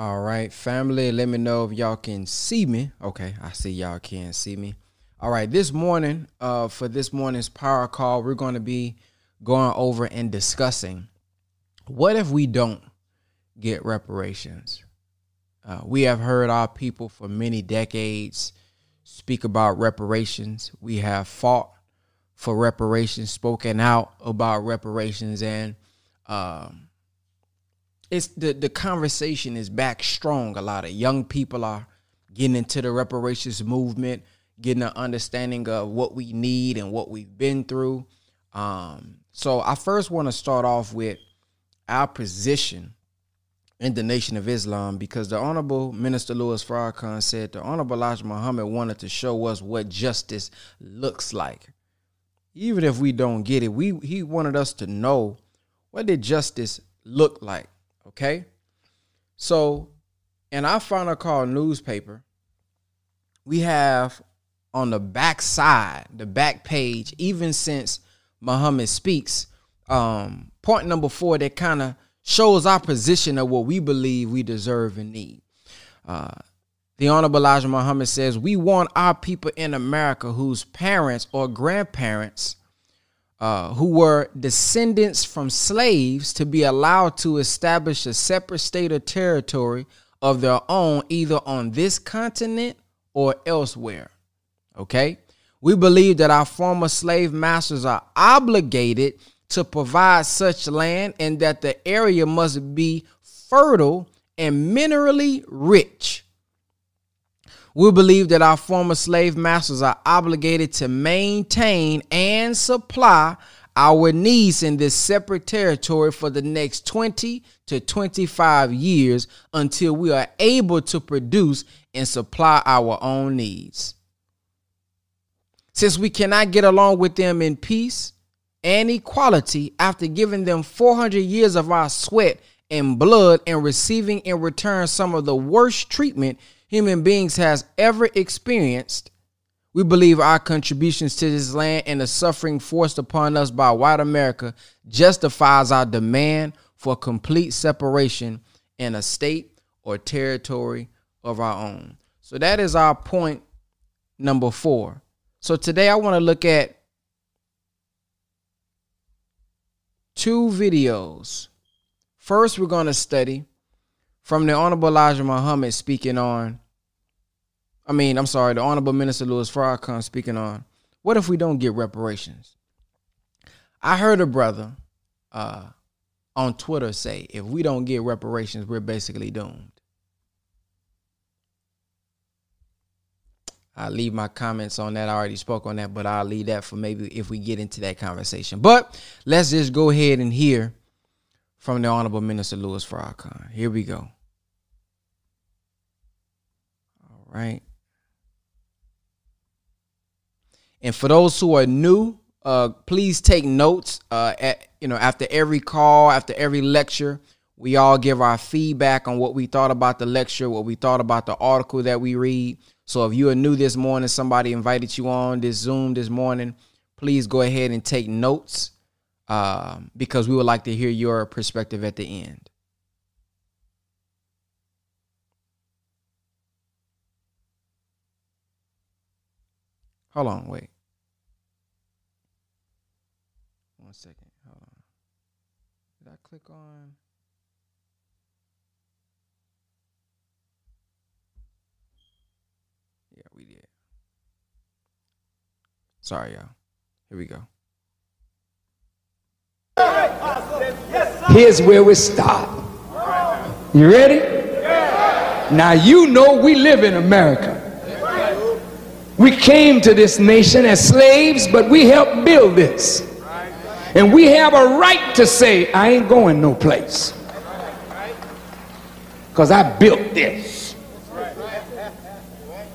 All right, family, let me know if y'all can see me. Okay, I see y'all can see me. All right, this morning, uh, for this morning's power call, we're going to be going over and discussing what if we don't get reparations? Uh, we have heard our people for many decades speak about reparations. We have fought for reparations, spoken out about reparations, and um, it's the the conversation is back strong. A lot of young people are getting into the reparations movement, getting an understanding of what we need and what we've been through. Um, so I first want to start off with our position in the Nation of Islam because the Honorable Minister Louis Farrakhan said the Honorable Elijah Muhammad wanted to show us what justice looks like. Even if we don't get it, we he wanted us to know what did justice look like. Okay. So in our final call newspaper, we have on the back side, the back page, even since Muhammad speaks, um, point number four that kind of shows our position of what we believe we deserve and need. Uh, the Honorable Elijah Muhammad says, We want our people in America whose parents or grandparents uh, who were descendants from slaves to be allowed to establish a separate state or territory of their own, either on this continent or elsewhere. Okay? We believe that our former slave masters are obligated to provide such land and that the area must be fertile and minerally rich. We believe that our former slave masters are obligated to maintain and supply our needs in this separate territory for the next 20 to 25 years until we are able to produce and supply our own needs. Since we cannot get along with them in peace and equality after giving them 400 years of our sweat and blood and receiving in return some of the worst treatment human beings has ever experienced, we believe our contributions to this land and the suffering forced upon us by white America justifies our demand for complete separation in a state or territory of our own. So that is our point number 4. So today I want to look at two videos. First, we're going to study from the Honorable Elijah Muhammad speaking on, I mean, I'm sorry, the Honorable Minister Louis Farrakhan speaking on, what if we don't get reparations? I heard a brother uh, on Twitter say, if we don't get reparations, we're basically doomed. I'll leave my comments on that. I already spoke on that, but I'll leave that for maybe if we get into that conversation. But let's just go ahead and hear from the Honorable Minister Louis Farrakhan. Here we go. All right. And for those who are new, uh, please take notes. Uh, at you know, after every call, after every lecture, we all give our feedback on what we thought about the lecture, what we thought about the article that we read. So if you are new this morning, somebody invited you on this Zoom this morning, please go ahead and take notes um, because we would like to hear your perspective at the end. Hold on, wait. One second. Hold on. Did I click on? Yeah, we did. Sorry, y'all. Here we go. Here's where we start. You ready? Now you know we live in America. We came to this nation as slaves, but we helped build this. And we have a right to say, I ain't going no place. Because I built this.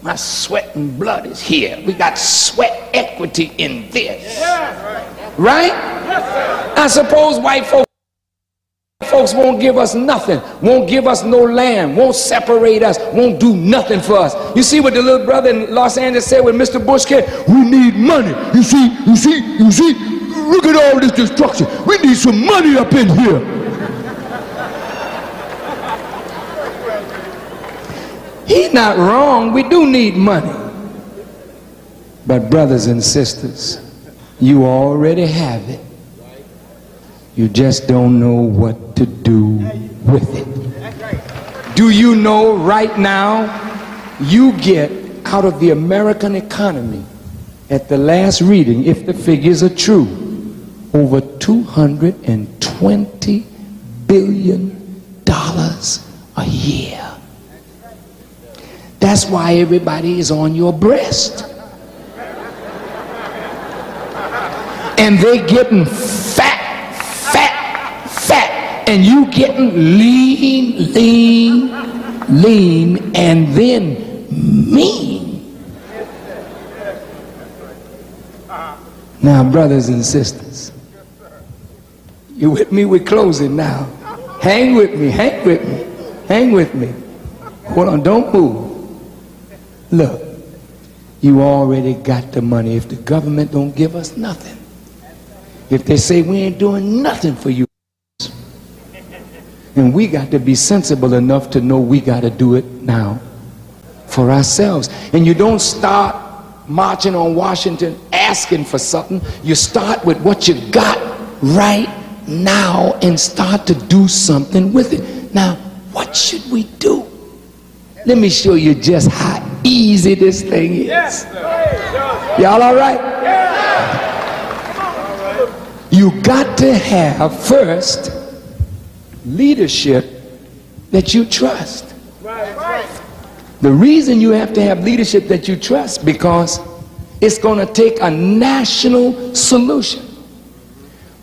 My sweat and blood is here. We got sweat equity in this. Right? I suppose white folks folks won't give us nothing, won't give us no land, won't separate us, won't do nothing for us. You see what the little brother in Los Angeles said when Mr. Bush came? We need money. You see, you see, you see, look at all this destruction. We need some money up in here. He's not wrong. We do need money. But, brothers and sisters, you already have it. You just don't know what to do with it. Do you know right now you get out of the American economy at the last reading, if the figures are true, over 220 billion dollars a year. That's why everybody is on your breast. And they're getting fat, and you getting lean, lean, lean, and then mean. Now, brothers and sisters, you with me? We're closing now. Hang with me, hang with me, hang with me. Hold on, don't move. Look, you already got the money. If the government don't give us nothing, if they say we ain't doing nothing for you, and we got to be sensible enough to know we got to do it now for ourselves. And you don't start marching on Washington asking for something. You start with what you got right now and start to do something with it. Now, what should we do? Let me show you just how easy this thing is. Y'all all right? You got to have first leadership that you trust. The reason you have to have leadership that you trust because it's going to take a national solution.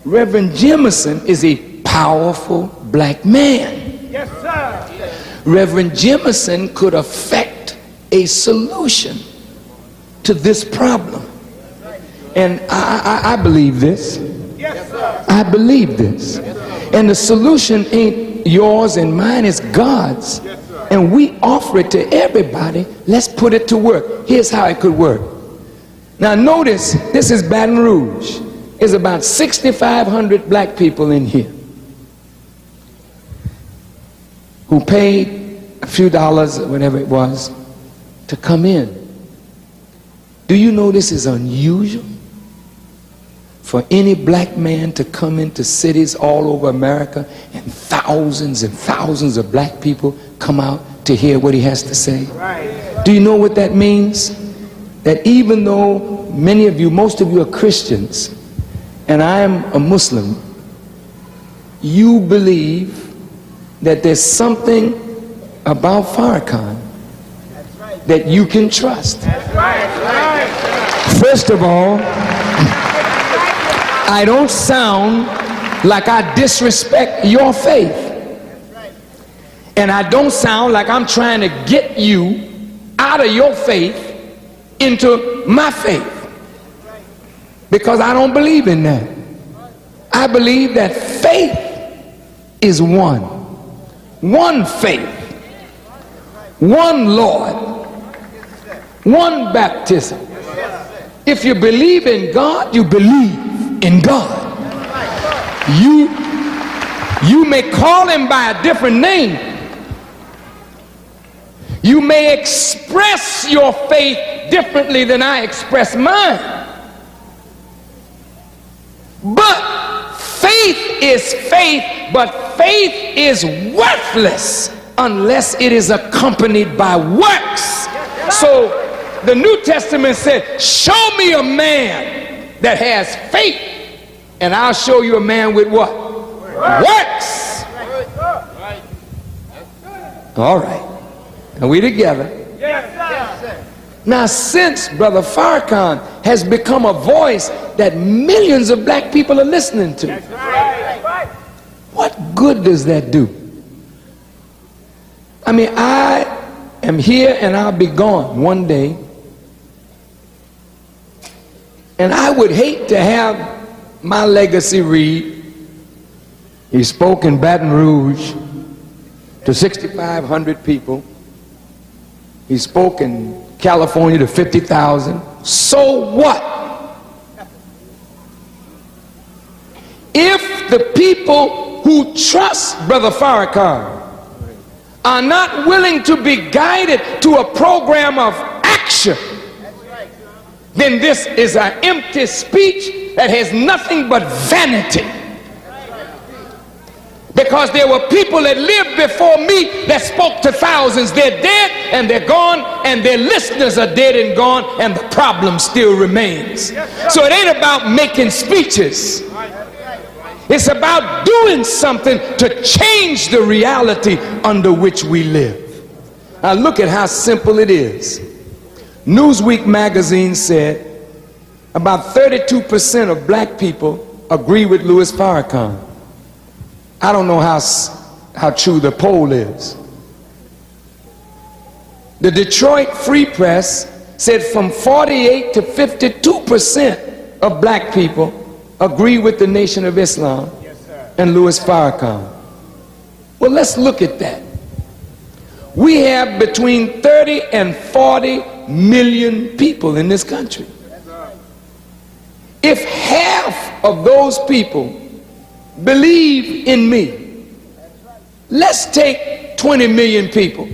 Reverend Jemison is a powerful black man. Yes, sir. Reverend Jemison could affect a solution to this problem. And I, I, I believe this. Yes, sir. I believe this. And the solution ain't yours and mine, it's God's and we offer it to everybody, let's put it to work. Here's how it could work. Now, notice this is Baton Rouge. There's about 6,500 black people in here who paid a few dollars, whatever it was, to come in. Do you know this is unusual? For any black man to come into cities all over America and thousands and thousands of black people come out to hear what he has to say. Do you know what that means? That even though many of you, most of you are Christians, and I am a Muslim, you believe that there's something about Farrakhan that you can trust. First of all, I don't sound like I disrespect your faith. And I don't sound like I'm trying to get you out of your faith into my faith. Because I don't believe in that. I believe that faith is one. One faith. One Lord. One baptism. If you believe in God, you believe in God. You, you may call him by a different name, you may express your faith differently than I express mine. But faith is faith, but faith is worthless unless it is accompanied by works. So the New Testament said, Show me a man that has faith, and I'll show you a man with what? Works. All right. Are we together? Yes, sir. Now, since Brother Farrakhan has become a voice that millions of black people are listening to, right. what good does that do? I mean, I am here and I'll be gone one day. And I would hate to have my legacy read, he spoke in Baton Rouge to 6,500 people. He spoke in California to 50,000. So what? If the people who trust Brother Farrakhan are not willing to be guided to a program of action, then this is an empty speech that has nothing but vanity. Because there were people that lived before me that spoke to thousands. They're dead and they're gone, and their listeners are dead and gone, and the problem still remains. So it ain't about making speeches. It's about doing something to change the reality under which we live. Now look at how simple it is. Newsweek magazine said about 32% of black people agree with Louis Farrakhan. I don't know how, how true the poll is. The Detroit Free Press said from 48 to 52% of black people agree with the Nation of Islam yes, and Louis Farrakhan. Well, let's look at that. We have between 30 and 40 million people in this country. If half of those people believe in me, let's take 20 million people.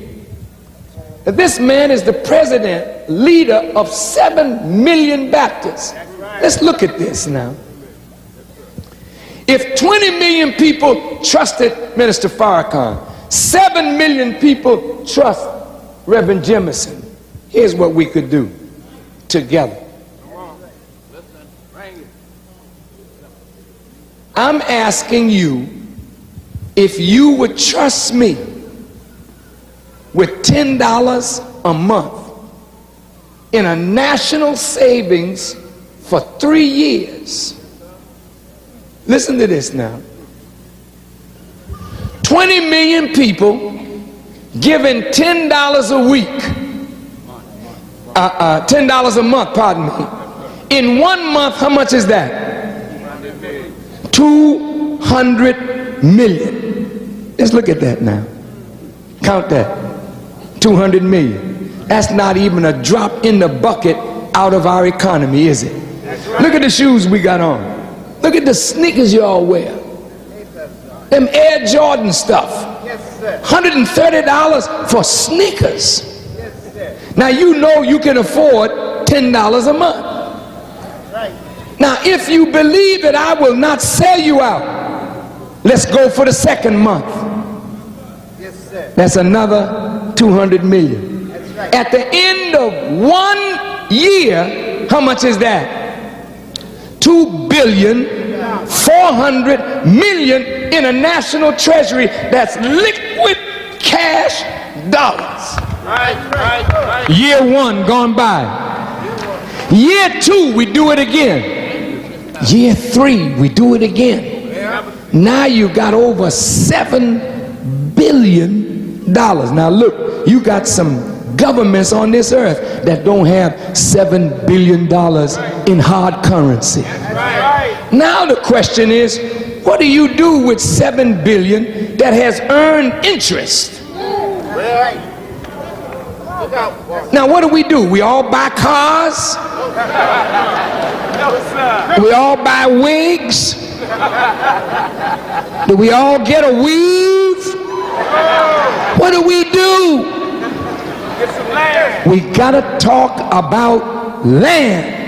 This man is the president, leader of 7 million Baptists. Let's look at this now. If 20 million people trusted Minister Farrakhan, 7 million people trust Reverend Jemison, here's what we could do together. I'm asking you if you would trust me with $10 a month in a national savings for three years. Listen to this now 20 million people giving $10 a week, uh, uh, $10 a month, pardon me. In one month, how much is that? 200 million. Let's look at that now. Count that. 200 million. That's not even a drop in the bucket out of our economy, is it? Look at the shoes we got on. Look at the sneakers y'all wear. Them Air Jordan stuff. $130 for sneakers. Now you know you can afford $10 a month. Now, if you believe it, I will not sell you out, let's go for the second month. That's another 200 million. At the end of one year, how much is that? Two billion, 400 million in a national treasury that's liquid cash dollars. Year one gone by. Year two, we do it again. Year three, we do it again. Now you got over seven billion dollars. Now look, you got some governments on this earth that don't have seven billion dollars in hard currency. Now the question is, what do you do with seven billion that has earned interest? Now what do we do? We all buy cars. We all buy wigs. Do we all get a weave? What do we do? We gotta talk about land.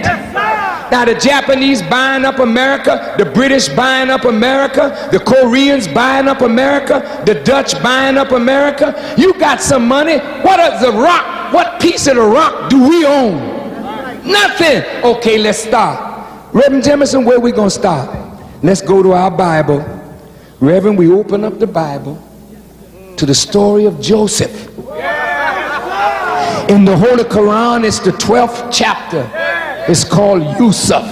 Now the Japanese buying up America, the British buying up America, the Koreans buying up America, the Dutch buying up America. You got some money. What is the rock? What piece of the rock do we own? Nothing. Okay, let's start. Reverend Jemison, where we going to start? Let's go to our Bible. Reverend, we open up the Bible to the story of Joseph. In the Holy Quran, it's the 12th chapter. It's called Yusuf.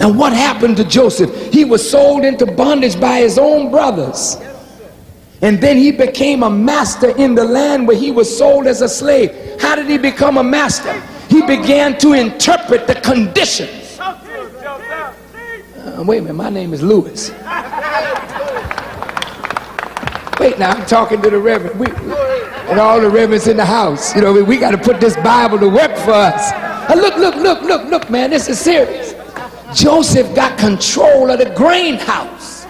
Now, what happened to Joseph? He was sold into bondage by his own brothers. And then he became a master in the land where he was sold as a slave. How did he become a master? He began to interpret the conditions wait a minute, my name is Louis. wait, now I'm talking to the Reverend. We, and all the reverends in the house. You know, we, we got to put this Bible to work for us. Uh, look, look, look, look, look, man, this is serious. Joseph got control of the grain house.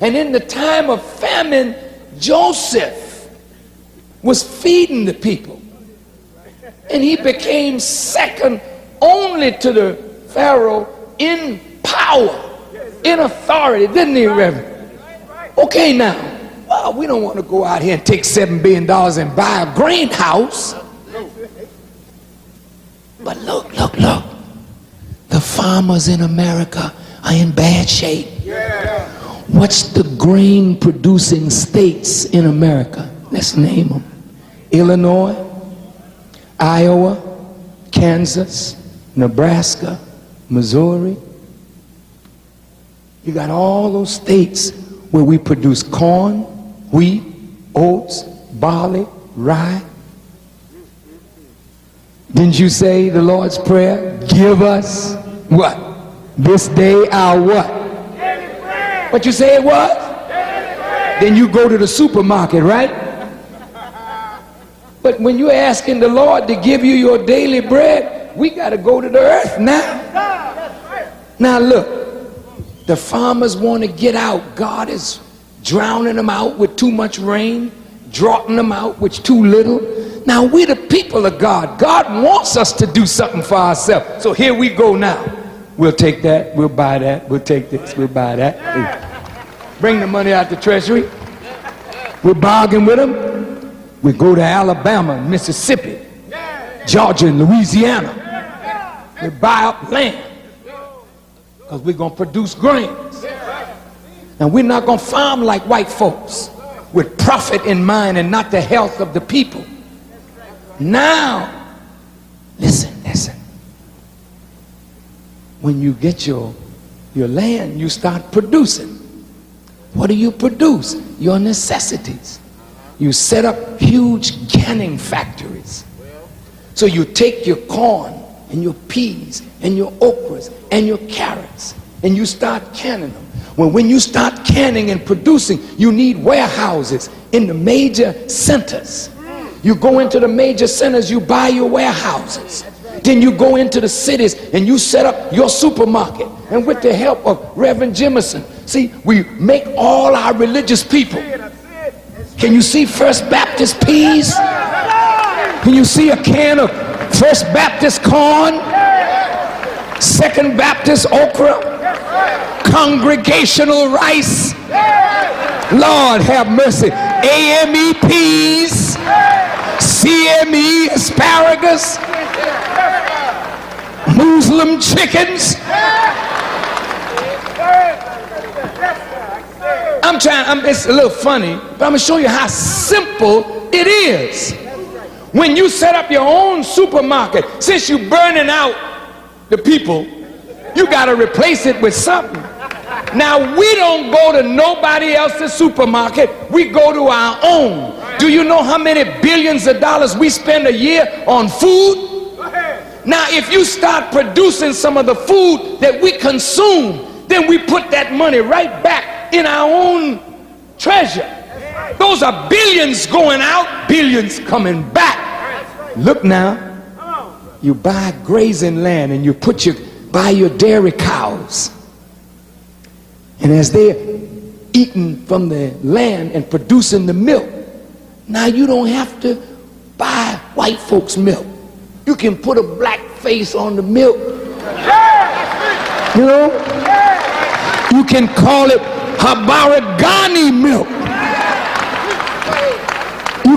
And in the time of famine, Joseph was feeding the people. And he became second only to the Pharaoh in power, in authority, didn't he, Reverend? Okay, now, well, we don't want to go out here and take $7 billion and buy a greenhouse. But look, look, look. The farmers in America are in bad shape. What's the grain producing states in America? Let's name them Illinois, Iowa, Kansas, Nebraska, Missouri. You got all those states where we produce corn, wheat, oats, barley, rye. Didn't you say the Lord's Prayer? Give us what? This day our what? What you say it was? Then you go to the supermarket, right? But when you're asking the Lord to give you your daily bread, we got to go to the earth now. Now look, the farmers want to get out. God is drowning them out with too much rain, droughting them out with too little. Now we're the people of God. God wants us to do something for ourselves. So here we go now. We'll take that, we'll buy that, we'll take this, we'll buy that. Bring the money out the treasury. We'll bargain with them. We go to Alabama, Mississippi, Georgia, and Louisiana. We buy up land because we're going to produce grains. And we're not going to farm like white folks with profit in mind and not the health of the people. Now, listen, listen. When you get your, your land, you start producing. What do you produce? Your necessities. You set up huge canning factories. So you take your corn and your peas and your okras and your carrots and you start canning them. Well, when you start canning and producing, you need warehouses in the major centers. You go into the major centers, you buy your warehouses. Then you go into the cities and you set up your supermarket. And with the help of Reverend Jemison, see, we make all our religious people can you see First Baptist peas? Can you see a can of First Baptist corn? Second Baptist okra? Congregational rice? Lord have mercy. AME peas? CME asparagus? Muslim chickens? I'm trying, I'm, it's a little funny, but I'm gonna show you how simple it is. When you set up your own supermarket, since you're burning out the people, you gotta replace it with something. Now we don't go to nobody else's supermarket, we go to our own. Do you know how many billions of dollars we spend a year on food? Now, if you start producing some of the food that we consume, then we put that money right back in our own treasure. Those are billions going out, billions coming back. Look now, you buy grazing land and you put your buy your dairy cows. And as they're eating from the land and producing the milk, now you don't have to buy white folks' milk. You can put a black face on the milk. You know? You can call it Habaragani milk.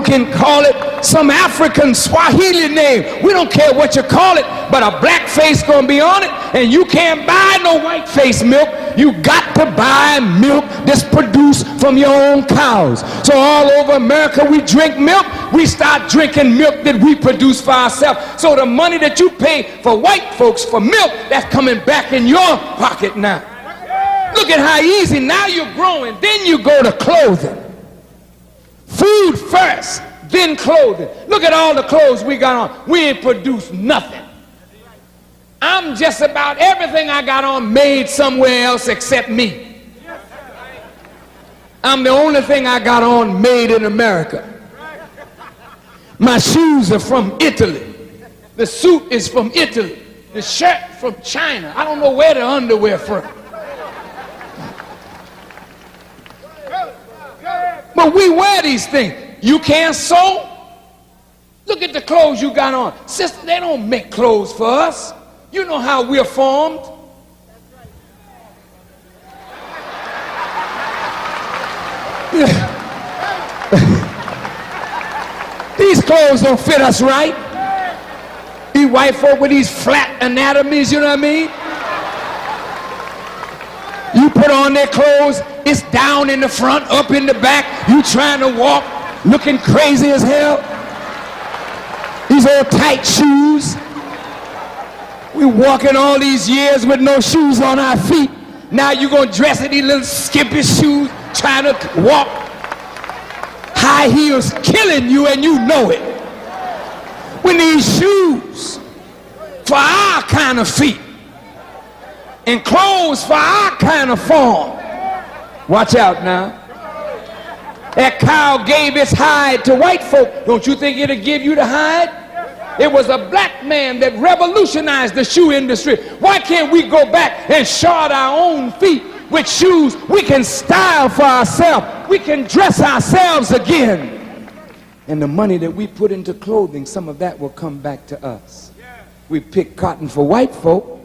You can call it some African Swahili name. We don't care what you call it, but a black face gonna be on it, and you can't buy no white face milk. You got to buy milk that's produced from your own cows. So all over America, we drink milk. We start drinking milk that we produce for ourselves. So the money that you pay for white folks for milk, that's coming back in your pocket now. Look at how easy. Now you're growing. Then you go to clothing. Food first, then clothing. Look at all the clothes we got on. We ain't produced nothing. I'm just about everything I got on made somewhere else except me. I'm the only thing I got on made in America. My shoes are from Italy. The suit is from Italy. The shirt from China. I don't know where the underwear from. But we wear these things. You can't sew, Look at the clothes you got on. Sister, they don't make clothes for us. You know how we're formed. these clothes don't fit us right. These white folk with these flat anatomies, you know what I mean? You put on their clothes, it's down in the front, up in the back. You trying to walk looking crazy as hell. These old tight shoes. We walking all these years with no shoes on our feet. Now you gonna dress in these little skimpy shoes, trying to walk. High heels killing you and you know it. We need shoes for our kind of feet and clothes for our kind of form. Watch out now. That cow gave its hide to white folk. Don't you think it'll give you the hide? It was a black man that revolutionized the shoe industry. Why can't we go back and shod our own feet with shoes we can style for ourselves? We can dress ourselves again. And the money that we put into clothing, some of that will come back to us. We pick cotton for white folk.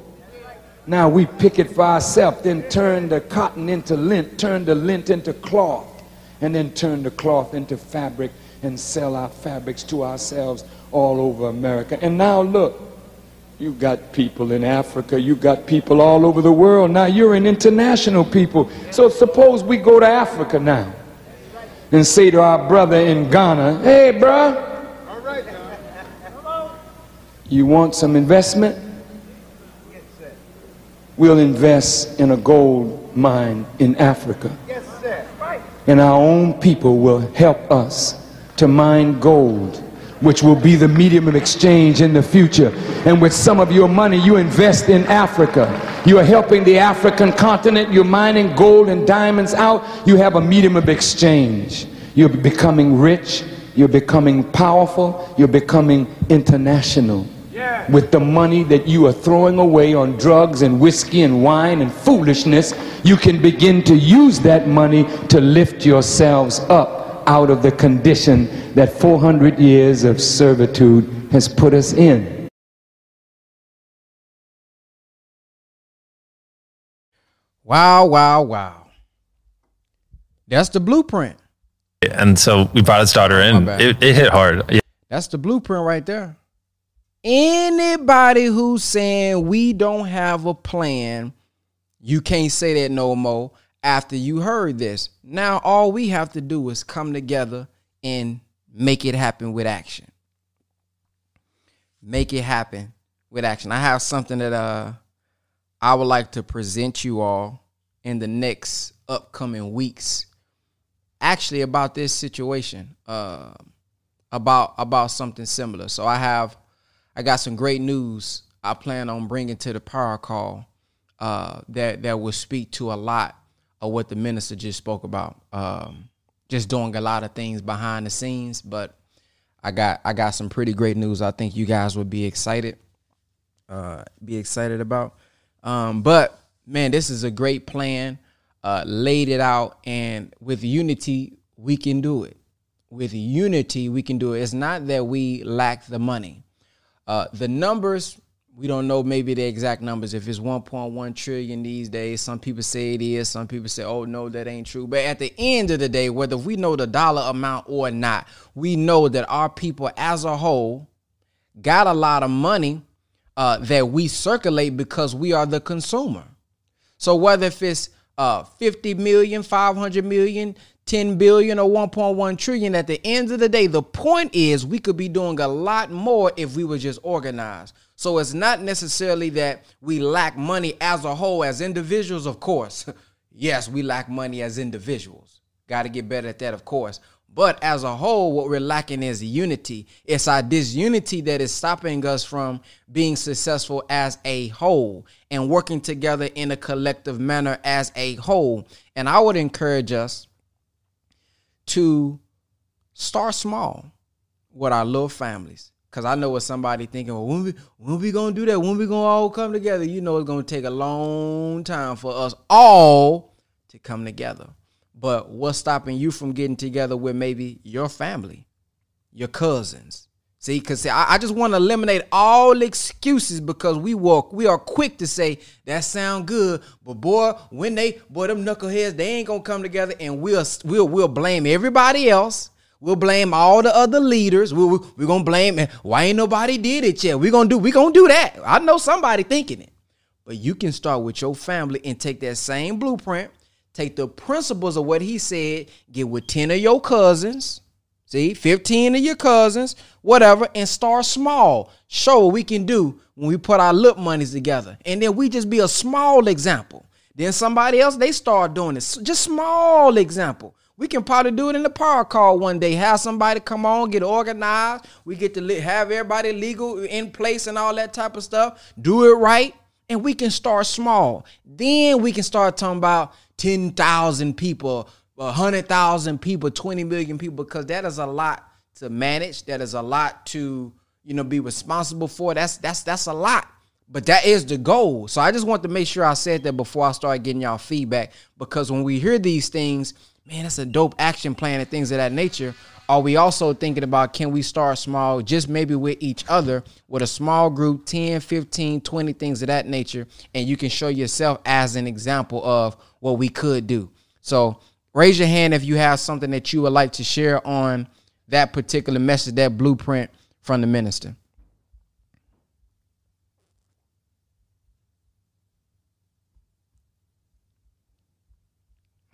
Now we pick it for ourselves, then turn the cotton into lint, turn the lint into cloth, and then turn the cloth into fabric and sell our fabrics to ourselves all over America. And now look, you've got people in Africa, you've got people all over the world. Now you're an international people. So suppose we go to Africa now and say to our brother in Ghana, hey, bro, you want some investment? We'll invest in a gold mine in Africa. And our own people will help us to mine gold, which will be the medium of exchange in the future. And with some of your money, you invest in Africa. You are helping the African continent. You're mining gold and diamonds out. You have a medium of exchange. You're becoming rich. You're becoming powerful. You're becoming international. With the money that you are throwing away on drugs and whiskey and wine and foolishness, you can begin to use that money to lift yourselves up out of the condition that 400 years of servitude has put us in. Wow, wow, wow. That's the blueprint. And so we brought his daughter in. It, it hit hard. Yeah. That's the blueprint right there. Anybody who's saying we don't have a plan, you can't say that no more after you heard this. Now all we have to do is come together and make it happen with action. Make it happen with action. I have something that uh I would like to present you all in the next upcoming weeks actually about this situation. Uh about about something similar. So I have I got some great news I plan on bringing to the power call uh, that that will speak to a lot of what the minister just spoke about. Um, just doing a lot of things behind the scenes, but I got I got some pretty great news. I think you guys would be excited, uh, be excited about. Um, but man, this is a great plan. Uh, laid it out, and with unity, we can do it. With unity, we can do it. It's not that we lack the money. Uh, the numbers, we don't know maybe the exact numbers. If it's 1.1 trillion these days, some people say it is. Some people say, oh, no, that ain't true. But at the end of the day, whether we know the dollar amount or not, we know that our people as a whole got a lot of money uh, that we circulate because we are the consumer. So whether if it's uh, 50 million, 500 million, 10 billion or 1.1 trillion. At the end of the day the point is we could be doing a lot more if we were just organized. So it's not necessarily that we lack money as a whole as individuals of course. Yes we lack money as individuals. Got to get better at that of course but as a whole what we're lacking is unity it's our disunity that is stopping us from being successful as a whole and working together in a collective manner as a whole and i would encourage us to start small with our little families. Cause I know what somebody thinking, well, when we when we gonna do that? When we gonna all come together? You know it's gonna take a long time for us all to come together. But what's stopping you from getting together with maybe your family, your cousins, See, because I, I, just want to eliminate all excuses because we walk, we are quick to say that sound good, but boy, when they boy them knuckleheads, they ain't gonna come together, and we'll we'll we'll blame everybody else. We'll blame all the other leaders. We, we, we're gonna blame why ain't nobody did it yet. We're gonna do we gonna do that. I know somebody thinking it, but you can start with your family and take that same blueprint, take the principles of what he said, get with ten of your cousins See, 15 of your cousins, whatever, and start small. Show what we can do when we put our lip monies together. And then we just be a small example. Then somebody else, they start doing it. Just small example. We can probably do it in the power call one day. Have somebody come on, get organized. We get to have everybody legal in place and all that type of stuff. Do it right. And we can start small. Then we can start talking about 10,000 people, a hundred thousand people, 20 million people, because that is a lot to manage. That is a lot to, you know, be responsible for. That's that's that's a lot. But that is the goal. So I just want to make sure I said that before I start getting y'all feedback. Because when we hear these things, man, that's a dope action plan and things of that nature. Are we also thinking about can we start small, just maybe with each other, with a small group, 10, 15, 20 things of that nature, and you can show yourself as an example of what we could do. So raise your hand if you have something that you would like to share on that particular message, that blueprint from the minister.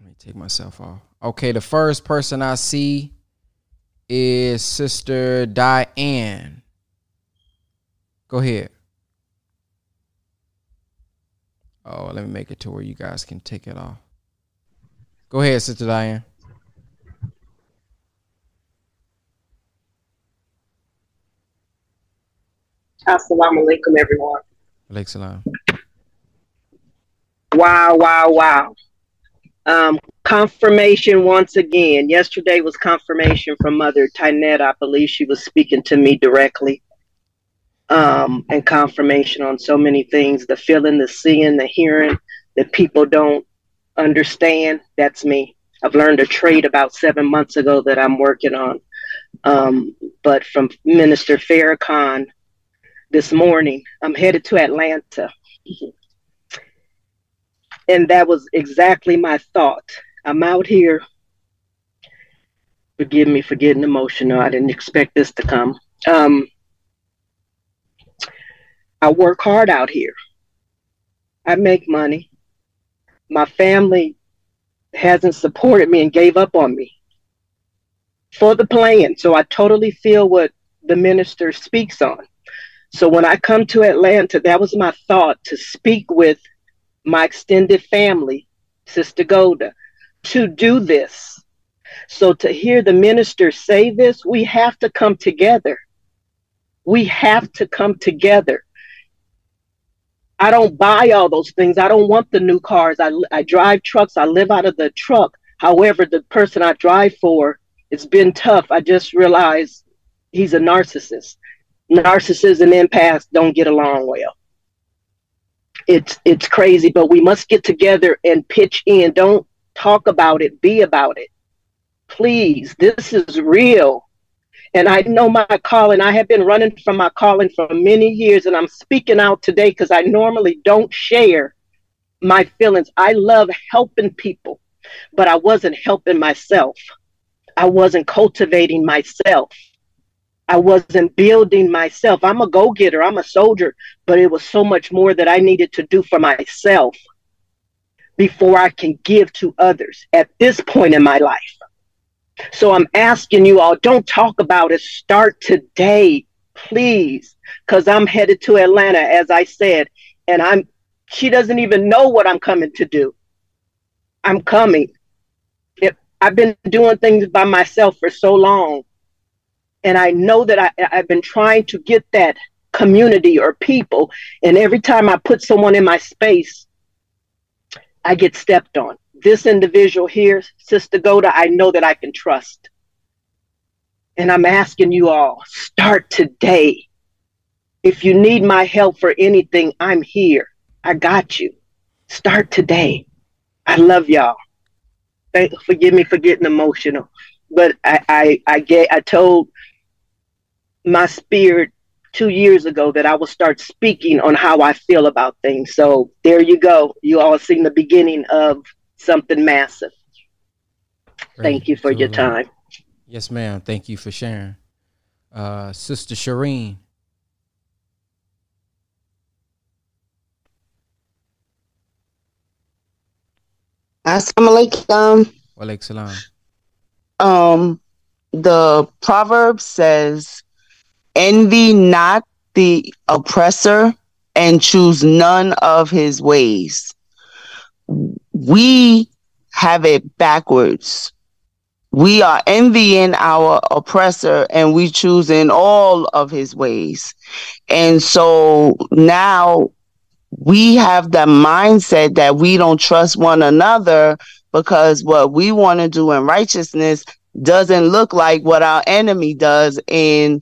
Let me take myself off. Okay, the first person I see is Sister Diane. Go ahead. Oh, let me make it to where you guys can take it off. Go ahead, Sister Diane. Assalamu alaikum, everyone. Alaikum. Wow, wow, wow. Um, confirmation once again. Yesterday was confirmation from Mother Tynette. I believe she was speaking to me directly. Um, and confirmation on so many things the feeling, the seeing, the hearing that people don't understand, that's me. I've learned a trade about seven months ago that I'm working on. Um, but from Minister Farrakhan this morning, I'm headed to Atlanta. And that was exactly my thought. I'm out here. Forgive me for getting emotional. I didn't expect this to come. Um, I work hard out here. I make money my family hasn't supported me and gave up on me for the plan. So I totally feel what the minister speaks on. So when I come to Atlanta, that was my thought to speak with my extended family, Sister Golda, to do this. So to hear the minister say this, we have to come together. We have to come together. I don't buy all those things. I don't want the new cars. I, I drive trucks. I live out of the truck. However, the person I drive for, it's been tough. I just realized he's a narcissist. Narcissists and empaths don't get along well. It's it's crazy, but we must get together and pitch in. Don't talk about it, be about it. Please, this is real. And I know my calling. I have been running from my calling for many years, and I'm speaking out today because I normally don't share my feelings. I love helping people, but I wasn't helping myself. I wasn't cultivating myself. I wasn't building myself. I'm a go getter, I'm a soldier, but it was so much more that I needed to do for myself before I can give to others at this point in my life. So I'm asking you all, don't talk about it. Start today, please, because I'm headed to Atlanta, as I said, and I'm. She doesn't even know what I'm coming to do. I'm coming. If, I've been doing things by myself for so long, and I know that I, I've been trying to get that community or people, and every time I put someone in my space, I get stepped on this individual here, Sister Goda, I know that I can trust. And I'm asking you all, start today. If you need my help for anything, I'm here. I got you. Start today. I love y'all. Thank, forgive me for getting emotional, but I, I, I get, I told my spirit two years ago that I will start speaking on how I feel about things. So there you go. You all seen the beginning of something massive. Great. Thank you for your time. Yes, ma'am. Thank you for sharing. Uh, Sister Shireen. Assalamu alaikum. Walaikum salam. Um, the proverb says, envy not the oppressor and choose none of his ways. We have it backwards. We are envying our oppressor and we choose in all of his ways. And so now we have the mindset that we don't trust one another because what we want to do in righteousness doesn't look like what our enemy does in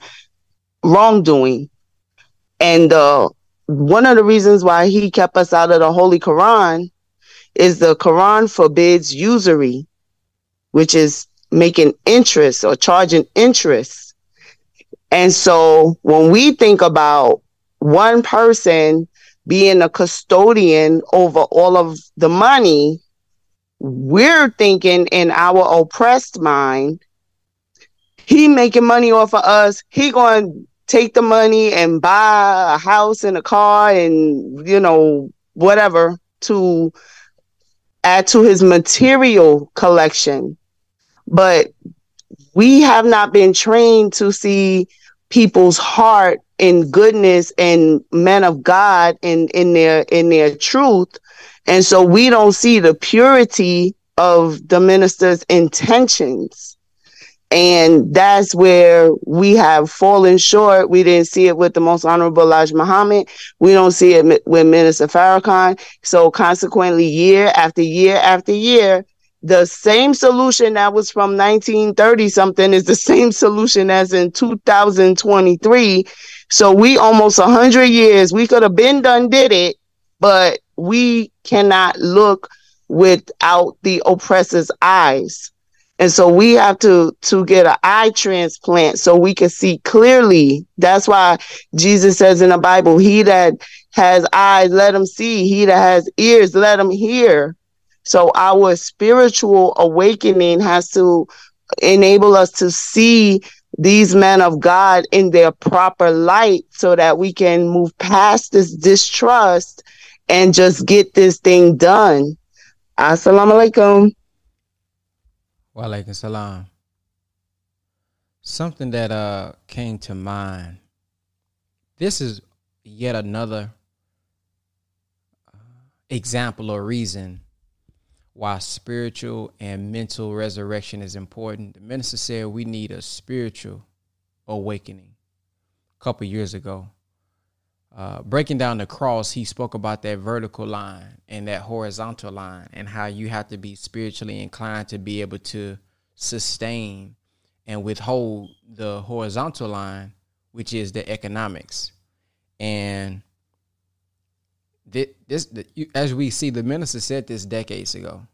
wrongdoing. And uh, one of the reasons why he kept us out of the Holy Quran is the Quran forbids usury, which is making interest or charging interest. And so when we think about one person being a custodian over all of the money, we're thinking in our oppressed mind, he making money off of us. He going take the money and buy a house and a car and you know whatever to add to his material collection. But we have not been trained to see people's heart in goodness and men of God in in their in their truth. And so we don't see the purity of the minister's intentions. And that's where we have fallen short. We didn't see it with the most honorable Elijah Muhammad. We don't see it with Minister Farrakhan. So consequently, year after year after year, the same solution that was from 1930 something is the same solution as in 2023. So we almost 100 years, we could have been done, did it, but we cannot look without the oppressor's eyes. And so we have to to get an eye transplant so we can see clearly. That's why Jesus says in the Bible, he that has eyes, let him see. He that has ears, let him hear. So our spiritual awakening has to enable us to see these men of God in their proper light so that we can move past this distrust and just get this thing done. Assalamu alaikum. Walaikum salam. Something that uh came to mind. This is yet another uh, example or reason why spiritual and mental resurrection is important. The minister said we need a spiritual awakening. A couple years ago, uh, breaking down the cross, he spoke about that vertical line and that horizontal line, and how you have to be spiritually inclined to be able to sustain and withhold the horizontal line, which is the economics. And thi- this, as we see, the minister said this decades ago.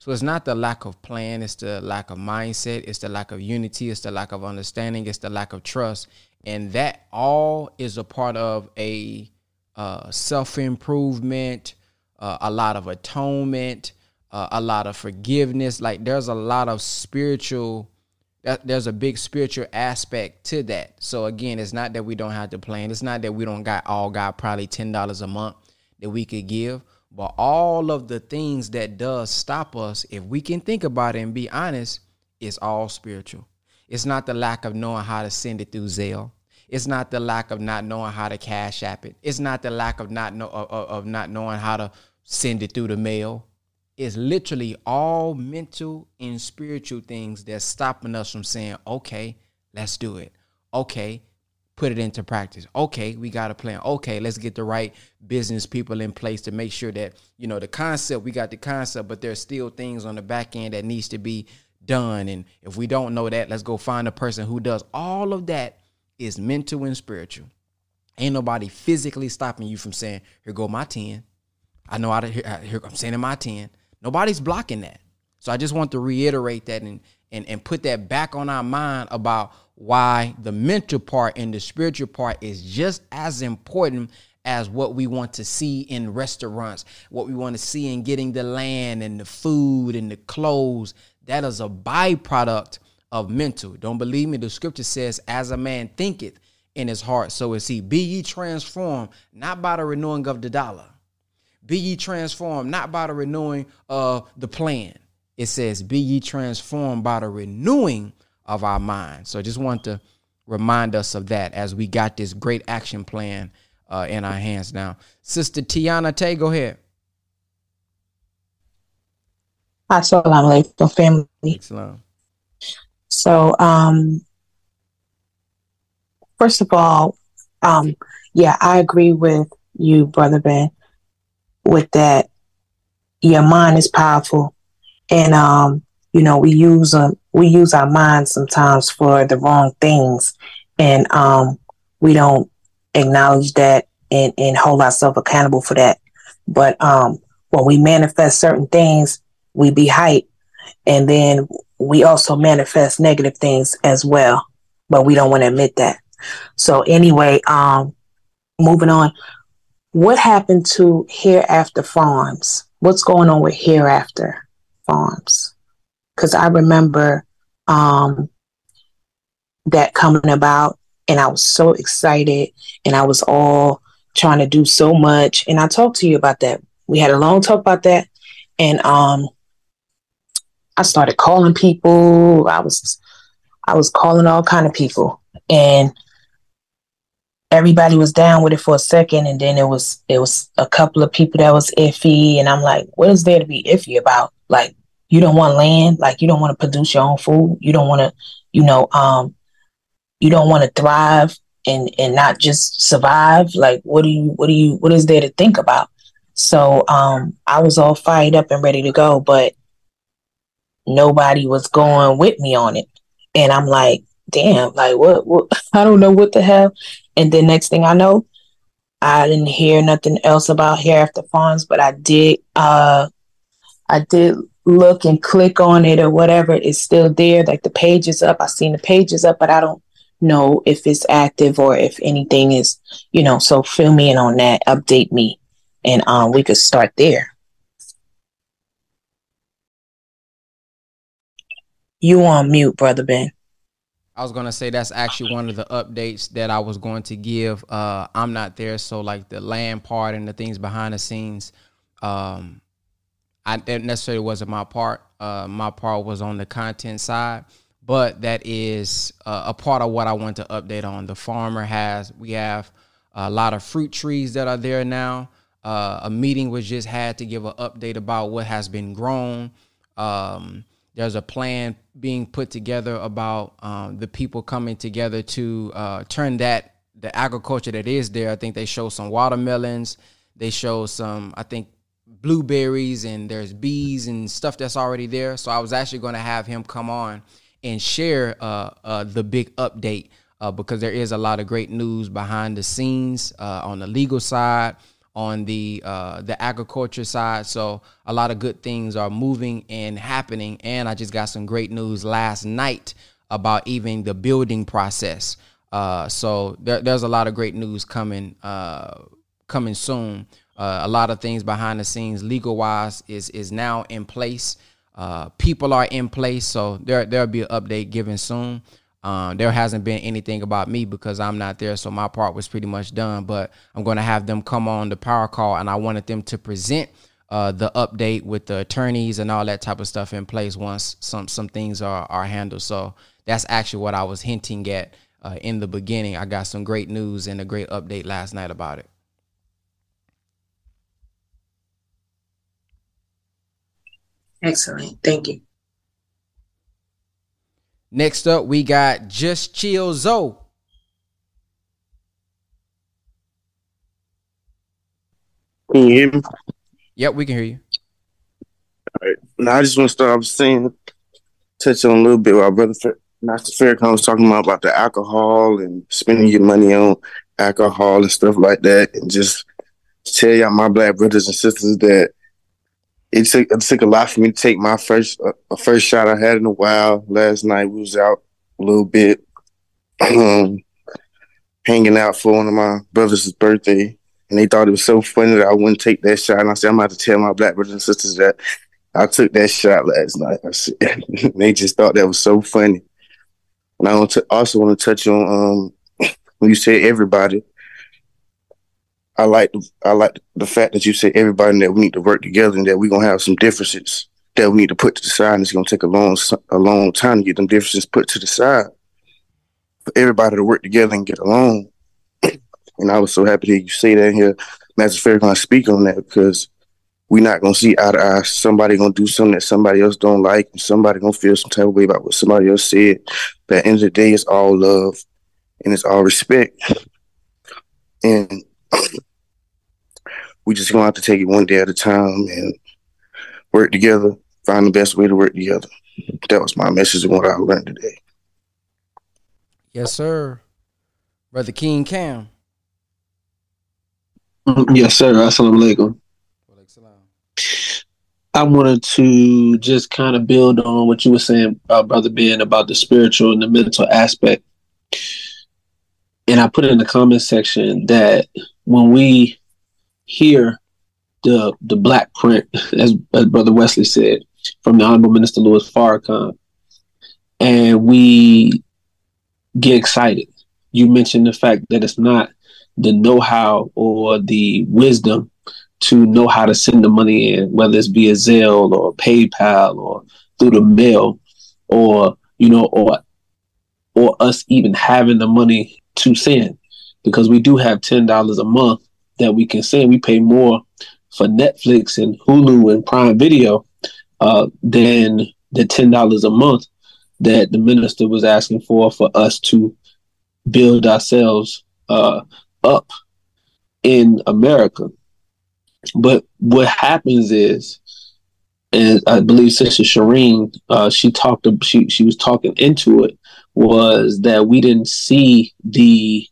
So it's not the lack of plan, it's the lack of mindset, it's the lack of unity, it's the lack of understanding, it's the lack of trust. And that all is a part of a uh, self improvement, uh, a lot of atonement, uh, a lot of forgiveness. Like there's a lot of spiritual, there's a big spiritual aspect to that. So again, it's not that we don't have to plan. It's not that we don't got all got probably ten dollars a month that we could give, but all of the things that does stop us, if we can think about it and be honest, it's all spiritual. It's not the lack of knowing how to send it through Zelle. It's not the lack of not knowing how to cash app it. It's not the lack of not know of, of not knowing how to send it through the mail. It's literally all mental and spiritual things that's stopping us from saying, okay, let's do it. Okay, put it into practice. Okay, we got a plan. Okay, let's get the right business people in place to make sure that, you know, the concept, we got the concept, but there's still things on the back end that needs to be done. And if we don't know that, let's go find a person who does all of that is mental and spiritual. Ain't nobody physically stopping you from saying, here go my 10. I know to, here, uh, here I'm sending my 10. Nobody's blocking that. So I just want to reiterate that and, and, and put that back on our mind about why the mental part and the spiritual part is just as important as what we want to see in restaurants, what we want to see in getting the land and the food and the clothes. That is a byproduct of mental. Don't believe me? The scripture says, As a man thinketh in his heart, so is he. Be ye transformed, not by the renewing of the dollar. Be ye transformed, not by the renewing of the plan. It says, Be ye transformed by the renewing of our mind. So I just want to remind us of that as we got this great action plan uh, in our hands now. Sister Tiana Tay, go ahead. Assalamu alaikum, family. Islam. So, um, first of all, um, yeah, I agree with you, Brother Ben, with that. Your mind is powerful, and um, you know we use um, we use our minds sometimes for the wrong things, and um, we don't acknowledge that and and hold ourselves accountable for that. But um, when we manifest certain things, we be hype, and then we also manifest negative things as well, but we don't want to admit that. So anyway, um, moving on. What happened to Hereafter Farms? What's going on with Hereafter Farms? Because I remember um, that coming about, and I was so excited, and I was all trying to do so much. And I talked to you about that. We had a long talk about that, and um, I started calling people. I was I was calling all kind of people and everybody was down with it for a second and then it was it was a couple of people that was iffy and I'm like, what is there to be iffy about? Like you don't want land, like you don't want to produce your own food, you don't want to, you know, um you don't want to thrive and and not just survive. Like what do you what do you what is there to think about? So um I was all fired up and ready to go, but nobody was going with me on it. And I'm like, damn, like what, what I don't know what the hell. And then next thing I know, I didn't hear nothing else about Hereafter Farms, but I did uh I did look and click on it or whatever. It's still there. Like the page is up. I seen the page is up, but I don't know if it's active or if anything is, you know, so fill me in on that, update me, and um we could start there. You on mute, brother Ben. I was gonna say that's actually one of the updates that I was going to give. Uh, I'm not there, so like the land part and the things behind the scenes, um, I that necessarily wasn't my part. Uh, my part was on the content side, but that is uh, a part of what I want to update on. The farmer has we have a lot of fruit trees that are there now. Uh, a meeting was just had to give an update about what has been grown. Um, there's a plan being put together about um, the people coming together to uh, turn that the agriculture that is there. I think they show some watermelons. They show some, I think, blueberries and there's bees and stuff that's already there. So I was actually going to have him come on and share uh, uh, the big update uh, because there is a lot of great news behind the scenes uh, on the legal side on the uh, the agriculture side. So a lot of good things are moving and happening. And I just got some great news last night about even the building process. Uh, so there, there's a lot of great news coming uh, coming soon. Uh, a lot of things behind the scenes, legal wise, is is now in place. Uh, people are in place, so there there'll be an update given soon. Um, there hasn't been anything about me because I'm not there, so my part was pretty much done. But I'm going to have them come on the power call, and I wanted them to present uh, the update with the attorneys and all that type of stuff in place once some some things are are handled. So that's actually what I was hinting at uh, in the beginning. I got some great news and a great update last night about it. Excellent. Thank you. Next up, we got Just Chill Zoe. Can you hear me? Yep, we can hear you. All right. Now, I just want to start off saying, touch on a little bit what brother Master Farrakhan was talking about, about the alcohol and spending your money on alcohol and stuff like that. And just tell y'all, my black brothers and sisters, that it took it took a lot for me to take my first uh, first shot I had in a while. Last night we was out a little bit, um, hanging out for one of my brother's birthday, and they thought it was so funny that I wouldn't take that shot. And I said, I'm about to tell my black brothers and sisters that I took that shot last night. Said, they just thought that was so funny. And I also want to touch on um, when you say everybody. I like the, I like the fact that you say everybody that we need to work together and that we're gonna have some differences that we need to put to the side. And it's gonna take a long a long time to get them differences put to the side for everybody to work together and get along. And I was so happy that you say that here. Master Farrakhan speak on that because we're not gonna see eye to eye. Somebody gonna do something that somebody else don't like, and somebody gonna feel some type of way about what somebody else said. But at the end of the day, it's all love and it's all respect. And we just gonna have to take it one day at a time and work together, find the best way to work together. That was my message and what I learned today. Yes, sir. Brother King Cam. Mm, yes, sir. Assalamu alaikum. I wanted to just kind of build on what you were saying, uh, Brother Ben, about the spiritual and the mental aspect. And I put it in the comment section that when we hear the the black print, as, as Brother Wesley said, from the Honorable Minister Louis Farrakhan, and we get excited. You mentioned the fact that it's not the know-how or the wisdom to know how to send the money in, whether it's via Zelle or PayPal or through the mail, or you know, or or us even having the money to send, because we do have ten dollars a month that we can say We pay more for Netflix and Hulu and Prime Video uh, than the ten dollars a month that the minister was asking for for us to build ourselves uh, up in America. But what happens is, and I believe Sister Shireen, uh, she talked, she she was talking into it, was that we didn't see the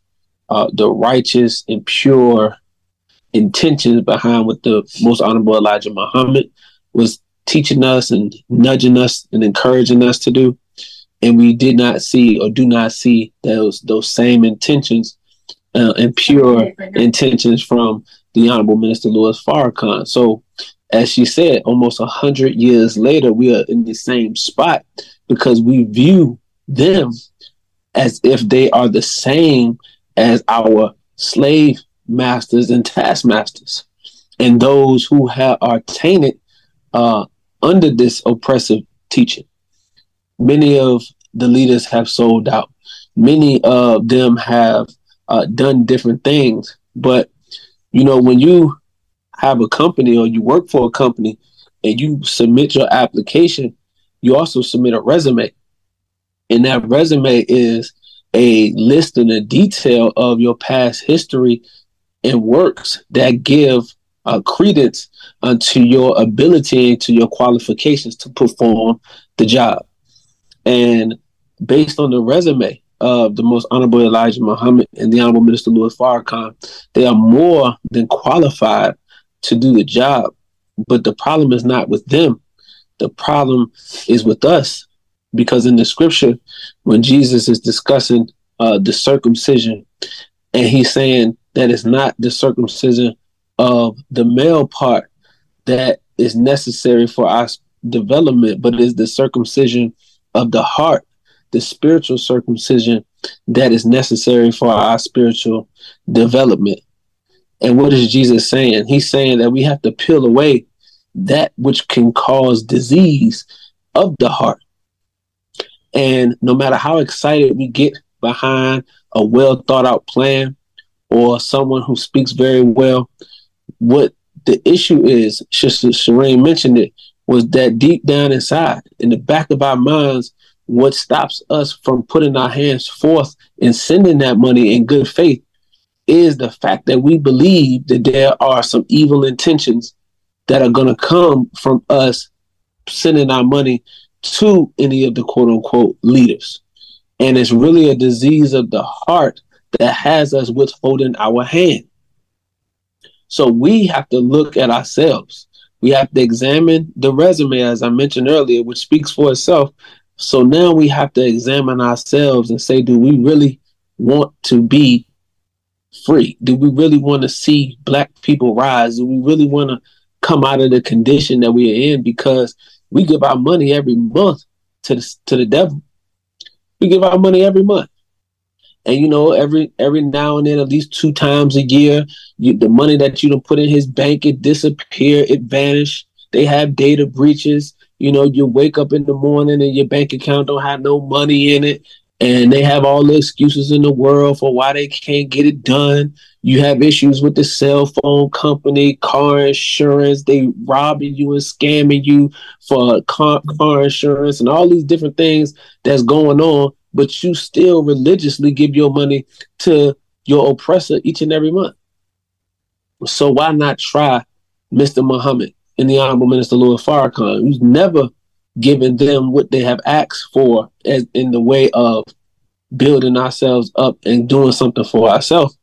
uh, the righteous and pure intentions behind what the most honorable Elijah Muhammad was teaching us and nudging us and encouraging us to do. And we did not see or do not see those those same intentions uh, and pure intentions from the Honorable Minister Louis Farrakhan. So, as she said, almost a hundred years later, we are in the same spot because we view them as if they are the same as our slave masters and taskmasters, and those who have are tainted uh, under this oppressive teaching. Many of the leaders have sold out. Many of them have uh, done different things. But you know, when you have a company or you work for a company and you submit your application, you also submit a resume, and that resume is a list and a detail of your past history and works that give uh, credence unto your ability and to your qualifications to perform the job. And based on the resume of the most honorable Elijah Muhammad and the honorable Minister Louis Farrakhan, they are more than qualified to do the job. But the problem is not with them. The problem is with us. Because in the scripture, when Jesus is discussing uh, the circumcision, and he's saying that it's not the circumcision of the male part that is necessary for our development, but is the circumcision of the heart, the spiritual circumcision that is necessary for our spiritual development. And what is Jesus saying? He's saying that we have to peel away that which can cause disease of the heart. And no matter how excited we get behind a well thought out plan, or someone who speaks very well. What the issue is, Sister Shireen mentioned it, was that deep down inside, in the back of our minds, what stops us from putting our hands forth and sending that money in good faith is the fact that we believe that there are some evil intentions that are going to come from us sending our money to any of the quote unquote leaders. And it's really a disease of the heart that has us withholding our hand. So we have to look at ourselves. We have to examine the resume, as I mentioned earlier, which speaks for itself. So now we have to examine ourselves and say, do we really want to be free? Do we really want to see black people rise? Do we really want to come out of the condition that we are in? Because we give our money every month to the, to the devil. We give our money every month. And you know, every every now and then, at least two times a year, you, the money that you don't put in his bank, it disappear, it vanish. They have data breaches. You know, you wake up in the morning and your bank account don't have no money in it, and they have all the excuses in the world for why they can't get it done. You have issues with the cell phone company, car insurance. They robbing you and scamming you for car, car insurance and all these different things that's going on but you still religiously give your money to your oppressor each and every month. So why not try Mr. Muhammad and the Honorable Minister Louis Farrakhan, who's never given them what they have asked for as in the way of building ourselves up and doing something for ourselves.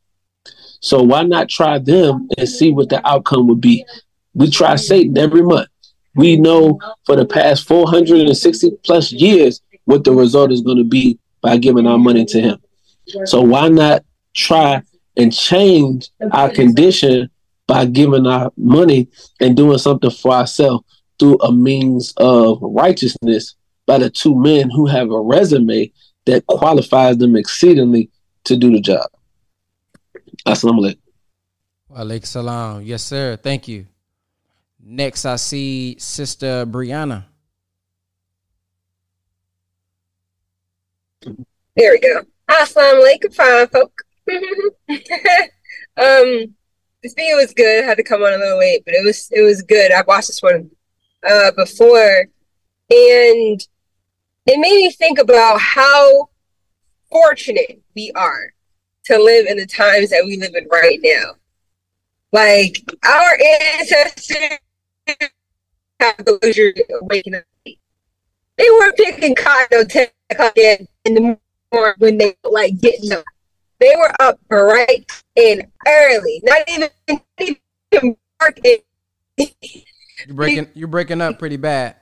So why not try them and see what the outcome would be? We try Satan every month. We know for the past 460 plus years what the result is going to be by giving our money to him. So why not try and change our condition by giving our money and doing something for ourselves through a means of righteousness by the two men who have a resume that qualifies them exceedingly to do the job. Assalamu alaikum. Salam. Yes, sir. Thank you. Next, I see Sister Brianna. There we go. Assalamu alaikum, fine folk. um, this video was good. I had to come on a little late, but it was it was good. I watched this one uh, before, and it made me think about how fortunate we are to live in the times that we live in right now. Like our ancestors have the luxury of waking up. They weren't picking cotton or 10 o'clock in in the morning when they like getting up. They were up bright and early. Not even, not even working. You're breaking. You're breaking up pretty bad.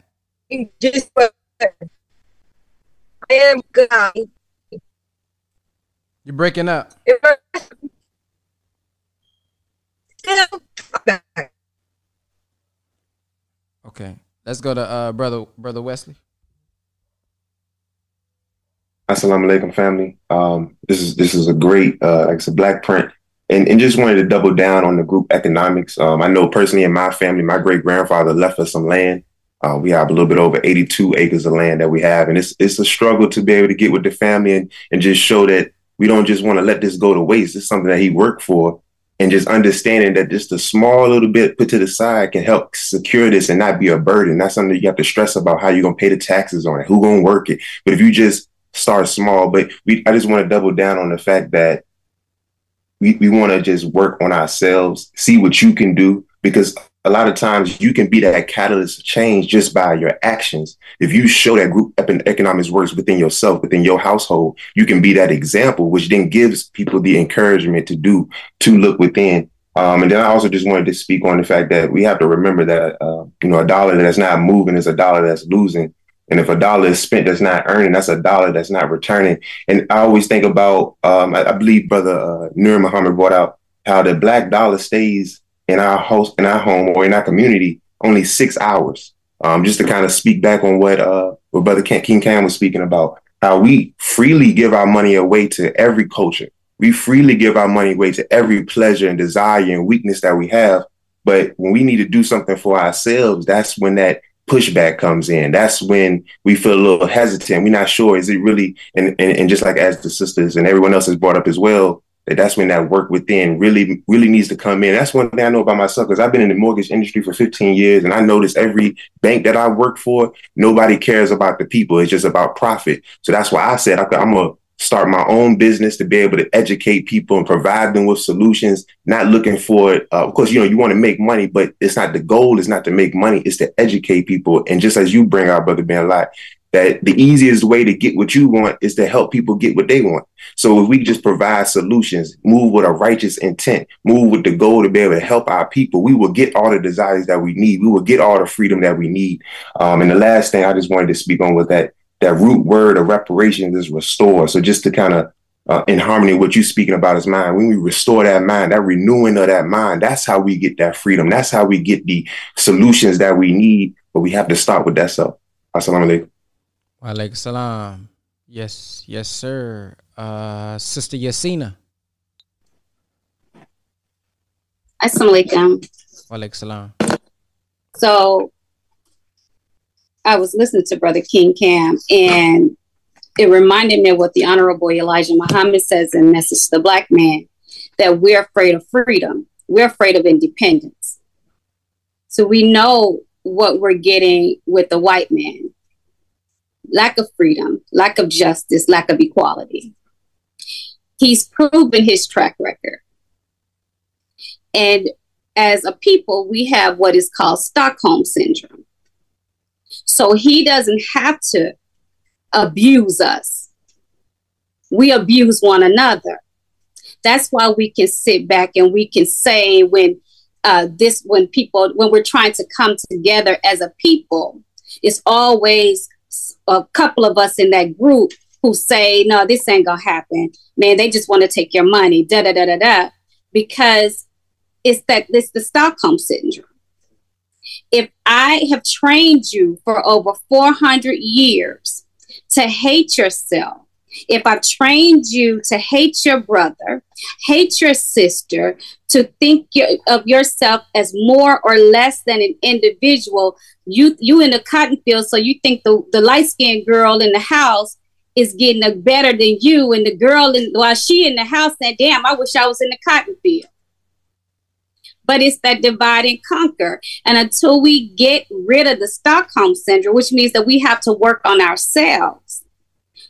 Just I am God. You're breaking up. Okay, let's go to uh, brother brother Wesley. Assalamu alaikum, family. Um, this is this is a great, uh, like it's a black print, and and just wanted to double down on the group economics. Um, I know personally in my family, my great grandfather left us some land. Uh, we have a little bit over 82 acres of land that we have, and it's it's a struggle to be able to get with the family and and just show that we don't just want to let this go to waste. It's something that he worked for, and just understanding that just a small little bit put to the side can help secure this and not be a burden. That's something you have to stress about how you're gonna pay the taxes on it, who gonna work it. But if you just start small, but we I just want to double down on the fact that we, we want to just work on ourselves, see what you can do, because a lot of times you can be that catalyst of change just by your actions. If you show that group economics works within yourself, within your household, you can be that example, which then gives people the encouragement to do, to look within. Um, and then I also just wanted to speak on the fact that we have to remember that, uh, you know, a dollar that's not moving is a dollar that's losing. And if a dollar is spent that's not earning, that's a dollar that's not returning. And I always think about, um, I, I, believe Brother uh, Nur Muhammad brought out how the black dollar stays in our host, in our home or in our community only six hours. Um, just to kind of speak back on what uh, what Brother King Cam was speaking about, how we freely give our money away to every culture. We freely give our money away to every pleasure and desire and weakness that we have. But when we need to do something for ourselves, that's when that pushback comes in. That's when we feel a little hesitant. We're not sure is it really and, and and just like as the sisters and everyone else has brought up as well, that that's when that work within really really needs to come in. That's one thing I know about myself because I've been in the mortgage industry for 15 years and I notice every bank that I work for, nobody cares about the people. It's just about profit. So that's why I said I, I'm a start my own business to be able to educate people and provide them with solutions not looking for it uh, of course you know you want to make money but it's not the goal is not to make money it's to educate people. And just as you bring out brother ben lot that the easiest way to get what you want is to help people get what they want. So if we just provide solutions move with a righteous intent move with the goal to be able to help our people we will get all the desires that we need. We will get all the freedom that we need. Um, and the last thing i just wanted to speak on was that that root word of reparations is restore. So just to kind of uh, in harmony with what you're speaking about is mind. When we restore that mind, that renewing of that mind, that's how we get that freedom. That's how we get the solutions that we need. But we have to start with that self. Assalamu alaikum. Wa alaikum salam. Yes, yes, sir. Uh, Sister Yasina. Assalamu alaikum. Wa alaikum salam. So I was listening to Brother King Cam, and it reminded me of what the Honorable Elijah Muhammad says in Message to the Black Man that we're afraid of freedom, we're afraid of independence. So we know what we're getting with the white man lack of freedom, lack of justice, lack of equality. He's proven his track record. And as a people, we have what is called Stockholm Syndrome. So he doesn't have to abuse us. We abuse one another. That's why we can sit back and we can say when uh, this, when people, when we're trying to come together as a people, it's always a couple of us in that group who say, no, this ain't gonna happen. Man, they just want to take your money, da da da da da. Because it's that it's the Stockholm syndrome. If I have trained you for over 400 years to hate yourself, if I've trained you to hate your brother, hate your sister, to think of yourself as more or less than an individual, you you in the cotton field, so you think the, the light skinned girl in the house is getting better than you, and the girl in while she in the house said, "Damn, I wish I was in the cotton field." But it's that divide and conquer, and until we get rid of the Stockholm syndrome, which means that we have to work on ourselves,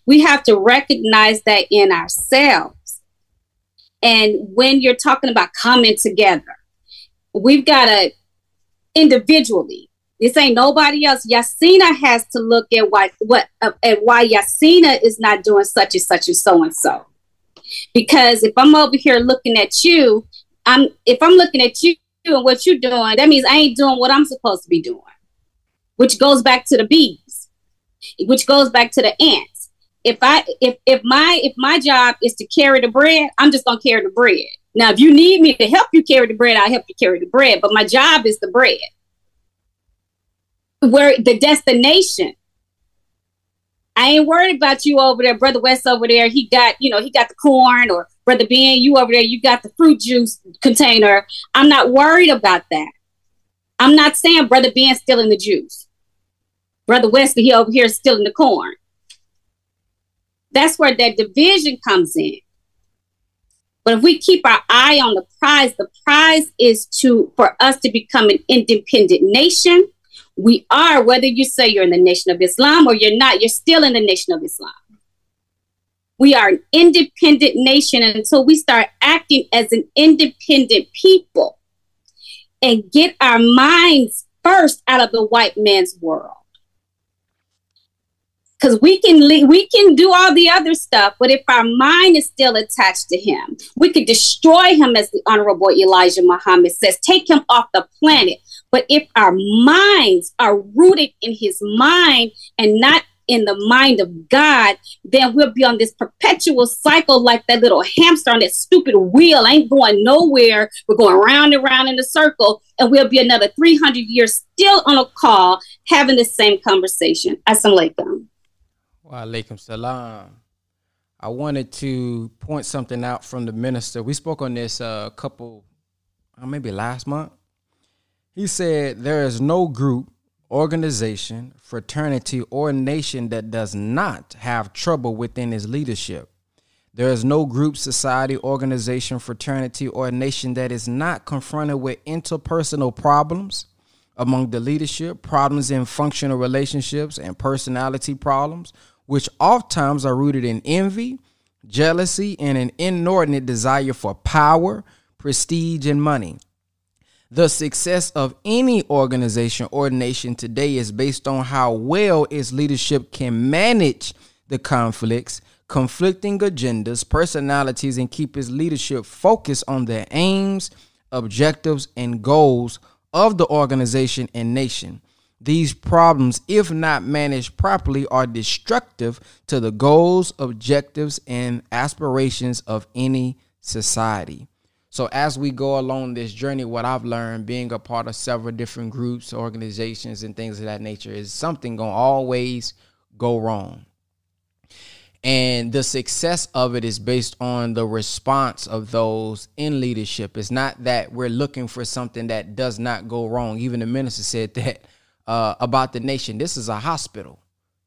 we have to recognize that in ourselves. And when you're talking about coming together, we've got to individually this ain't nobody else. Yasina has to look at why what uh, at why Yasina is not doing such and such and so and so. Because if I'm over here looking at you, I'm if I'm looking at you and what you're doing, that means I ain't doing what I'm supposed to be doing. Which goes back to the bees, which goes back to the ants. If I if if my if my job is to carry the bread, I'm just gonna carry the bread. Now, if you need me to help you carry the bread, I'll help you carry the bread. But my job is the bread where the destination. I ain't worried about you over there, brother West over there. He got, you know, he got the corn, or brother Ben, you over there, you got the fruit juice container. I'm not worried about that. I'm not saying brother Ben stealing the juice. Brother Wesley, he over here is stealing the corn. That's where that division comes in. But if we keep our eye on the prize, the prize is to for us to become an independent nation we are, whether you say you're in the nation of Islam or you're not, you're still in the nation of Islam. We are an independent nation until we start acting as an independent people and get our minds first out of the white man's world. Because we can le- we can do all the other stuff, but if our mind is still attached to him, we could destroy him, as the Honorable Elijah Muhammad says, take him off the planet. But if our minds are rooted in his mind and not in the mind of God, then we'll be on this perpetual cycle like that little hamster on that stupid wheel, ain't going nowhere. We're going round and round in a circle, and we'll be another 300 years still on a call having the same conversation. Assalamu alaikum. Wa alaikum salam. I wanted to point something out from the minister. We spoke on this a uh, couple, uh, maybe last month he said there is no group, organization, fraternity, or nation that does not have trouble within its leadership. There is no group, society, organization, fraternity, or nation that is not confronted with interpersonal problems among the leadership, problems in functional relationships, and personality problems, which oftentimes are rooted in envy, jealousy, and an inordinate desire for power, prestige, and money. The success of any organization or nation today is based on how well its leadership can manage the conflicts, conflicting agendas, personalities, and keep its leadership focused on the aims, objectives, and goals of the organization and nation. These problems, if not managed properly, are destructive to the goals, objectives, and aspirations of any society. So, as we go along this journey, what I've learned being a part of several different groups, organizations, and things of that nature is something to always go wrong. And the success of it is based on the response of those in leadership. It's not that we're looking for something that does not go wrong. Even the minister said that uh, about the nation. This is a hospital.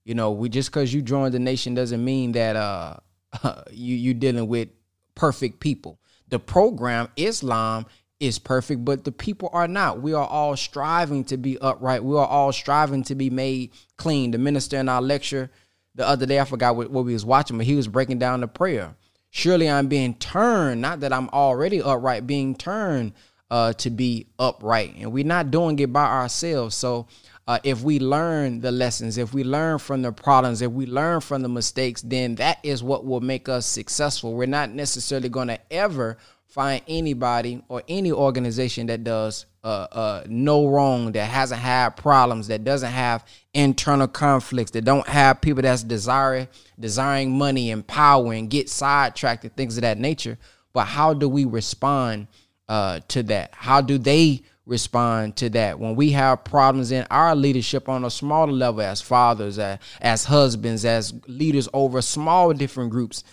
You know, we just because you joined the nation doesn't mean that uh, you you dealing with perfect people. The program Islam is perfect, but the people are not. We are all striving to be upright. We are all striving to be made clean. The minister in our lecture the other day, I forgot what, what we was watching, but he was breaking down the prayer. Surely I'm being turned, not that I'm already upright, being turned uh, to be upright. And we're not doing it by ourselves. So uh, if we learn the lessons, if we learn from the problems, if we learn from the mistakes, then that is what will make us successful. We're not necessarily going to ever find anybody or any organization that does uh, uh, no wrong, that hasn't had problems, that doesn't have internal conflicts, that don't have people that's desiring desiring money and power and get sidetracked and things of that nature. But how do we respond uh, to that? How do they respond to that when we have problems in our leadership on a smaller level as fathers, as, as husbands, as leaders over small different groups?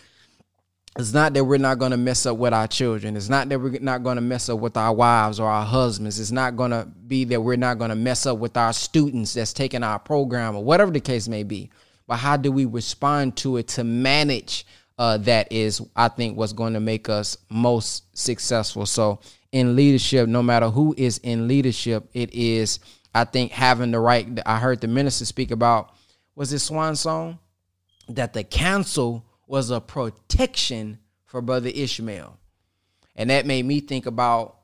it's not that we're not going to mess up with our children. It's not that we're not going to mess up with our wives or our husbands. It's not going to be that we're not going to mess up with our students that's taking our program or whatever the case may be. But how do we respond to it to manage uh, that is, I think, what's going to make us most successful. So in leadership, no matter who is in leadership, it is, I think, having the right. I heard the minister speak about, was this swan song? That the council was a protection for Brother Ishmael. And that made me think about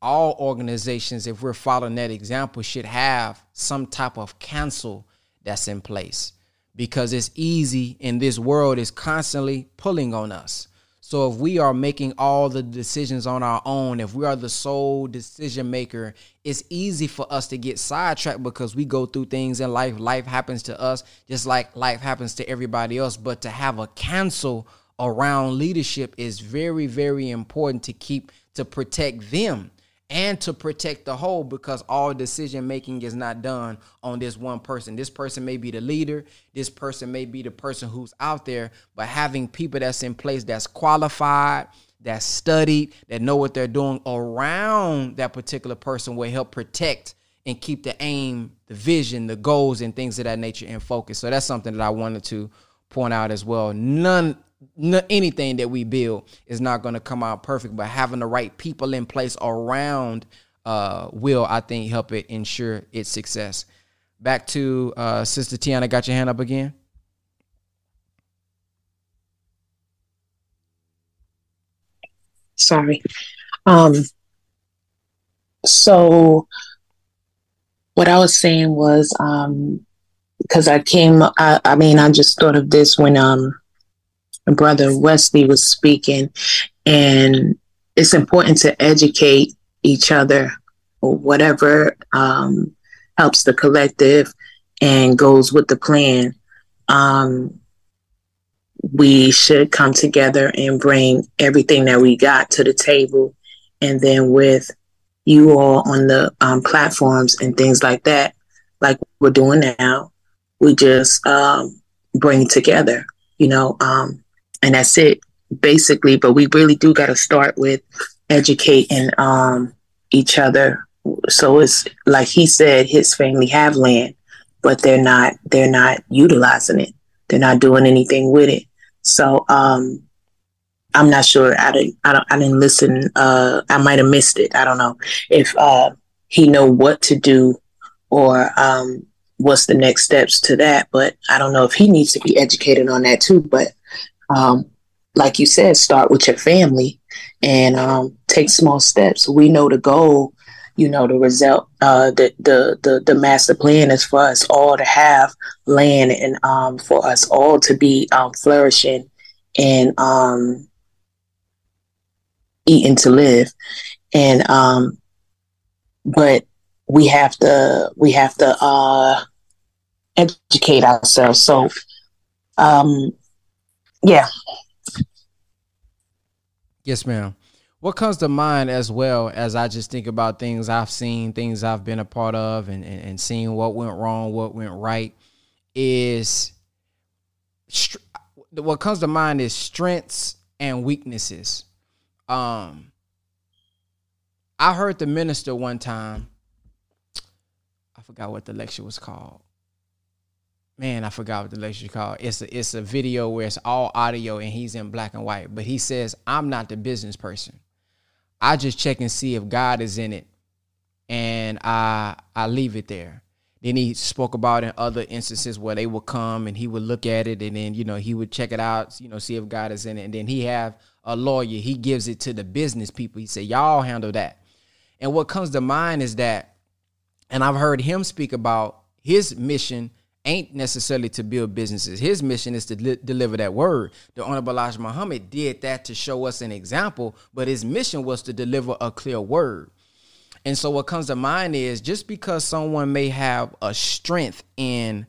all organizations, if we're following that example, should have some type of council that's in place because it's easy in this world is constantly pulling on us. So if we are making all the decisions on our own, if we are the sole decision maker, it's easy for us to get sidetracked because we go through things in life. Life happens to us just like life happens to everybody else. But to have a council around leadership is very, very important to keep to protect them and to protect the whole because all decision making is not done on this one person. This person may be the leader, this person may be the person who's out there, but having people that's in place that's qualified, that's studied, that know what they're doing around that particular person will help protect and keep the aim, the vision, the goals, and things of that nature in focus. So that's something that I wanted to point out as well. None anything that we build is not going to come out perfect, but having the right people in place around uh, will, I think, help it ensure its success. Back to uh, Sister Tiana, got your hand up again. Sorry. Um, so what I was saying was, um, because I came, I, I mean, I just thought of this when um brother Wesley was speaking, and it's important to educate each other or whatever um, helps the collective and goes with the plan. Um, we should come together and bring everything that we got to the table, and then with you all on the um, platforms and things like that, like we're doing now, we just um, bring together. You know, um, and that's it basically. But we really do got to start with educating um, each other. So it's like he said his family have land but they're not they're not utilizing it. They're not doing anything with it. So um, i'm not sure. I didn't i, don't, I didn't listen uh, i might have missed it. I don't know if uh, he know what to do or um, what's the next steps to that. But i don't know if he needs to be educated on that too. But um, like you said, start with your family and um, take small steps. We know the goal, you know, the result, uh, the, the, the, the master plan is for us all to have land and um, for us all to be um, flourishing and um, eating to live. And, um, but we have to we have to uh, educate ourselves. So, um, yeah. Yes, ma'am. What comes to mind as well as I just think about things I've seen, things I've been a part of, and, and, and seeing what went wrong, what went right, is what comes to mind is strengths and weaknesses. Um, I heard the minister one time. I forgot what the lecture was called. Man, I forgot what the lecture called. It's a it's a video where it's all audio and he's in black and white. But he says, "I'm not the business person. I just check and see if God is in it, and I I leave it there." Then he spoke about in other instances where they would come and he would look at it and then, you know, he would check it out, you know, see if God is in it. And then he have a lawyer, he gives it to the business people. He said, Y'all handle that. And what comes to mind is that, and I've heard him speak about his mission ain't necessarily to build businesses. His mission is to li- deliver that word. The Honorable Elijah Muhammad did that to show us an example, but his mission was to deliver a clear word. And so what comes to mind is just because someone may have a strength in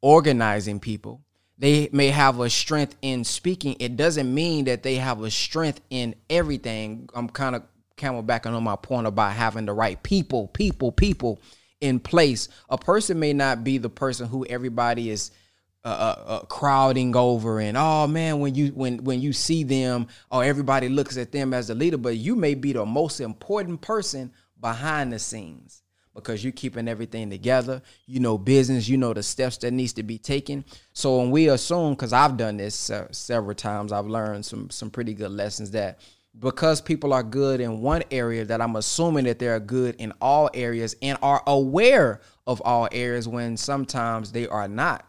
organizing people, they may have a strength in speaking, it doesn't mean that they have a strength in everything. I'm kind of camelbacking on my point about having the right people, people, people in place. A person may not be the person who everybody is uh, uh, uh, crowding over and oh man when you when when you see them or oh, everybody looks at them as the leader but you may be the most important person behind the scenes because you're keeping everything together. You know business, you know the steps that needs to be taken. So when we assume, because I've done this uh, several times, I've learned some some pretty good lessons that because people are good in one area, that I'm assuming that they're good in all areas and are aware of all areas when sometimes they are not.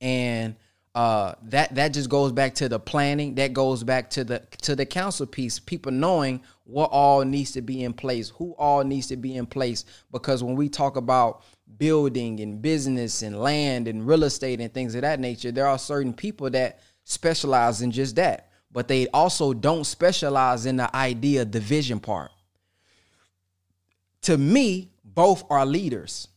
And uh, that that just goes back to the planning. That goes back to the to the council piece. People knowing what all needs to be in place, who all needs to be in place. Because when we talk about building and business and land and real estate and things of that nature, there are certain people that specialize in just that, but they also don't specialize in the idea division part. To me, both are leaders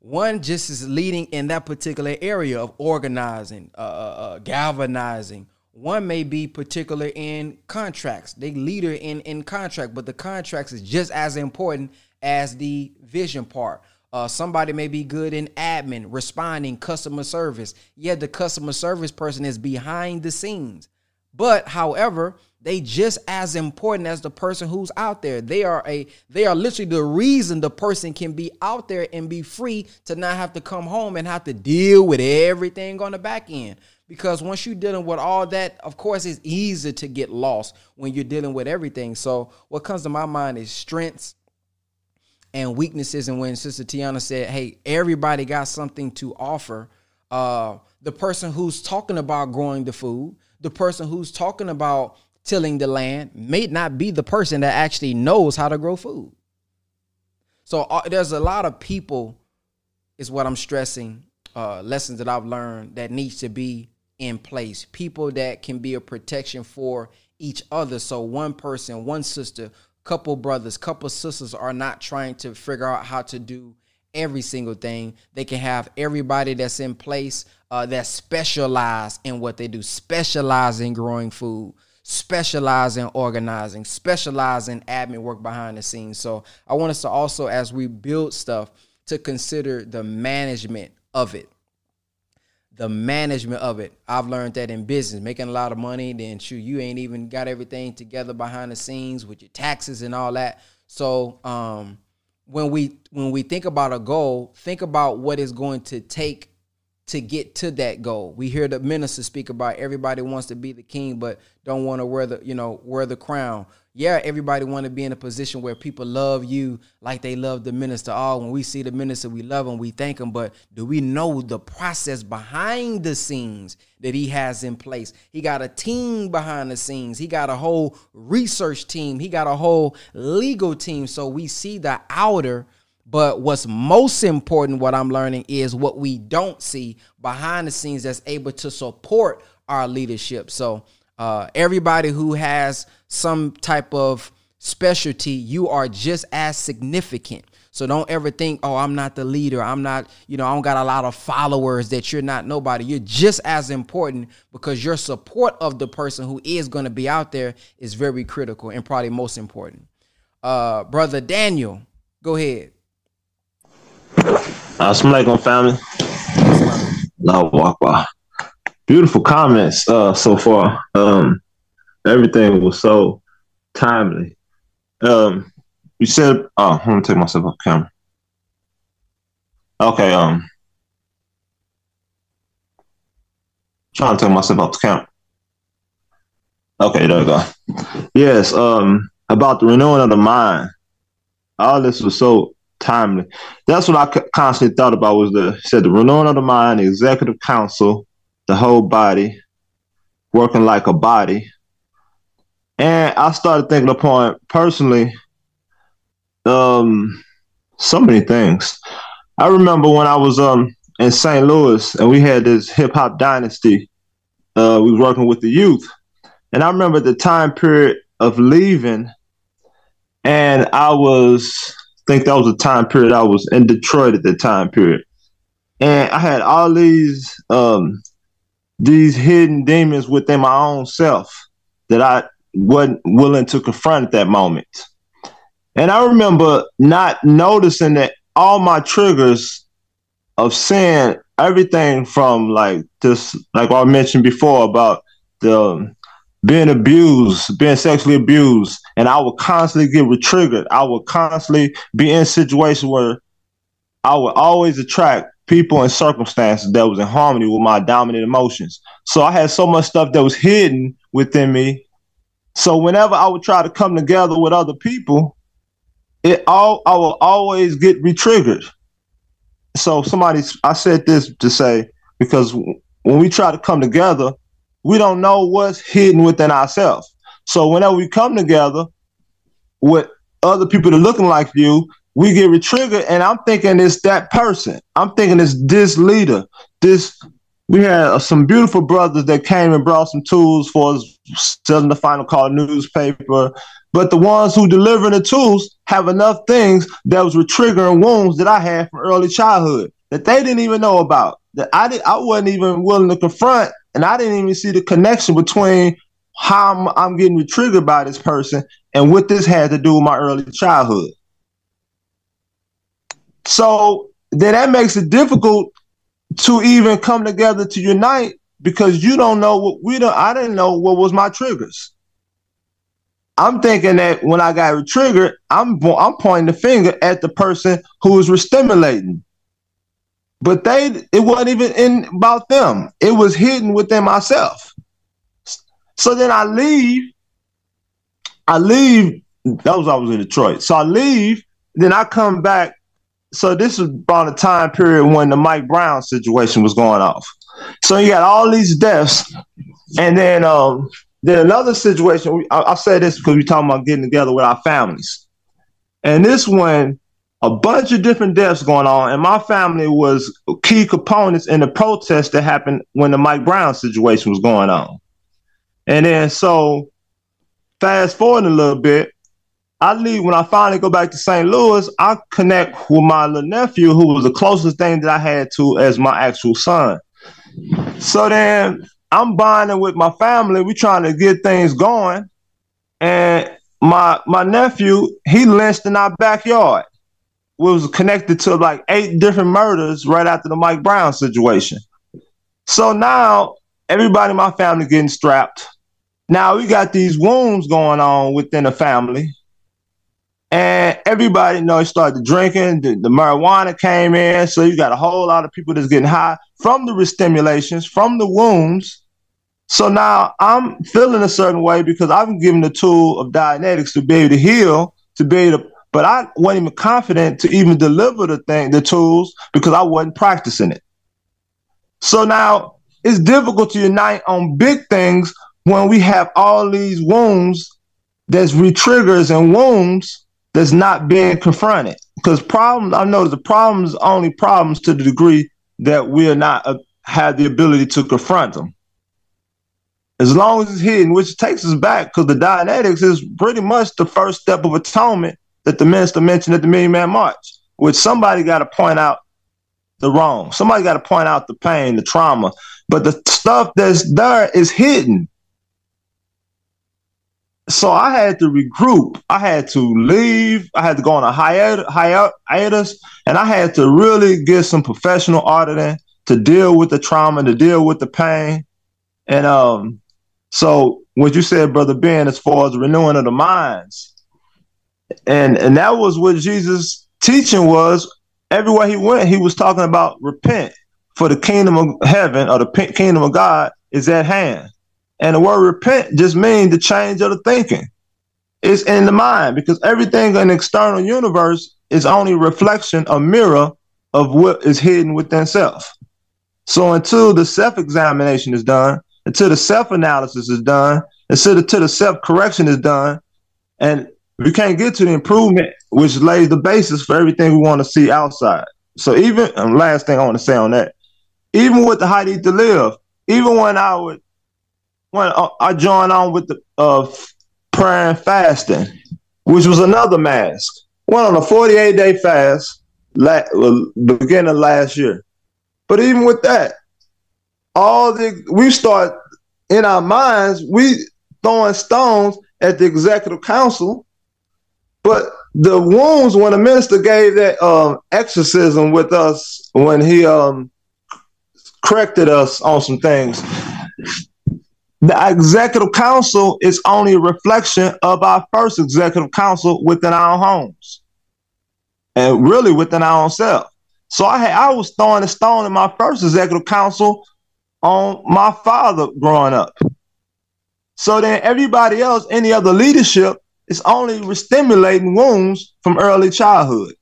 one just is leading in that particular area of organizing, uh, uh, uh, galvanizing. One may be particular in contracts. They leader in in contract, but the contracts is just as important as the vision part. Uh, somebody may be good in admin, responding, customer service. Yet the customer service person is behind the scenes. But however, they just as important as the person who's out there. They are a they are literally the reason the person can be out there and be free to not have to come home and have to deal with everything on the back end. Because once you're dealing with all that, of course, it's easy to get lost when you're dealing with everything. So what comes to my mind is strengths and weaknesses. And when Sister Tiana said, "Hey, everybody got something to offer," uh, the person who's talking about growing the food, the person who's talking about tilling the land may not be the person that actually knows how to grow food. So uh, there's a lot of people, is what I'm stressing, uh, lessons that I've learned that needs to be in place. People that can be a protection for each other. So one person, one sister, couple brothers, couple sisters are not trying to figure out how to do every single thing. They can have everybody that's in place uh, that specialize in what they do, specialize in growing food, specialize in organizing, specialize in admin work behind the scenes. So I want us to also, as we build stuff, to consider the management of it. The management of it. I've learned that in business, making a lot of money, then shoot, you ain't even got everything together behind the scenes with your taxes and all that. So um, when we when we think about a goal, think about what it's going to take to get to that goal. We hear the minister speak about everybody wants to be the king, but don't want to wear the, you know, wear the crown. Yeah, everybody want to be in a position where people love you like they love the minister. Oh, when we see the minister, we love him, we thank him. But do we know the process behind the scenes that he has in place? He got a team behind the scenes. He got a whole research team. He got a whole legal team. So we see the outer but what's most important, what I'm learning, is what we don't see behind the scenes that's able to support our leadership. So, uh, everybody who has some type of specialty, you are just as significant. So don't ever think, oh, I'm not the leader. I'm not, you know, I don't got a lot of followers that you're not nobody. You're just as important because your support of the person who is going to be out there is very critical and probably most important. Uh, brother Daniel, go ahead. Assalamualaikum family. Love walk by. Beautiful comments uh, so far. Um, everything was so timely. Um, you said, oh, let me take myself off camera. Okay, um, trying to take myself off the camera. Okay, there we go. Yes, um, about the renewing of the mind. All this was so timely. That's what I constantly thought about was the said the renewing of the mind, the executive council, the whole body, working like a body. And I started thinking upon personally, um, so many things. I remember when I was um in St. Louis and we had this hip hop dynasty. Uh, we was working with the youth, and I remember the time period of leaving, and I was think that was a time period I was in Detroit at the time period. And I had all these um these hidden demons within my own self that I wasn't willing to confront at that moment. And I remember not noticing that all my triggers of sin, everything from like this, like I mentioned before about the um, being abused, being sexually abused, and I would constantly get triggered. I would constantly be in situations where I would always attract people and circumstances that was in harmony with my dominant emotions. So I had so much stuff that was hidden within me. So whenever I would try to come together with other people, it all I will always get re-triggered. So somebody I said this to say because when we try to come together, we don't know what's hidden within ourselves. So whenever we come together with other people that are looking like you, we get re-triggered, and I'm thinking it's that person. I'm thinking it's this leader. This we had some beautiful brothers that came and brought some tools for us selling the final call newspaper. But the ones who delivering the tools have enough things that was triggering wounds that I had from early childhood that they didn't even know about. That I did I wasn't even willing to confront and I didn't even see the connection between how I'm, I'm getting triggered by this person and what this had to do with my early childhood. So then that makes it difficult to even come together to unite because you don't know what we don't. I didn't know what was my triggers. I'm thinking that when I got triggered, I'm I'm pointing the finger at the person who was restimulating. But they, it wasn't even in about them. It was hidden within myself. So then I leave. I leave. That was I was in Detroit. So I leave. Then I come back. So this was about a time period when the Mike Brown situation was going off. So you got all these deaths, and then um, then another situation. I, I say this because we're talking about getting together with our families, and this one a bunch of different deaths going on, and my family was key components in the protest that happened when the Mike Brown situation was going on. And then so fast forward a little bit, I leave when I finally go back to St. Louis, I connect with my little nephew, who was the closest thing that I had to as my actual son. So then I'm bonding with my family. We're trying to get things going. And my my nephew, he lynched in our backyard We was connected to like eight different murders right after the Mike Brown situation. So now everybody in my family getting strapped. Now we got these wounds going on within the family. And everybody you know started drinking. The, the, marijuana came in, so you got a whole lot of people that's getting high from the restimulations, from the wounds. So now I'm feeling a certain way because I've been given the tool of Dianetics to be able to heal, to be able to but I wasn't even confident to even deliver the thing, the tools, because I wasn't practicing it. So now it's difficult to unite on big things when we have all these wounds that's re-triggers and wounds that's not being confronted. Because problems, I know the problems only problems to the degree that we are not uh, have the ability to confront them. As long as it's hidden, which takes us back, because the Dianetics is pretty much the first step of atonement that the minister mentioned at the Million Man March. which somebody got to point out the wrong. Somebody got to point out the pain, the trauma. But the stuff that's there is hidden. So I had to regroup. I had to leave. I had to go on a hiatus, and I had to really get some professional auditing to deal with the trauma, to deal with the pain. And um, so what you said, brother Ben, as far as renewing of the minds, and and that was what Jesus' teaching was. Everywhere he went, he was talking about repent, for the kingdom of heaven or the kingdom of God is at hand. And the word repent just means the change of the thinking. It's in the mind because everything in the external universe is only reflection, a mirror of what is hidden within self. So until the self-examination is done, until the self-analysis is done, until the, the self-correction is done, and we can't get to the improvement, which lays the basis for everything we want to see outside. So even last thing I want to say on that, even with the how to eat to live, even when I would when I joined on with the uh, prayer and fasting, which was another mask. Went on a 48 day fast la- beginning last year. But even with that, all the we start in our minds, we throwing stones at the executive council, but the wounds when the minister gave that um, exorcism with us when he um, corrected us on some things. The executive council is only a reflection of our first executive council within our homes and really within our own self. So I had I was throwing a stone in my first executive council on my father growing up. So then everybody else, any other leadership, is only stimulating wounds from early childhood.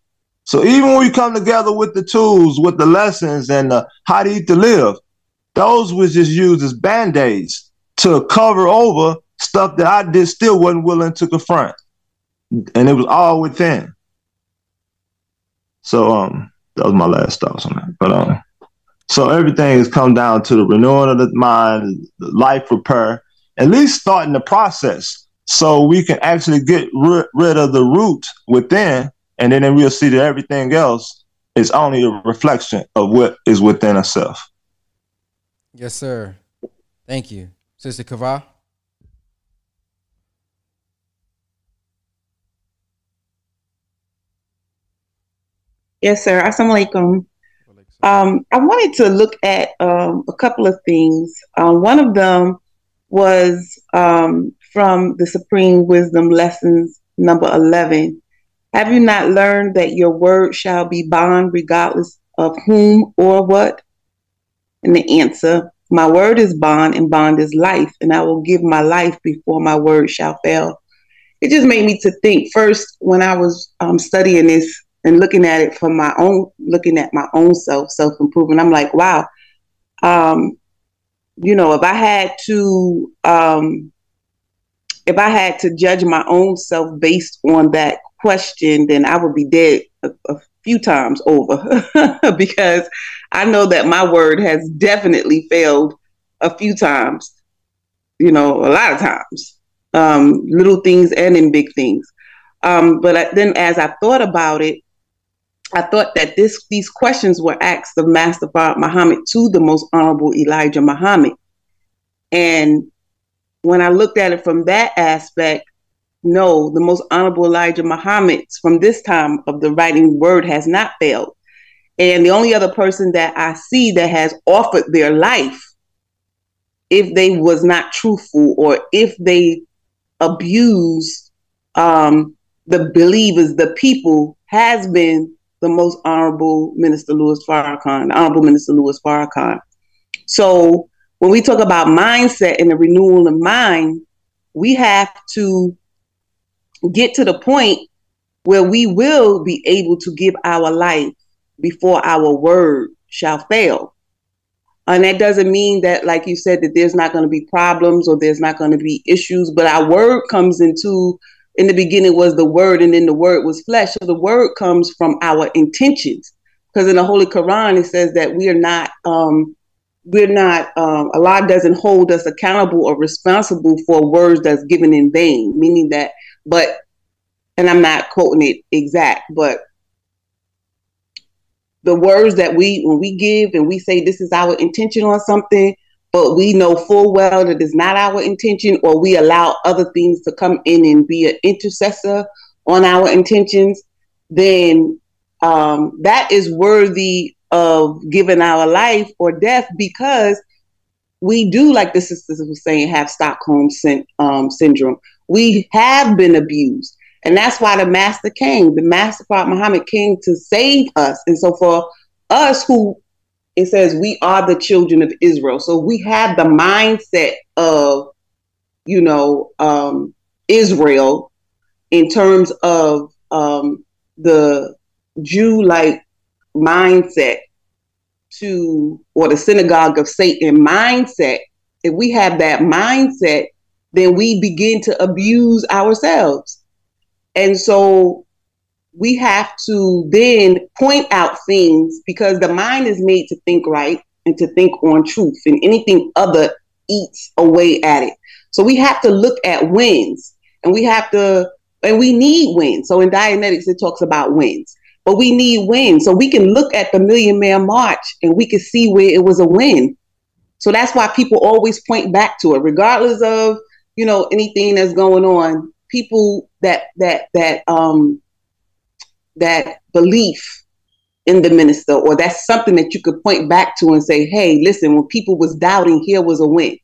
So even when we come together with the tools, with the lessons and the how to eat to live, those was just used as band-aids to cover over stuff that I did still wasn't willing to confront. And it was all within. So um that was my last thoughts on that. But um so everything has come down to the renewing of the mind, the life repair, at least starting the process so we can actually get rid, rid of the root within and then we'll see that everything else is only a reflection of what is within ourselves. Yes, sir. Thank you. Sister Kava. Yes, sir. Assalamu alaikum. Um, I wanted to look at um, a couple of things. Uh, one of them was um, from the Supreme Wisdom Lessons number 11. Have you not learned that your word shall be bond regardless of whom or what? And the answer, my word is bond and bond is life, and I will give my life before my word shall fail. It just made me to think first when I was um, studying this and looking at it from my own, looking at my own self, self improvement. I'm like, wow, um, you know, if I had to, um, if I had to judge my own self based on that question, then I would be dead a, a few times over because I know that my word has definitely failed a few times, you know, a lot of times, um, little things and in big things. Um, but I, then as I thought about it, I thought that this these questions were asked of Master Fard Muhammad to the most honorable Elijah Muhammad. And when I looked at it from that aspect, no, the most honorable Elijah Muhammad from this time of the writing word has not failed. And the only other person that I see that has offered their life, if they was not truthful or if they abused um, the believers, the people, has been the most honorable Minister Louis Farrakhan, Honorable Minister Louis Farrakhan. So when we talk about mindset and the renewal of mind, we have to get to the point where we will be able to give our life before our word shall fail. And that doesn't mean that, like you said, that there's not going to be problems or there's not going to be issues, but our word comes into, in the beginning was the word, and then the word was flesh. So the word comes from our intentions. Because in the Holy Quran, it says that we are not, um, we're not, um, Allah doesn't hold us accountable or responsible for words that's given in vain, meaning that but and I'm not quoting it exact, but the words that we when we give and we say this is our intention on something, but we know full well that it's not our intention, or we allow other things to come in and be an intercessor on our intentions, then um, that is worthy of giving our life or death because we do, like the sisters was saying, have Stockholm um, syndrome. We have been abused. And that's why the master came. The master prophet Muhammad came to save us. And so for us who it says we are the children of Israel. So we have the mindset of, you know, um, Israel in terms of um, the Jew like mindset to, or the synagogue of Satan mindset. If we have that mindset, then we begin to abuse ourselves. And so we have to then point out things because the mind is made to think right and to think on truth, and anything other eats away at it. So we have to look at wins and we have to, and we need wins. So in Dianetics, it talks about wins, but we need wins. So we can look at the Million Man March and we can see where it was a win. So that's why people always point back to it, regardless of, you know, anything that's going on. People that, that, that, um, that belief in the minister or that's something that you could point back to and say hey listen when people was doubting here was a win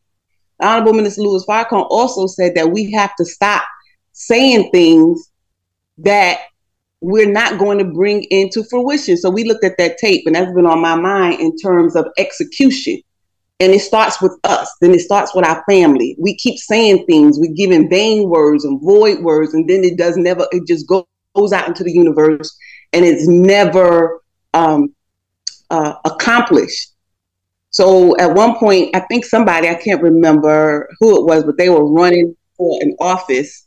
the honorable minister louis farrakhan also said that we have to stop saying things that we're not going to bring into fruition so we looked at that tape and that's been on my mind in terms of execution and it starts with us then it starts with our family we keep saying things we give in vain words and void words and then it does never it just goes goes out into the universe and it's never um, uh, accomplished. So at one point, I think somebody, I can't remember who it was, but they were running for an office.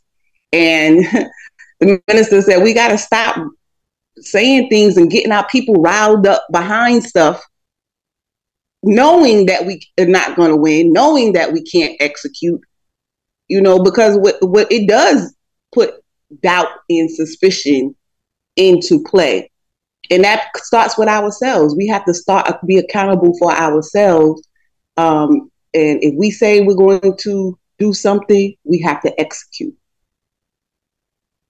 And the minister said, We got to stop saying things and getting our people riled up behind stuff, knowing that we are not going to win, knowing that we can't execute, you know, because what, what it does put doubt and suspicion into play. And that starts with ourselves. We have to start be accountable for ourselves. Um, and if we say we're going to do something, we have to execute.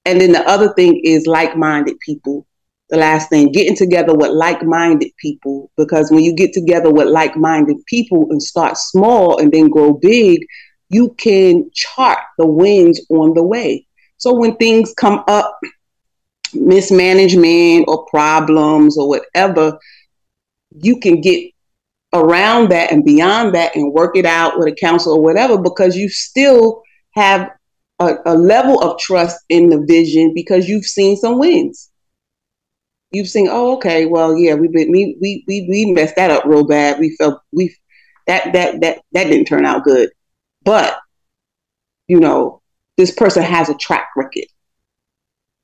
And then the other thing is like minded people. The last thing, getting together with like minded people, because when you get together with like minded people and start small and then grow big, you can chart the wins on the way. So when things come up, mismanagement or problems or whatever, you can get around that and beyond that and work it out with a counsel or whatever because you still have a, a level of trust in the vision because you've seen some wins. You've seen, oh, okay, well, yeah, we've been we we we we messed that up real bad. We felt we that that that that didn't turn out good. But you know, this person has a track record.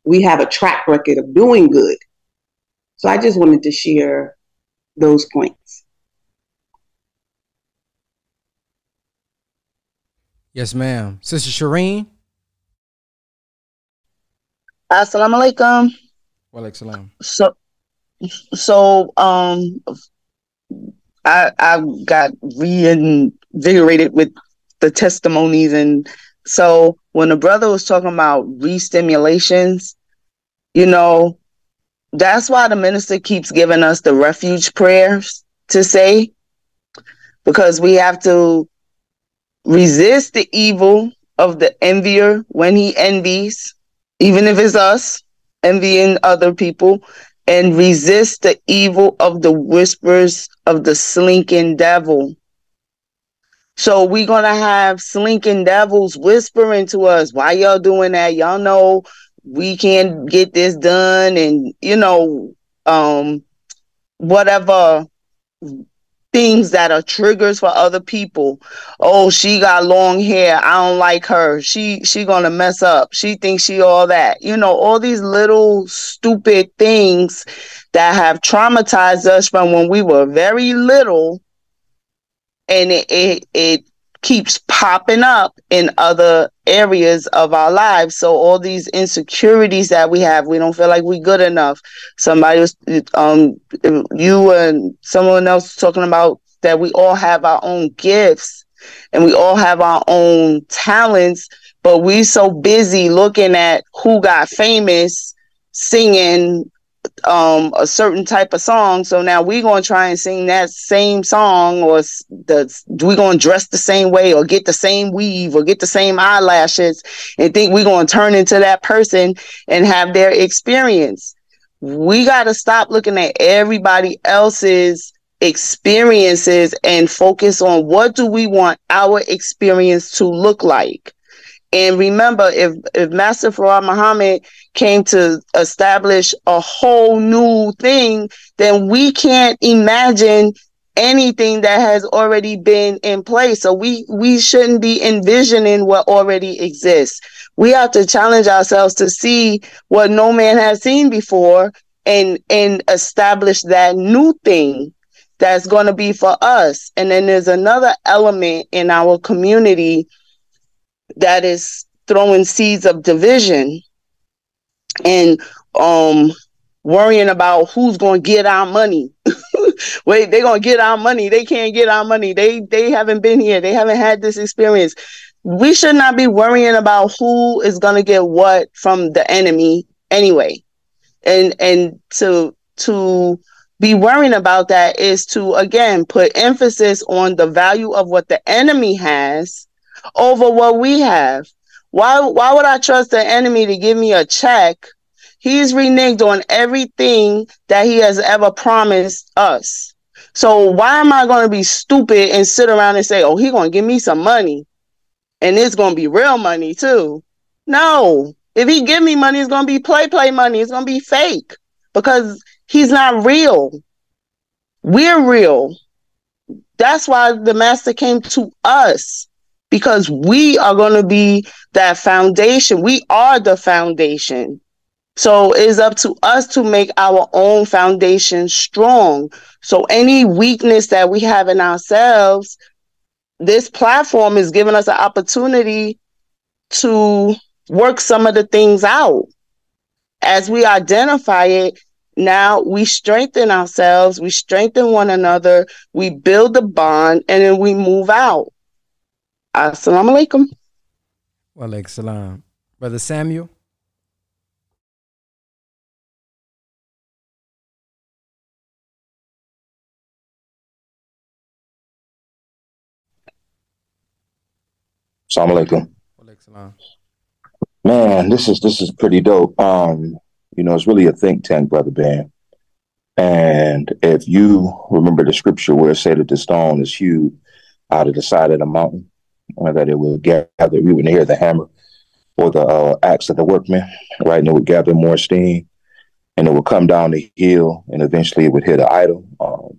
We have a track record of doing good. So I just wanted to share those points. Yes, ma'am. Sister Shireen. Assalamu alaikum. Walaikum So, so um, I I got reinvigorated with the testimonies and so when the brother was talking about re-stimulations, you know, that's why the minister keeps giving us the refuge prayers to say, because we have to resist the evil of the envier when he envies, even if it's us envying other people, and resist the evil of the whispers of the slinking devil so we're gonna have slinking devils whispering to us, why y'all doing that? Y'all know we can't get this done, and you know, um, whatever things that are triggers for other people. Oh, she got long hair. I don't like her. She she gonna mess up. She thinks she all that. You know, all these little stupid things that have traumatized us from when we were very little and it it, it keeps popping up in other areas of our lives. So all these insecurities that we have, we don't feel like we're good enough. Somebody was, um, you and someone else talking about that we all have our own gifts and we all have our own talents, but we so busy looking at who got famous singing um a certain type of song. So now we're going to try and sing that same song or the we're going to dress the same way or get the same weave or get the same eyelashes and think we're going to turn into that person and have their experience. We got to stop looking at everybody else's experiences and focus on what do we want our experience to look like and remember, if if Master Fard Muhammad came to establish a whole new thing, then we can't imagine anything that has already been in place. So we we shouldn't be envisioning what already exists. We have to challenge ourselves to see what no man has seen before and and establish that new thing that's going to be for us. And then there's another element in our community that is throwing seeds of division and um worrying about who's going to get our money. Wait, they're going to get our money. They can't get our money. They they haven't been here. They haven't had this experience. We should not be worrying about who is going to get what from the enemy anyway. And and to to be worrying about that is to again put emphasis on the value of what the enemy has over what we have. Why why would I trust the enemy to give me a check? He's reneged on everything that he has ever promised us. So why am I going to be stupid and sit around and say, "Oh, he's going to give me some money." And it's going to be real money too. No. If he give me money, it's going to be play play money. It's going to be fake because he's not real. We're real. That's why the master came to us because we are going to be that foundation. We are the foundation. So it's up to us to make our own foundation strong. So any weakness that we have in ourselves, this platform is giving us an opportunity to work some of the things out. As we identify it, now we strengthen ourselves, we strengthen one another, we build a bond, and then we move out. Assalamu alaikum. Wa alaikum salam. Brother Samuel. Assalamu alaikum. Man, this is this is pretty dope. Um, you know, it's really a think tank, brother Ben. And if you remember the scripture where it said that the stone is hewed out of the side of the mountain, that it would gather, we would hear the hammer or the uh, axe of the workman, right? And it would gather more steam and it would come down the hill and eventually it would hit an idol. Um,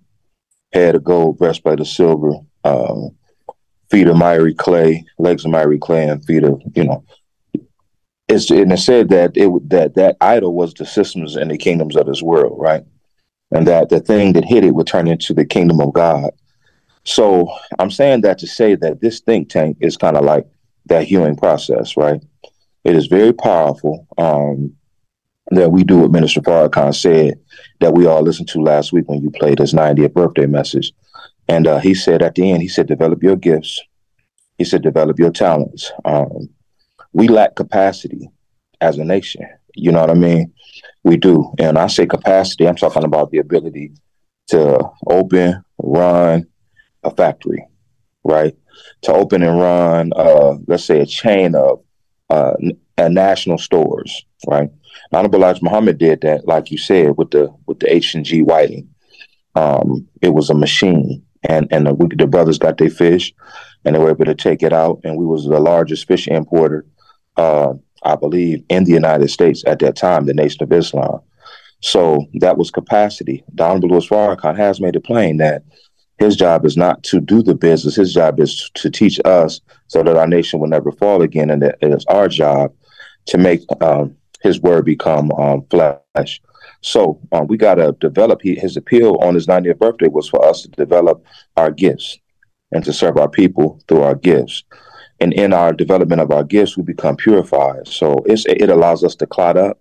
head of gold, breastplate of silver, um, feet of miry clay, legs of miry clay, and feet of, you know, it's, and it said that it that that idol was the systems and the kingdoms of this world, right? And that the thing that hit it would turn into the kingdom of God. So I'm saying that to say that this think tank is kind of like that healing process, right? It is very powerful. Um, that we do what Minister Farrakhan said that we all listened to last week when you played his 90th birthday message. And uh, he said at the end, he said, develop your gifts. He said, develop your talents. Um, we lack capacity as a nation. You know what I mean? We do. And I say capacity, I'm talking about the ability to open, run, a factory, right? To open and run, uh, let's say, a chain of uh, n- national stores, right? Honorable Elijah Muhammad did that, like you said, with the with the H and G Whiting. Um, it was a machine, and and the, we, the brothers got their fish, and they were able to take it out, and we was the largest fish importer, uh, I believe, in the United States at that time, the Nation of Islam. So that was capacity. Don Louis Farrakhan has made it plain that his job is not to do the business. His job is to teach us so that our nation will never fall again. And it is our job to make um, his word become um, flesh. So um, we got to develop he, his appeal on his 90th birthday was for us to develop our gifts. and to serve our people through our gifts. And in our development of our gifts, we become purified. So it allows us to clot up.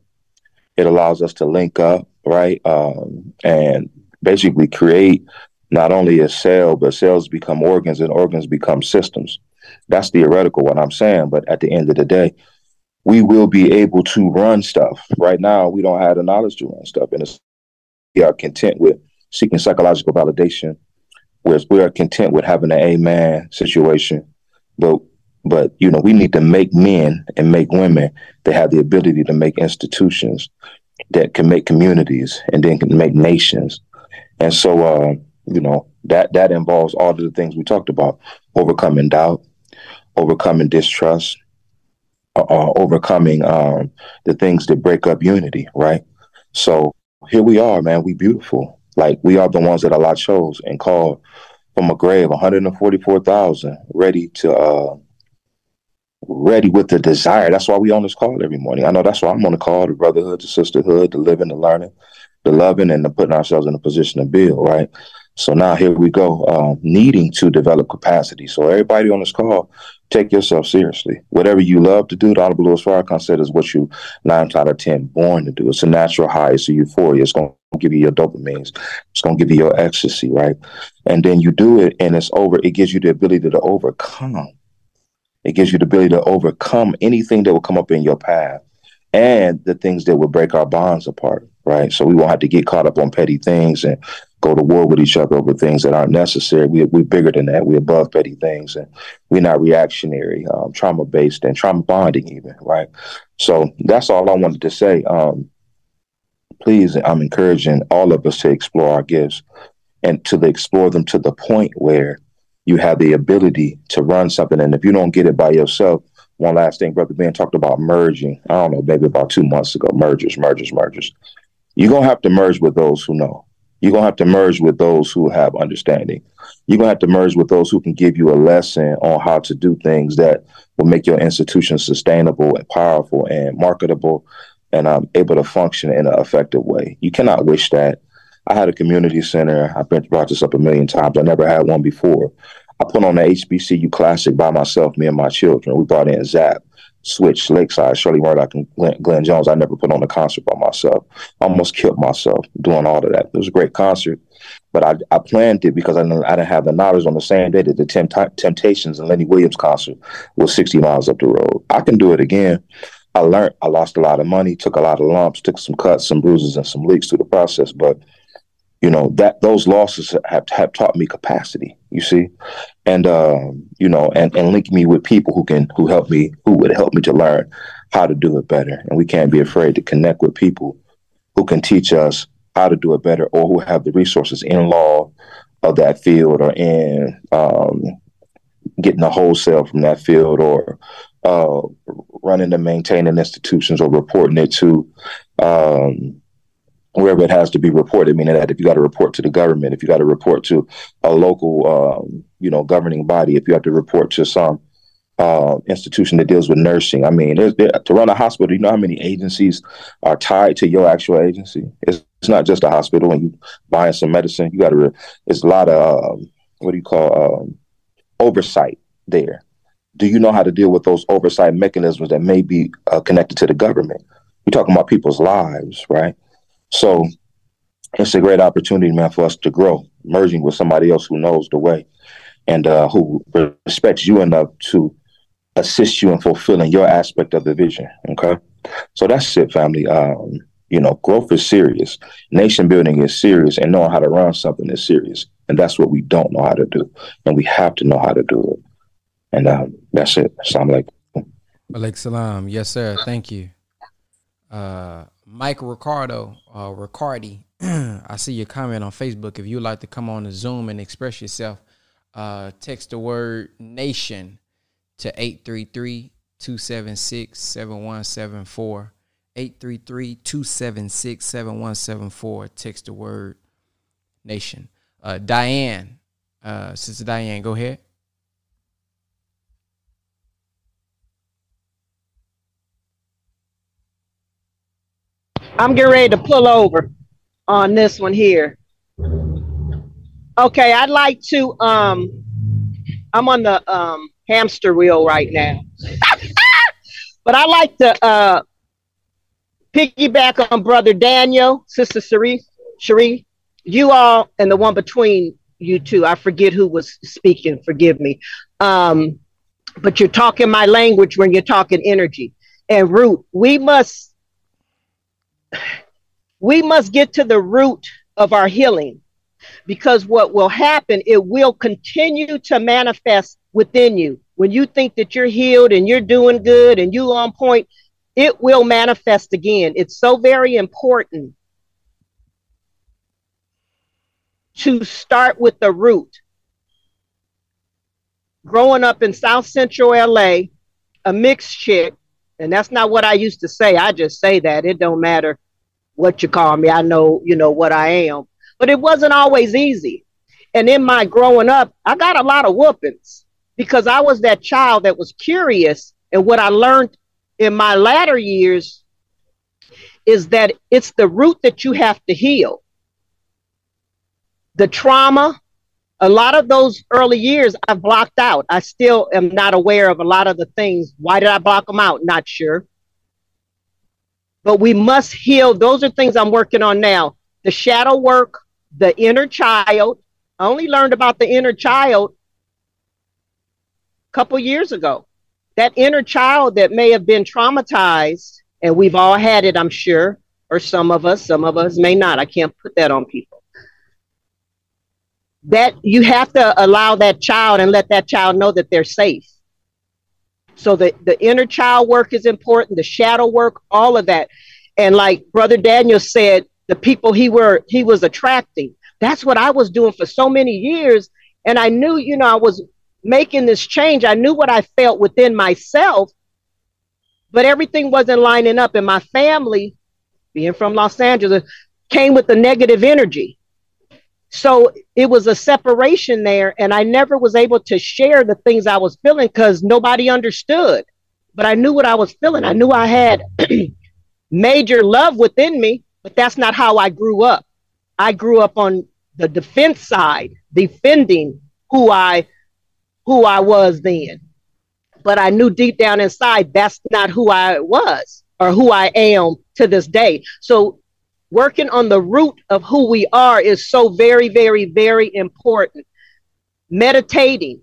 It allows us to link up, right? Um, and basically create not only a cell, but cells become organs and organs become systems. That's theoretical, what I'm saying. But at the end of the day, we will be able to run stuff. Right now, we don't have the knowledge to run stuff. And we are content with seeking psychological validation, whereas we are content with having an amen situation. But but you know, we need to make men and make women that have the ability to make institutions that can make communities and then can make nations. And so uh, you know, that that involves all of the things we talked about: overcoming doubt, overcoming distrust, uh, uh, overcoming um, the things that break up unity, right? So here we are, man. We beautiful. Like we are the ones that Allah chose and called from a grave, 144,000, ready to, uh, ready with the desire. That's why we on this call every morning. I know that's why I'm on the call, the brotherhood, the sisterhood, the living, the learning, the loving, and the putting ourselves in a position to build, right? So now here we go, um, needing to develop capacity. So everybody on this call, take yourself seriously. Whatever you love to do, the Honorable Louis Farrakhan said is what you nine out of ten born to do. It's a natural high, it's a euphoria. It's going to give you your dopamines. It's going to give you your ecstasy, right? And then you do it, and it's over. It gives you the ability to overcome. It gives you the ability to overcome anything that will come up in your path and the things that will break our bonds apart, right? So we won't have to get caught up on petty things and go to war with each other over things that aren't necessary. We, we're bigger than that. We're above petty things, and we're not reactionary, um, trauma based, and trauma bonding, even right. So that's all I wanted to say. Um, please, I'm encouraging all of us to explore our gifts and to explore them to the point where you have the ability to run something. And if you don't get it by yourself, one last thing, Brother Ben talked about merging. I don't know, maybe about two months ago, mergers, mergers, mergers. You're going to have to merge with those who know. You're going to have to merge with those who have understanding. You're going to have to merge with those who can give you a lesson on how to do things that will make your institution sustainable and powerful and marketable and um, able to function in an effective way. You cannot wish that. I had a community center. I've been brought this up a million times. I never had one before. I put on the HBCU Classic by myself, me and my children. We brought in Zap. Switch, Lakeside, Shirley Murdock, and Glenn, Glenn, Jones. I never put on a concert by myself. Almost killed myself doing all of that. It was a great concert, but I, I planned it because I, I didn't have the knowledge on the same day that the Tempt- Temptations and Lenny Williams concert was 60 miles up the road. I can do it again. I learned, I lost a lot of money, took a lot of lumps, took some cuts, some bruises, and some leaks through the process, but you know that those losses have, have taught me capacity you see? And um, you know and, and link me with people who can who help me who would help me to learn how to do it better. And we can't be afraid to connect with people who can teach us how to do it better or who have the resources in law of that field or in um, getting a wholesale from that field or uh, running and maintaining institutions or reporting it to um, wherever it has to be reported, meaning that if you got to report to the government, if you got to report to a local, um, you know, governing body, if you have to report to some uh, institution that deals with nursing, I mean, there, to run a hospital, you know how many agencies are tied to your actual agency? It's, it's not just a hospital. When you buying some medicine, you got to. It's a lot of um, what do you call um, oversight there. Do you know how to deal with those oversight mechanisms that may be uh, connected to the government? We're talking about people's lives, right? So it's a great opportunity, man, for us to grow, merging with somebody else who knows the way and uh, who respects you enough to assist you in fulfilling your aspect of the vision. Okay. So that's it, family. Um, you know, growth is serious. Nation building is serious, and knowing how to run something is serious. And that's what we don't know how to do. And we have to know how to do it. And um, that's it. Assalamu alaikum. Alaikum salam. Yes, sir. Thank you. Uh, Mike Ricardo, uh, Ricardi, I see your comment on Facebook. If you'd like to come on the Zoom and express yourself, uh, text the word nation to 833 276 7174. 833 276 7174. Text the word nation. Uh, Diane, uh, Sister Diane, go ahead. I'm getting ready to pull over on this one here. Okay, I'd like to um I'm on the um, hamster wheel right now. but I like to uh, piggyback on Brother Daniel, Sister Cherie, Cherie, you all, and the one between you two. I forget who was speaking. Forgive me. Um, but you're talking my language when you're talking energy and root. We must we must get to the root of our healing because what will happen it will continue to manifest within you. When you think that you're healed and you're doing good and you on point it will manifest again. It's so very important to start with the root. Growing up in south central la a mixed chick and that's not what i used to say i just say that it don't matter what you call me i know you know what i am but it wasn't always easy. And in my growing up, I got a lot of whoopings because I was that child that was curious. And what I learned in my latter years is that it's the root that you have to heal. The trauma, a lot of those early years I've blocked out. I still am not aware of a lot of the things. Why did I block them out? Not sure. But we must heal. Those are things I'm working on now. The shadow work, the inner child. I only learned about the inner child a couple years ago. That inner child that may have been traumatized, and we've all had it, I'm sure, or some of us, some of us may not. I can't put that on people. That you have to allow that child and let that child know that they're safe. So the, the inner child work is important, the shadow work, all of that. And like Brother Daniel said, the people he were he was attracting. That's what I was doing for so many years. And I knew, you know, I was making this change. I knew what I felt within myself, but everything wasn't lining up. And my family, being from Los Angeles, came with the negative energy. So it was a separation there. And I never was able to share the things I was feeling because nobody understood. But I knew what I was feeling. I knew I had major love within me but that's not how I grew up. I grew up on the defense side, defending who I who I was then. But I knew deep down inside that's not who I was or who I am to this day. So working on the root of who we are is so very, very, very important. Meditating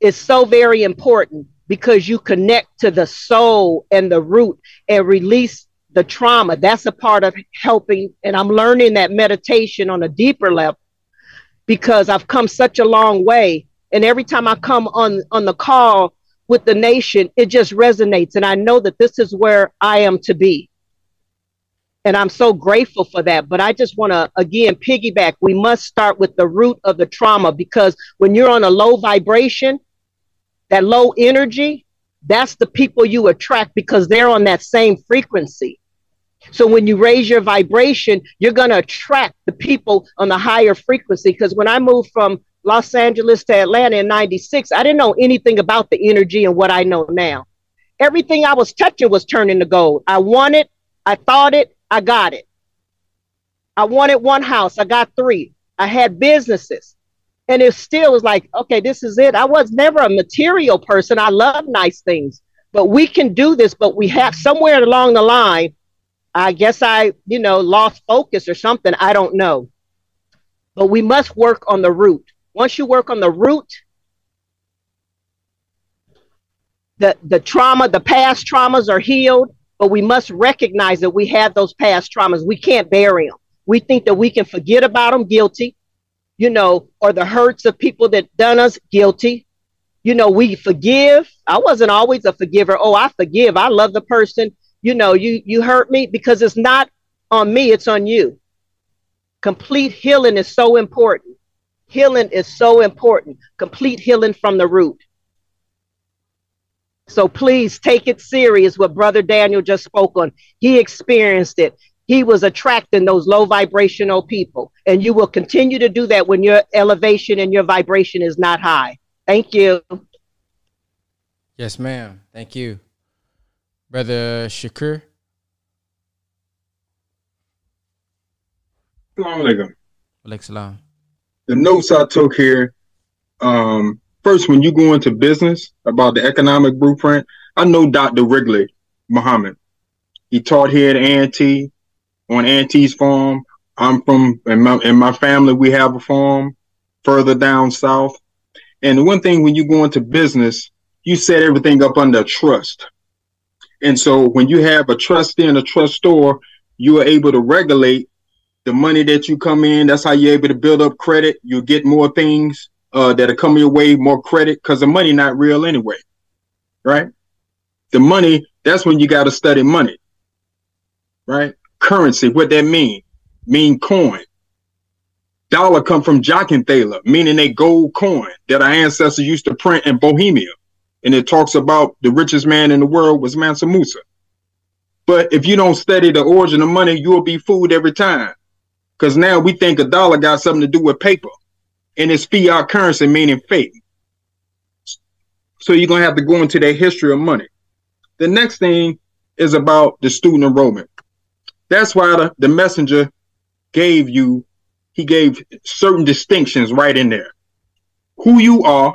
is so very important because you connect to the soul and the root and release the trauma. That's a part of helping. And I'm learning that meditation on a deeper level because I've come such a long way. And every time I come on, on the call with the nation, it just resonates. And I know that this is where I am to be. And I'm so grateful for that. But I just want to, again, piggyback. We must start with the root of the trauma because when you're on a low vibration, that low energy, that's the people you attract because they're on that same frequency. So when you raise your vibration, you're going to attract the people on the higher frequency. Because when I moved from Los Angeles to Atlanta in 96, I didn't know anything about the energy and what I know now. Everything I was touching was turning to gold. I wanted, I thought it, I got it. I wanted one house, I got three. I had businesses. And it still was like, okay, this is it. I was never a material person. I love nice things, but we can do this. But we have somewhere along the line, I guess I, you know, lost focus or something. I don't know. But we must work on the root. Once you work on the root, the, the trauma, the past traumas are healed, but we must recognize that we have those past traumas. We can't bury them. We think that we can forget about them, guilty, you know, or the hurts of people that done us, guilty. You know, we forgive. I wasn't always a forgiver. Oh, I forgive. I love the person you know, you you hurt me because it's not on me, it's on you. Complete healing is so important. Healing is so important. Complete healing from the root. So please take it serious what Brother Daniel just spoke on. He experienced it. He was attracting those low vibrational people. And you will continue to do that when your elevation and your vibration is not high. Thank you. Yes, ma'am. Thank you. Brother Shakur. Assalamu alaikum. Alaikum salam. The notes I took here Um, first, when you go into business about the economic blueprint, I know Dr. Ridgely Muhammad. He taught here at A&T on A&T's farm. I'm from in my, in my family. We have a farm further down south. And the one thing when you go into business, you set everything up under trust. And so when you have a trustee and a trustor, you are able to regulate the money that you come in. That's how you're able to build up credit. You get more things uh, that are coming your way, more credit, because the money not real anyway, right? The money, that's when you got to study money, right? Currency, what that mean? Mean coin. Dollar come from Joachimsthaler, meaning a gold coin that our ancestors used to print in Bohemia. And it talks about the richest man in the world was Mansa Musa. But if you don't study the origin of money, you'll be fooled every time. Because now we think a dollar got something to do with paper and it's fiat currency, meaning fake. So you're to have to go into that history of money. The next thing is about the student enrollment. That's why the, the messenger gave you, he gave certain distinctions right in there. Who you are,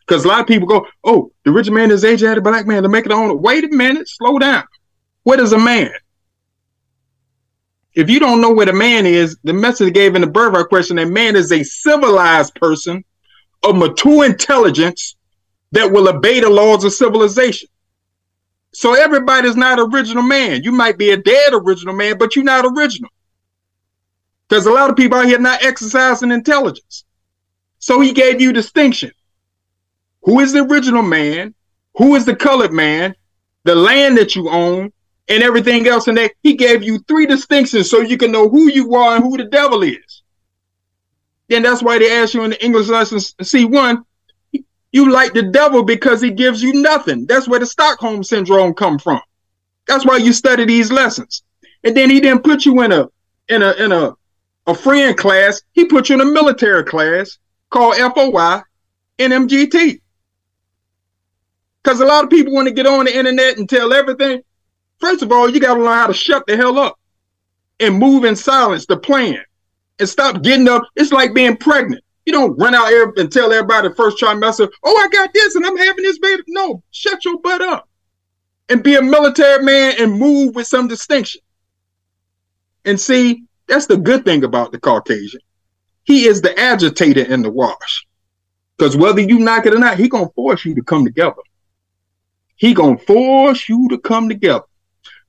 because a lot of people go, oh, the rich man is age, the black man to make it on. Wait a minute, slow down. What is a man? If you don't know what a man is, the message gave in the birthright question, a man is a civilized person of mature intelligence that will obey the laws of civilization. So everybody's not original man. You might be a dead original man, but you're not original. There's a lot of people out here not exercising intelligence. So he gave you distinction. Who is the original man? Who is the colored man? The land that you own, and everything else and that he gave you three distinctions so you can know who you are and who the devil is. Then that's why they ask you in the english lessons c1 you like the devil because he gives you nothing. That's where the stockholm syndrome come from. That's why you study these lessons. And then he didn't put you in a in a in a a friend class. He put you in a military class called foi nmgt because a lot of people want to get on the internet and tell everything First of all, you got to learn how to shut the hell up and move in silence, the plan, and stop getting up. It's like being pregnant. You don't run out here and tell everybody the first trimester, oh, I got this and I'm having this baby. No, shut your butt up and be a military man and move with some distinction. And see, that's the good thing about the Caucasian. He is the agitator in the wash. Because whether you knock it or not, he gonna force you to come together. He gonna force you to come together.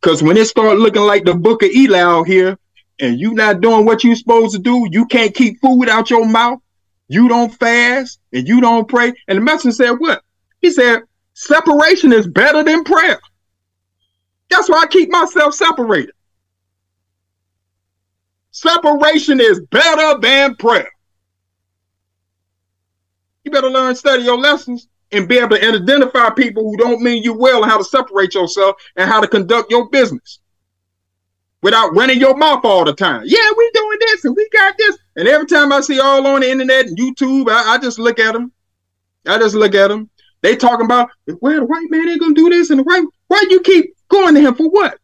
Because when it start looking like the book of Eli out here, and you not doing what you supposed to do, you can't keep food out your mouth, you don't fast, and you don't pray. And the messenger said, What? He said, Separation is better than prayer. That's why I keep myself separated. Separation is better than prayer. You better learn, study your lessons, and be able to identify people who don't mean you well and how to separate yourself and how to conduct your business without running your mouth all the time. Yeah, we doing this and we got this. And every time I see all on the internet and YouTube, I, I just look at them. I just look at them. They talking about, well, the white man ain't gonna do this and the white, why you keep going to him for what?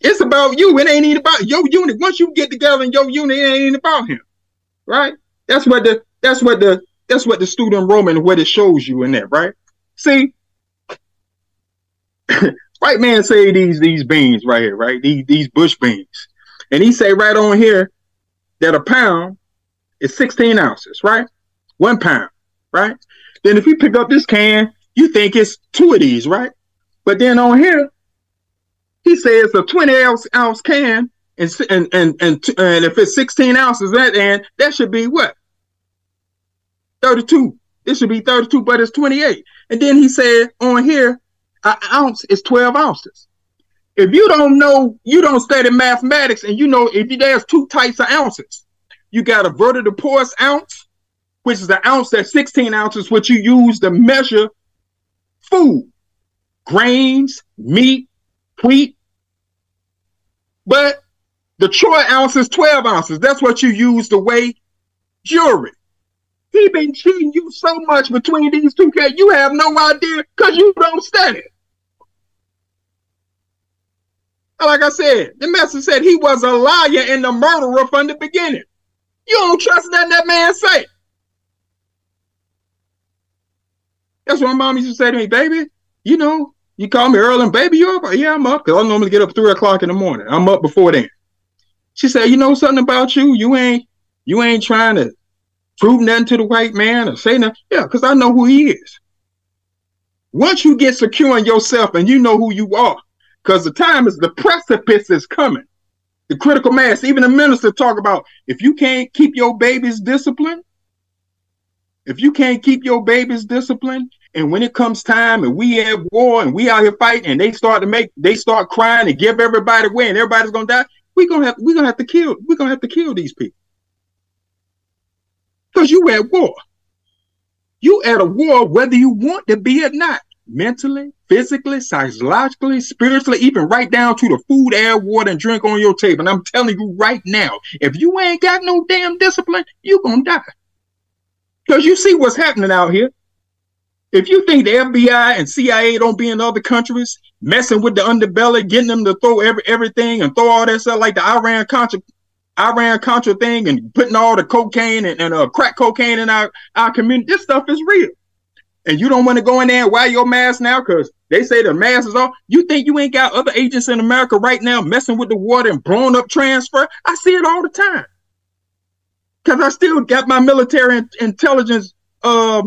It's about you. It ain't even about your unit. Once you get together in your unit, it ain't about him. Right? That's what the that's what the that's what the student enrollment what it shows you in there, right? See, white man say these these beans right here, right? These these bush beans, and he say right on here that a pound is 16 ounces, right? One pound, right? Then if you pick up this can, you think it's two of these, right? But then on here, he says a 20 ounce ounce can, and and and and, and if it's 16 ounces, that and that should be what 32. This should be 32, but it's 28. And then he said on here, an ounce is 12 ounces. If you don't know, you don't study mathematics, and you know if you, there's two types of ounces, you got a avoirdupois ounce, which is the ounce that's 16 ounces, which you use to measure food, grains, meat, wheat. But the troy ounce is 12 ounces. That's what you use to weigh jewelry. He been cheating you so much between these two cats. You have no idea because you don't study. Like I said, the message said he was a liar and a murderer from the beginning. You don't trust nothing that man say. That's what my mom used to say to me, baby. You know, you call me early and baby, you up? Yeah, I'm up. Cause I normally get up three o'clock in the morning. I'm up before then. She said, you know something about you? You ain't you ain't trying to prove nothing to the white man or say nothing. Yeah, because I know who he is. Once you get secure in yourself and you know who you are, because the time is the precipice is coming. The critical mass, even the minister talk about if you can't keep your babies disciplined, if you can't keep your babies disciplined, and when it comes time and we have war and we out here fighting and they start to make they start crying and give everybody away and everybody's gonna die, we gonna have we gonna have to kill we're gonna have to kill these people. Because you at war. You at a war whether you want to be or not. Mentally, physically, psychologically, spiritually, even right down to the food, air, water, and drink on your table. And I'm telling you right now, if you ain't got no damn discipline, you gonna die. Because you see what's happening out here. If you think the FBI and CIA don't be in other countries messing with the underbelly, getting them to throw every everything and throw all that stuff like the Iran Contra Iran Contra thing and putting all the cocaine and, and uh, crack cocaine in our, our community, this stuff is real. And you don't want to go in there and wear your mask now because they say the mask is off. You think you ain't got other agents in America right now messing with the water and blowing up transfer? I see it all the time. Because I still got my military intelligence uh,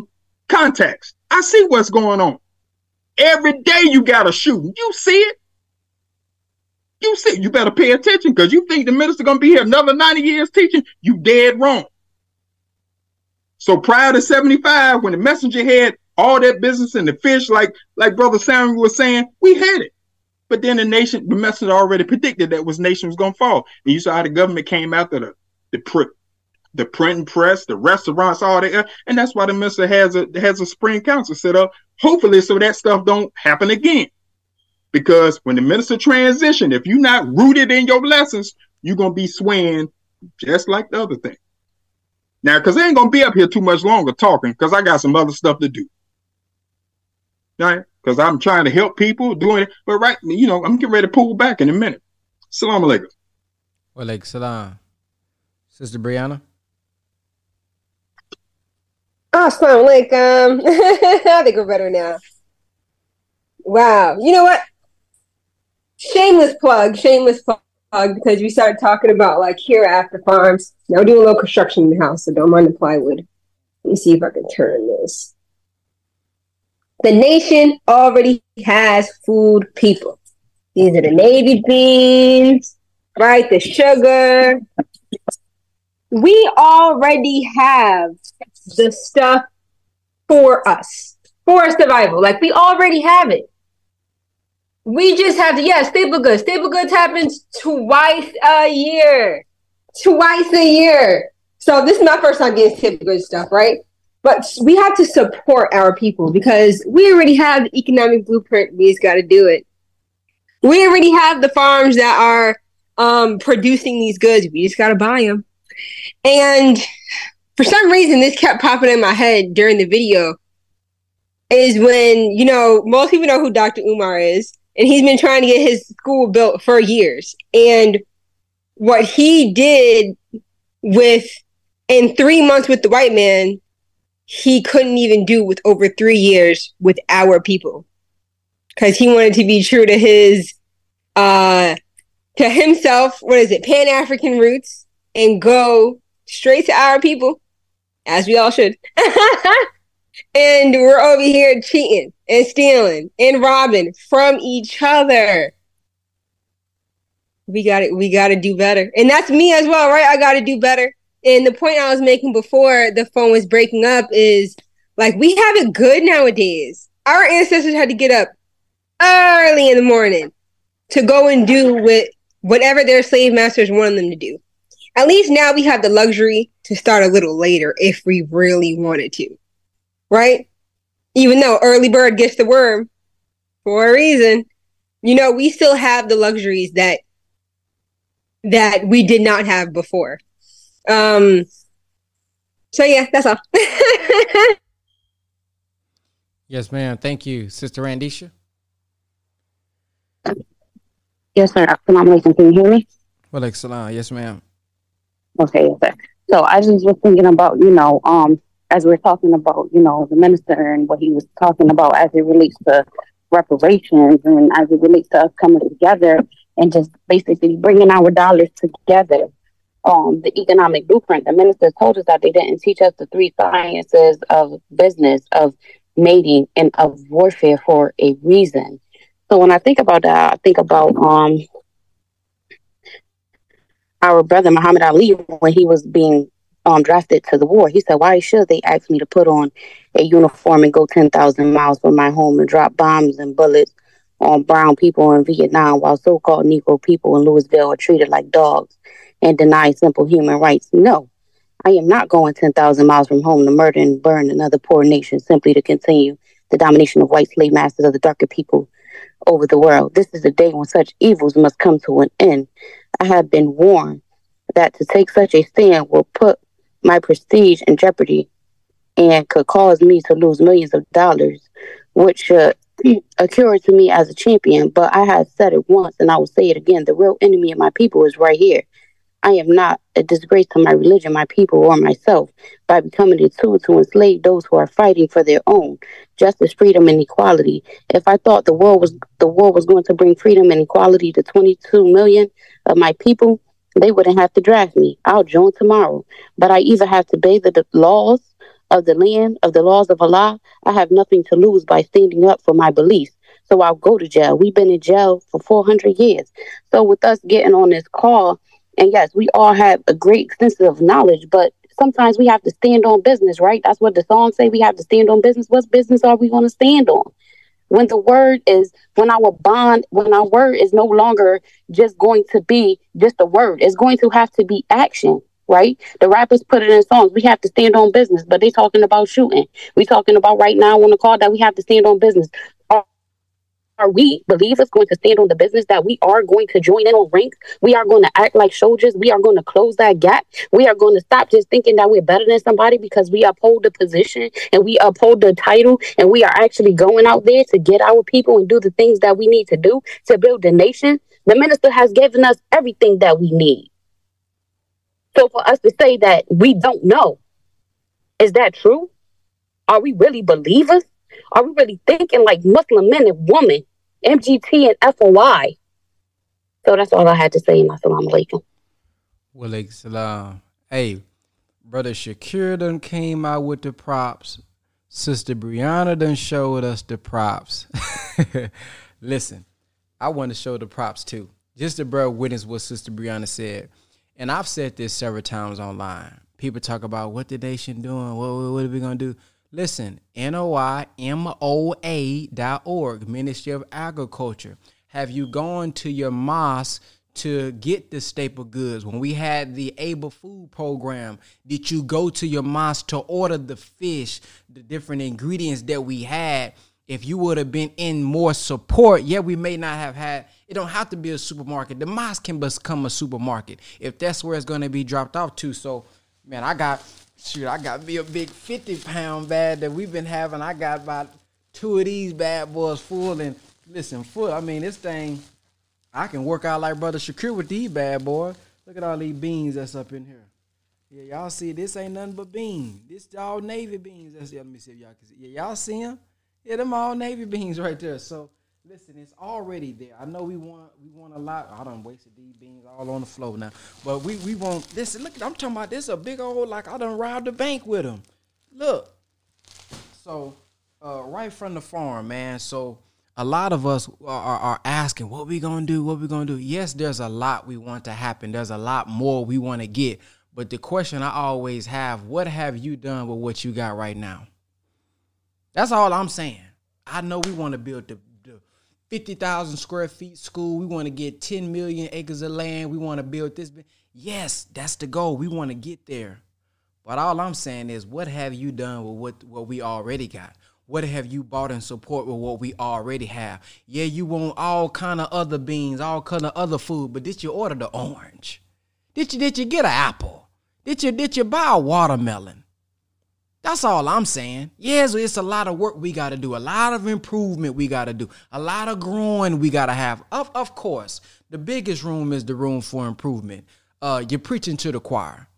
contacts. I see what's going on. Every day you got a shooting. You see it. You see, you better pay attention because you think the minister gonna be here another 90 years teaching, you dead wrong. So prior to 75, when the messenger had all that business and the fish, like like Brother Samuel was saying, we had it. But then the nation, the messenger already predicted that was nation was gonna fall. And you saw how the government came after the the print, the print and press, the restaurants, all that, and that's why the minister has a has a spring council set up, hopefully so that stuff don't happen again. Because when the minister transition, if you're not rooted in your lessons, you're gonna be swaying just like the other thing. Now, because I ain't gonna be up here too much longer talking, because I got some other stuff to do. Right? Because I'm trying to help people doing it. But right, you know, I'm getting ready to pull back in a minute. Salam alaikum. Wa alaikum salam. Sister Brianna. Assalamu alaikum. I think we're better now. Wow. You know what? Shameless plug, shameless plug, because we started talking about like hereafter farms. Now we're doing a little construction in the house, so don't mind the plywood. Let me see if I can turn this. The nation already has food people. These are the navy beans, right? The sugar. We already have the stuff for us, for survival. Like we already have it. We just have to, yeah, staple goods. Staple goods happens twice a year. Twice a year. So this is my first time getting staple goods stuff, right? But we have to support our people because we already have the economic blueprint. We just got to do it. We already have the farms that are um, producing these goods. We just got to buy them. And for some reason, this kept popping in my head during the video. Is when, you know, most people know who Dr. Umar is and he's been trying to get his school built for years. And what he did with in three months with the white man, he couldn't even do with over three years with our people. Because he wanted to be true to his uh to himself, what is it, Pan African roots, and go straight to our people, as we all should. and we're over here cheating and stealing and robbing from each other. We got it. we got to do better, and that's me as well, right? I got to do better. And the point I was making before the phone was breaking up is like we have it good nowadays. Our ancestors had to get up early in the morning to go and do what whatever their slave masters wanted them to do. At least now we have the luxury to start a little later if we really wanted to right? Even though early bird gets the worm for a reason, you know, we still have the luxuries that that we did not have before. Um so yeah, that's all. yes, ma'am. Thank you, Sister Randisha. Yes, sir. Assalamu alaikum. Can you hear me? Well, excellent. Yes, ma'am. Okay, yes, sir. So I just was thinking about, you know, um, as we're talking about, you know, the minister and what he was talking about as it relates to reparations and as it relates to us coming together and just basically bringing our dollars together. Um, the economic blueprint, the minister told us that they didn't teach us the three sciences of business, of mating, and of warfare for a reason. So when I think about that, I think about um our brother Muhammad Ali when he was being um, drafted to the war. He said, Why should they ask me to put on a uniform and go 10,000 miles from my home and drop bombs and bullets on brown people in Vietnam while so called Negro people in Louisville are treated like dogs and denied simple human rights? No, I am not going 10,000 miles from home to murder and burn another poor nation simply to continue the domination of white slave masters of the darker people over the world. This is a day when such evils must come to an end. I have been warned that to take such a stand will put my prestige in jeopardy and could cause me to lose millions of dollars, which should occur to me as a champion. But I have said it once and I will say it again the real enemy of my people is right here. I am not a disgrace to my religion, my people, or myself by becoming a tool to enslave those who are fighting for their own justice, freedom, and equality. If I thought the world was the war was going to bring freedom and equality to 22 million of my people, they wouldn't have to draft me. I'll join tomorrow. But I either have to obey the, laws of the land, of the laws of Allah. I have nothing to lose by standing up for my beliefs. So I'll go to jail. We've been in jail for 400 years. So with us getting on this call, and yes, we all have a great extensive knowledge, but sometimes we have to stand on business, right? That's what the song say. We have to stand on business. What business are we going to stand on? When the word is when our bond when our word is no longer just going to be just a word it's going to have to be action right? The rappers put it in songs we have to stand on business but they talking about shooting. We talking about right now on the call that we have to stand on business are we believers going to stand on the business that we are going to join in on ranks? We are going to act like soldiers. We are going to close that gap. We are going to stop just thinking that we're better than somebody because we uphold the position and we uphold the title and we are actually going out there to get our people and do the things that we need to do to build the nation. The minister has given us everything that we need. So for us to say that we don't know, is that true? Are we really believers? Are we really thinking like Muslim men and women, MGT and FOI? So that's all I had to say. in Assalamu alaikum. Walaikum salam. Hey, brother Shakir done came out with the props. Sister Brianna done showed us the props. Listen, I want to show the props too. Just to bear witness what Sister Brianna said. And I've said this several times online. People talk about what the nation doing, what, what are we gonna do? Listen, N-O-I-M-O-A dot org, Ministry of Agriculture. Have you gone to your mosque to get the staple goods? When we had the Able Food Program, did you go to your mosque to order the fish, the different ingredients that we had? If you would have been in more support, yeah, we may not have had. It don't have to be a supermarket. The mosque can become a supermarket if that's where it's going to be dropped off to. So, man, I got Shoot, I got me a big 50 pound bag that we've been having. I got about two of these bad boys full. And listen, full. I mean, this thing, I can work out like Brother Shakir with these bad boys. Look at all these beans that's up in here. Yeah, y'all see this ain't nothing but beans. This all navy beans. That's let me see if y'all can see. Yeah, y'all see them? Yeah, them all navy beans right there. So Listen, it's already there. I know we want we want a lot. I don't wasted these beans all on the floor now, but we we want this. Look, I'm talking about this a big old like I done robbed the bank with them. Look, so uh, right from the farm, man. So a lot of us are, are asking, what we gonna do? What we gonna do? Yes, there's a lot we want to happen. There's a lot more we want to get. But the question I always have, what have you done with what you got right now? That's all I'm saying. I know we want to build the 50,000 square feet school. We want to get 10 million acres of land. We want to build this. Yes, that's the goal. We want to get there. But all I'm saying is, what have you done with what, what we already got? What have you bought in support with what we already have? Yeah, you want all kind of other beans, all kind of other food, but did you order the orange? Did you did you get an apple? Did you did you buy a watermelon? That's all I'm saying. Yes, it's a lot of work we got to do, a lot of improvement we got to do, a lot of growing we got to have. Of of course, the biggest room is the room for improvement. Uh, you're preaching to the choir.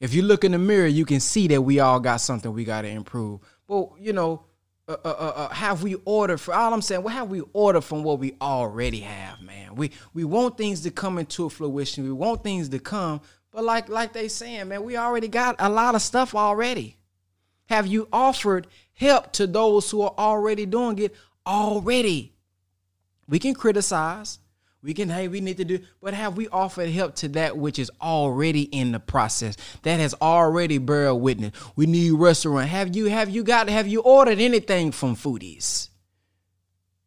If you look in the mirror, you can see that we all got something we got to improve. Well, you know, uh, uh, uh, uh, have we ordered for all I'm saying? What have we ordered from what we already have, man? We we want things to come into fruition. We want things to come, but like like they saying, man, we already got a lot of stuff already. Have you offered help to those who are already doing it already? We can criticize, we can, hey, we need to do, but have we offered help to that which is already in the process, that has already bear witness? We need restaurant. Have you, have you got, have you ordered anything from foodies?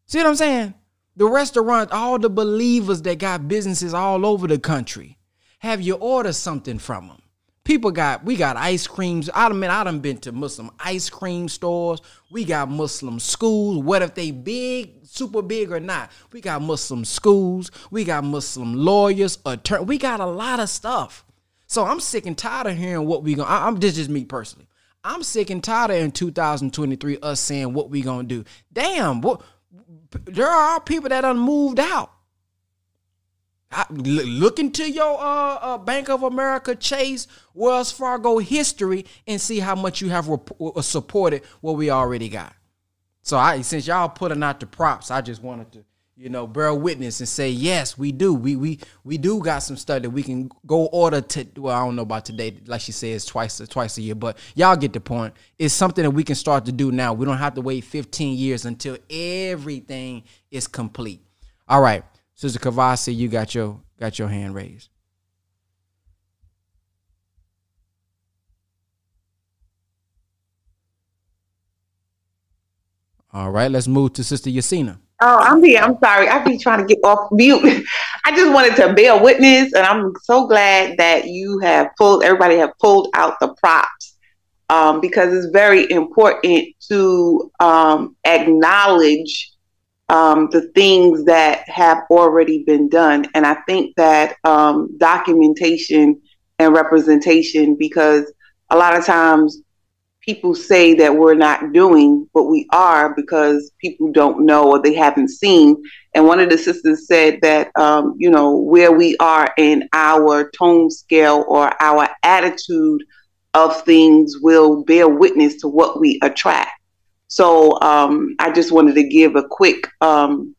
See what I'm saying? The restaurant, all the believers that got businesses all over the country, have you ordered something from them? People got we got ice creams. I done, I done been to Muslim ice cream stores. We got Muslim schools. What if they big, super big or not? We got Muslim schools. We got Muslim lawyers, attorney. We got a lot of stuff. So I'm sick and tired of hearing what we gonna. I'm this is me personally. I'm sick and tired of in 2023 us saying what we gonna do. Damn, what there are people that done moved out. I, look into your uh, uh, Bank of America, Chase, Wells Fargo history and see how much you have rep- uh, supported what we already got. So I, since y'all putting out the props, I just wanted to, you know, bear witness and say yes, we do. We we we do got some stuff that we can go order to. Well, I don't know about today, like she says, twice twice a year, but y'all get the point. It's something that we can start to do now. We don't have to wait 15 years until everything is complete. All right. Sister Kavasi, you got your got your hand raised. All right, let's move to Sister Yasina. Oh, I'm here. I'm sorry. I've been trying to get off mute. I just wanted to bear witness, and I'm so glad that you have pulled. Everybody have pulled out the props um, because it's very important to um, acknowledge um, the things that have already been done. And I think that um, documentation and representation, because a lot of times people say that we're not doing, but we are because people don't know or they haven't seen. And one of the sisters said that, um, you know, where we are in our tone scale or our attitude of things will bear witness to what we attract. So um, I just wanted to give a quick um,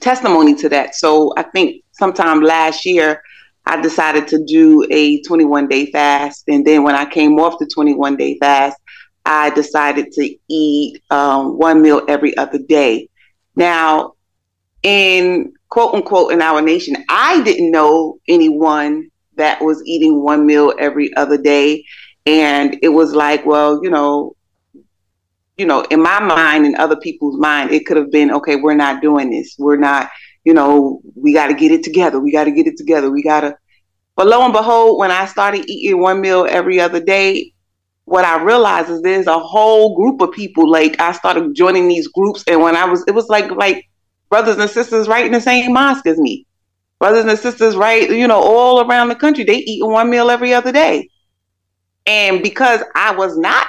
testimony to that. So I think sometime last year, I decided to do a 21 day fast. And then when I came off the 21 day fast, I decided to eat um, one meal every other day. Now, in quote unquote, in our nation, I didn't know anyone that was eating one meal every other day. And it was like, well, you know, you know, in my mind and other people's mind, it could have been, okay, we're not doing this. We're not, you know, we got to get it together. We got to get it together. We got to. But lo and behold, when I started eating one meal every other day, what I realized is there's a whole group of people. Like I started joining these groups, and when I was, it was like like brothers and sisters right in the same mosque as me. Brothers and sisters, right, you know, all around the country, they eat one meal every other day. And because I was not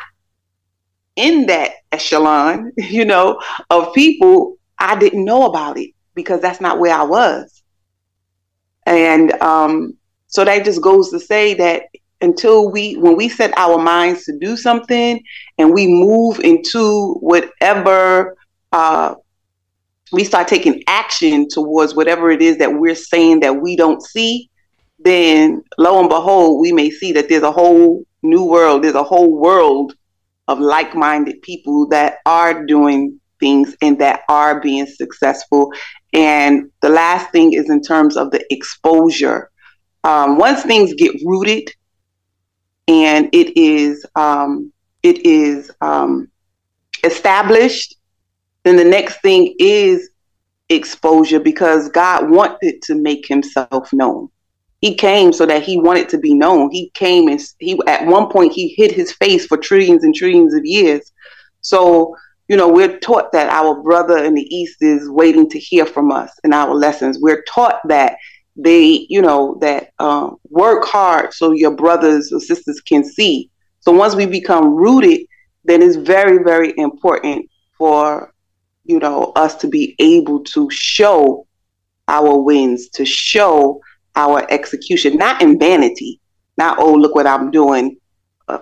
in that echelon, you know, of people, I didn't know about it because that's not where I was. And um, so that just goes to say that until we, when we set our minds to do something and we move into whatever, uh, we start taking action towards whatever it is that we're saying that we don't see, then lo and behold, we may see that there's a whole new world, there's a whole world of like minded people that are doing things and that are being successful. And the last thing is in terms of the exposure. Um, once things get rooted and it is um, it is um, established, then the next thing is exposure because God wanted to make himself known. He came so that he wanted to be known. He came and he at one point he hid his face for trillions and trillions of years. So, you know, we're taught that our brother in the East is waiting to hear from us in our lessons. We're taught that they, you know, that um, work hard so your brothers or sisters can see. So once we become rooted, then it's very, very important for, you know, us to be able to show our wins, to show our execution, not in vanity, not oh look what I'm doing, uh,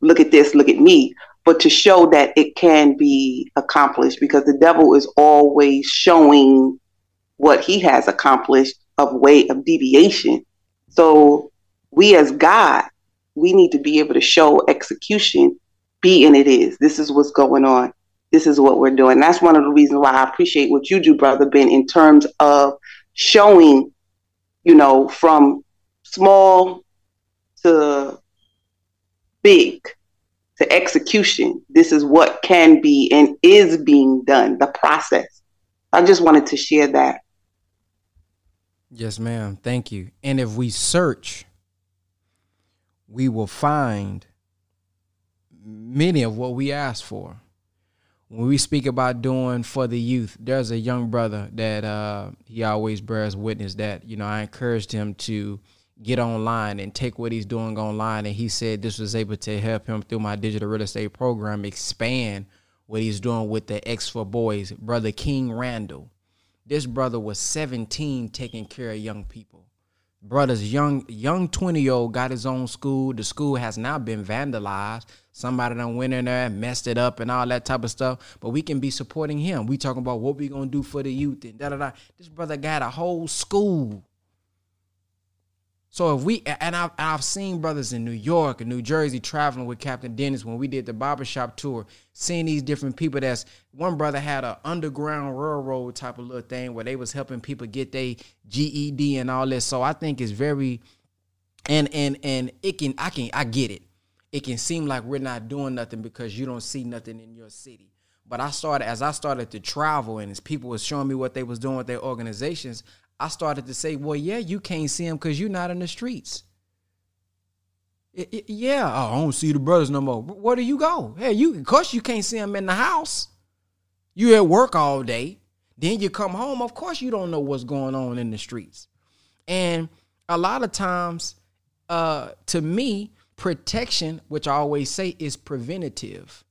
look at this, look at me, but to show that it can be accomplished because the devil is always showing what he has accomplished of way of deviation. So we as God, we need to be able to show execution, be and it is. This is what's going on. This is what we're doing. That's one of the reasons why I appreciate what you do, brother Ben, in terms of showing, you know, from small to big to execution. This is what can be and is being done, the process. I just wanted to share that. Yes, ma'am. Thank you. And if we search, we will find many of what we asked for. When we speak about doing for the youth, there's a young brother that uh, he always bears witness that, you know, I encouraged him to get online and take what he's doing online. And he said this was able to help him through my digital real estate program expand what he's doing with the X for Boys, brother King Randall. This brother was 17 taking care of young people. Brother's young young 20 year old got his own school. The school has now been vandalized. Somebody done went in there and messed it up and all that type of stuff. But we can be supporting him. We talking about what we gonna do for the youth and da da da. This brother got a whole school so if we and I've, I've seen brothers in New York and New Jersey traveling with Captain Dennis when we did the barbershop tour, seeing these different people. That's one brother had a underground railroad type of little thing where they was helping people get their GED and all this. So I think it's very and and and it can I can I get it. It can seem like we're not doing nothing because you don't see nothing in your city. But I started as I started to travel and as people was showing me what they was doing with their organizations, I started to say, well, yeah, you can't see them because you're not in the streets. It, it, yeah, oh, I don't see the brothers no more. Where do you go? Hey, you of course you can't see them in the house. You at work all day. Then you come home. Of course you don't know what's going on in the streets. And a lot of times, uh, to me, protection, which I always say, is preventative.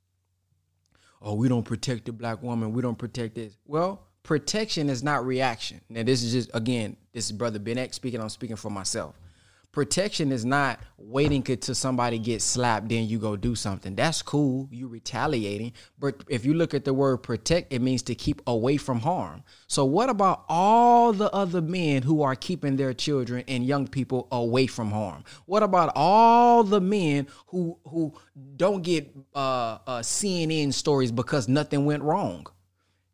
Oh, we don't protect the black woman. We don't protect this. Well, protection is not reaction. Now, this is just again, this is Brother Ben X speaking. I'm speaking for myself. Protection is not waiting until somebody gets slapped, then you go do something. That's cool. You retaliating. But if you look at the word protect, it means to keep away from harm. So what about all the other men who are keeping their children and young people away from harm? What about all the men who who don't get uh, uh, CNN stories because nothing went wrong?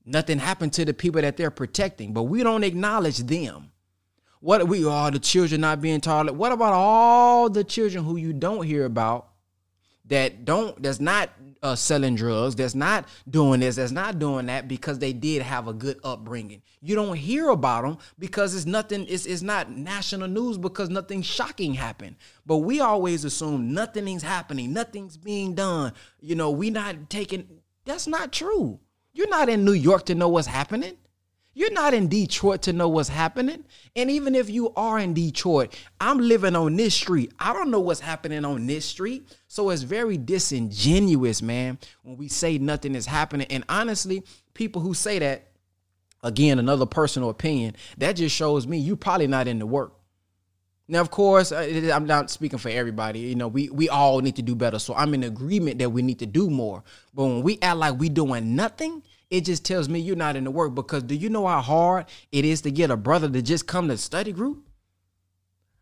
Nothing happened to the people that they're protecting, but we don't acknowledge them. What we are the children not being taught. What about all the children who you don't hear about that don't that's not uh, selling drugs, that's not doing this, that's not doing that because they did have a good upbringing. You don't hear about them because it's nothing. It's it's not national news because nothing shocking happened. But we always assume nothing's happening, nothing's being done. You know, we not taking. That's not true. You're not in New York to know what's happening. You're not in Detroit to know what's happening. And even if you are in Detroit, I'm living on this street. I don't know what's happening on this street. So it's very disingenuous, man, when we say nothing is happening. And honestly, people who say that, again, another personal opinion, that just shows me you're probably not in the work. Now, of course, uh, I'm not speaking for everybody. You know, we we all need to do better. So I'm in agreement that we need to do more. But when we act like we're doing nothing, it just tells me you're not in the work. Because do you know how hard it is to get a brother to just come to study group?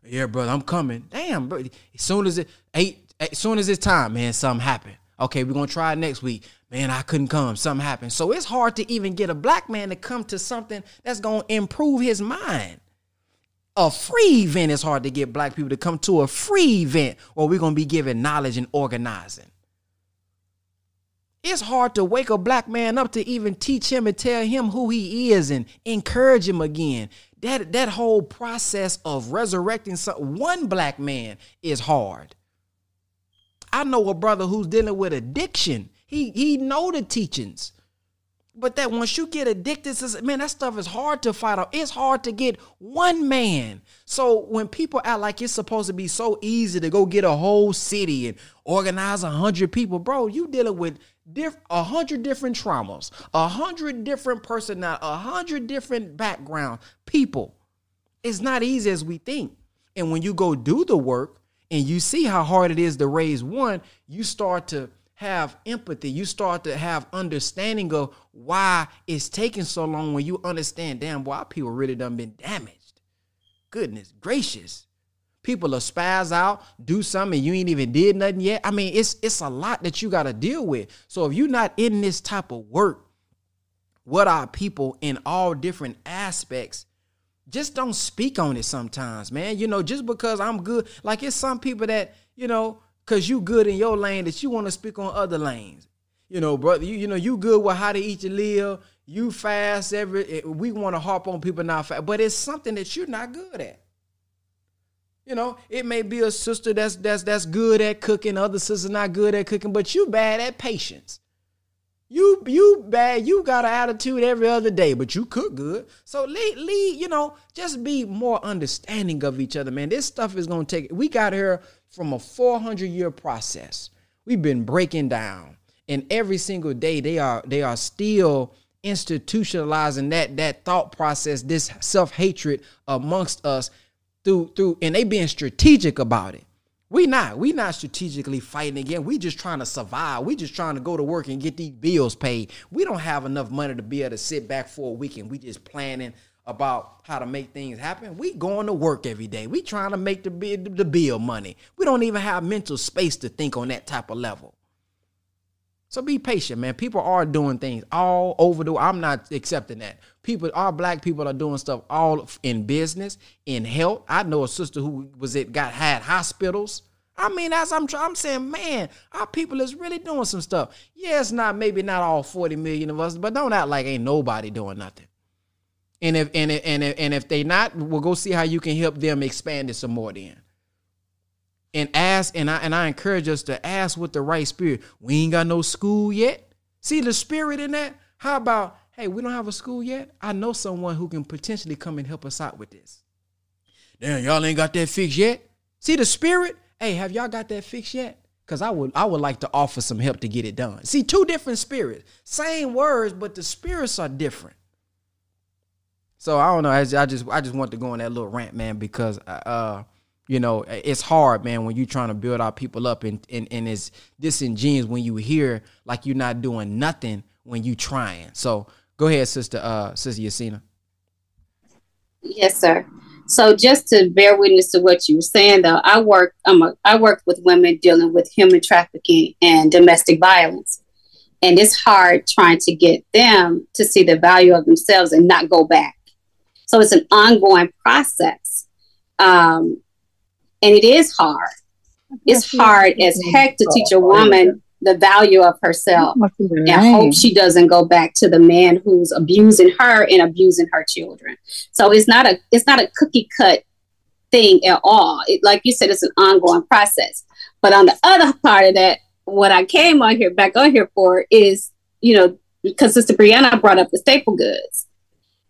Yeah, brother, I'm coming. Damn, bro. As soon as it eight, as soon as it's time, man, something happened. Okay, we're gonna try next week. Man, I couldn't come. Something happened. So it's hard to even get a black man to come to something that's gonna improve his mind a free event is hard to get black people to come to a free event where we're to be giving knowledge and organizing. It's hard to wake a black man up to even teach him and tell him who he is and encourage him again. That, that whole process of resurrecting some, one black man is hard. I know a brother who's dealing with addiction. He he know the teachings. But that once you get addicted, man, that stuff is hard to fight off. It's hard to get one man. So when people act like it's supposed to be so easy to go get a whole city and organize a hundred people, bro, you dealing with a hundred different traumas, a hundred different personality, a hundred different background people. It's not easy as we think. And when you go do the work, and you see how hard it is to raise one, you start to have empathy. You start to have understanding of why it's taking so long when you understand, damn, why people really done been damaged. Goodness gracious. People are spaz out, do something, you ain't even did nothing yet. I mean, it's it's a lot that you gotta deal with. So if you're not in this type of work, what are people in all different aspects? Just don't speak on it sometimes, man. You know, just because I'm good, like it's some people that, you know, cause you good in your lane that you want to speak on other lanes. You know, brother, you, you know, you good with how to eat to live. You fast every eh, we want to harp on people not fast, but it's something that you're not good at. You know, it may be a sister that's that's that's good at cooking, other sisters not good at cooking, but you bad at patience. You you bad, you got an attitude every other day, but you cook good. So lead, lead, you know, just be more understanding of each other, man. This stuff is gonna take. We got here from a 400 year process. We've been breaking down, and every single day they are they are still institutionalizing that that thought process, this self hatred amongst us through through and they being strategic about it. We not. We not strategically fighting again. We just trying to survive. We just trying to go to work and get these bills paid. We don't have enough money to be able to sit back for a week and we just planning about how to make things happen. We going to work every day. We trying to make the the bill money. We don't even have mental space to think on that type of level. So be patient, man. People are doing things all over the. I'm not accepting that. People, our black people are doing stuff all in business, in health. I know a sister who was it got had hospitals. I mean, as I'm I'm saying, man, our people is really doing some stuff. Yeah, it's not maybe not all 40 million of us, but don't act like ain't nobody doing nothing. And if and and if, and if they not, we'll go see how you can help them expand it some more. Then and ask and I and I encourage us to ask with the right spirit. We ain't got no school yet. See the spirit in that? How about, hey, we don't have a school yet? I know someone who can potentially come and help us out with this. Damn, y'all ain't got that fixed yet. See the spirit? Hey, have y'all got that fixed yet? Cause I would I would like to offer some help to get it done. See, two different spirits, same words, but the spirits are different. So I don't know. I just I just want to go on that little rant, man, because uh you know it's hard man when you're trying to build our people up and, and, and it's disingenuous when you hear like you're not doing nothing when you're trying. So go ahead sister uh sister yasina yes sir. So just to bear witness to what you were saying though i work i'm a, i work with women dealing with human trafficking and domestic violence. And it's hard trying to get them to see the value of themselves and not go back so it's an ongoing process um, and it is hard. It's hard as heck to teach a woman the value of herself and hope she doesn't go back to the man who's abusing her and abusing her children. So it's not a it's not a cookie cut thing at all. It, like you said, it's an ongoing process. But on the other part of that, what I came on here back on here for is, you know, because Sister Brianna brought up the staple goods.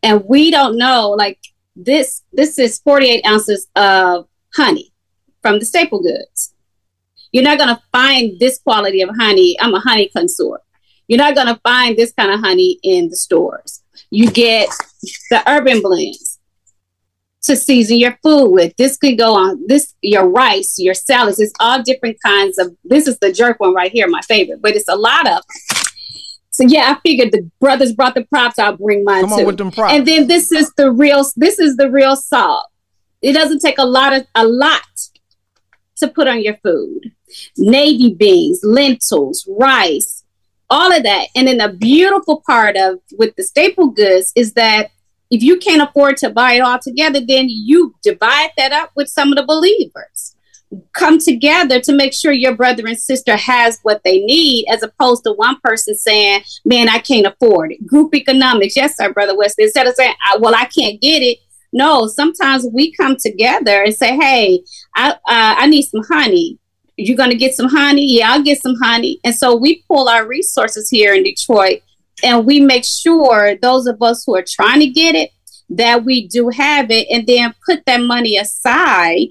And we don't know, like this, this is 48 ounces of honey from the staple goods. You're not going to find this quality of honey. I'm a honey connoisseur. You're not going to find this kind of honey in the stores. You get the urban blends to season your food with. This could go on this your rice, your salads. It's all different kinds of. This is the jerk one right here, my favorite, but it's a lot of. So yeah, I figured the brothers brought the props. I'll bring mine Come too. on with them props. And then this is the real. This is the real salt. It doesn't take a lot of a lot to put on your food navy beans, lentils, rice, all of that. And then the beautiful part of with the staple goods is that if you can't afford to buy it all together, then you divide that up with some of the believers. Come together to make sure your brother and sister has what they need, as opposed to one person saying, Man, I can't afford it. Group economics. Yes, sir, Brother West. Instead of saying, Well, I can't get it, no, sometimes we come together and say, "Hey, I uh, I need some honey. You're gonna get some honey? Yeah, I'll get some honey." And so we pull our resources here in Detroit, and we make sure those of us who are trying to get it that we do have it, and then put that money aside.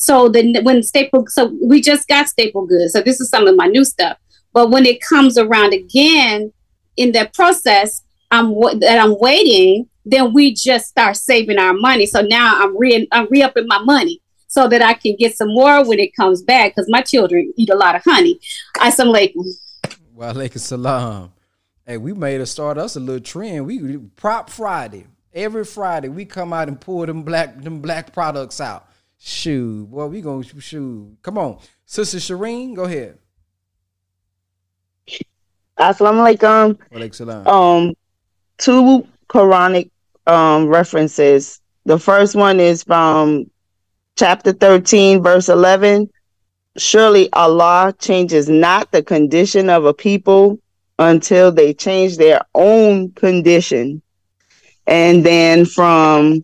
So then, when staple, so we just got staple goods. So this is some of my new stuff. But when it comes around again in that process, I'm that I'm waiting then we just start saving our money. So now I'm re I'm re-upping my money. so that I can get some more when it comes back because my children eat a lot of honey. Assalamu alaikum. Wa alaikum salam. Hey, we made a start us a little trend. We prop Friday. Every Friday we come out and pull them black them black products out. Shoot, boy, we gonna shoot. Come on. Sister Shireen, go ahead. Assalamu alaikum. Um, two Quranic um references. The first one is from chapter 13, verse 11. Surely Allah changes not the condition of a people until they change their own condition. And then from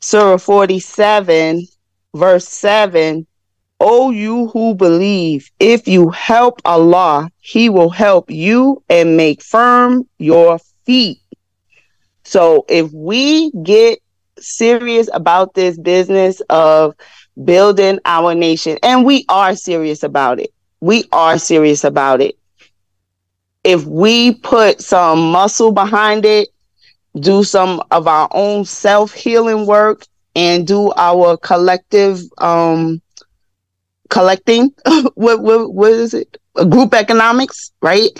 Surah 47, verse 7 O you who believe, if you help Allah, He will help you and make firm your feet. So if we get serious about this business of building our nation, and we are serious about it, we are serious about it. If we put some muscle behind it, do some of our own self healing work, and do our collective um, collecting what, what what is it? Group economics right?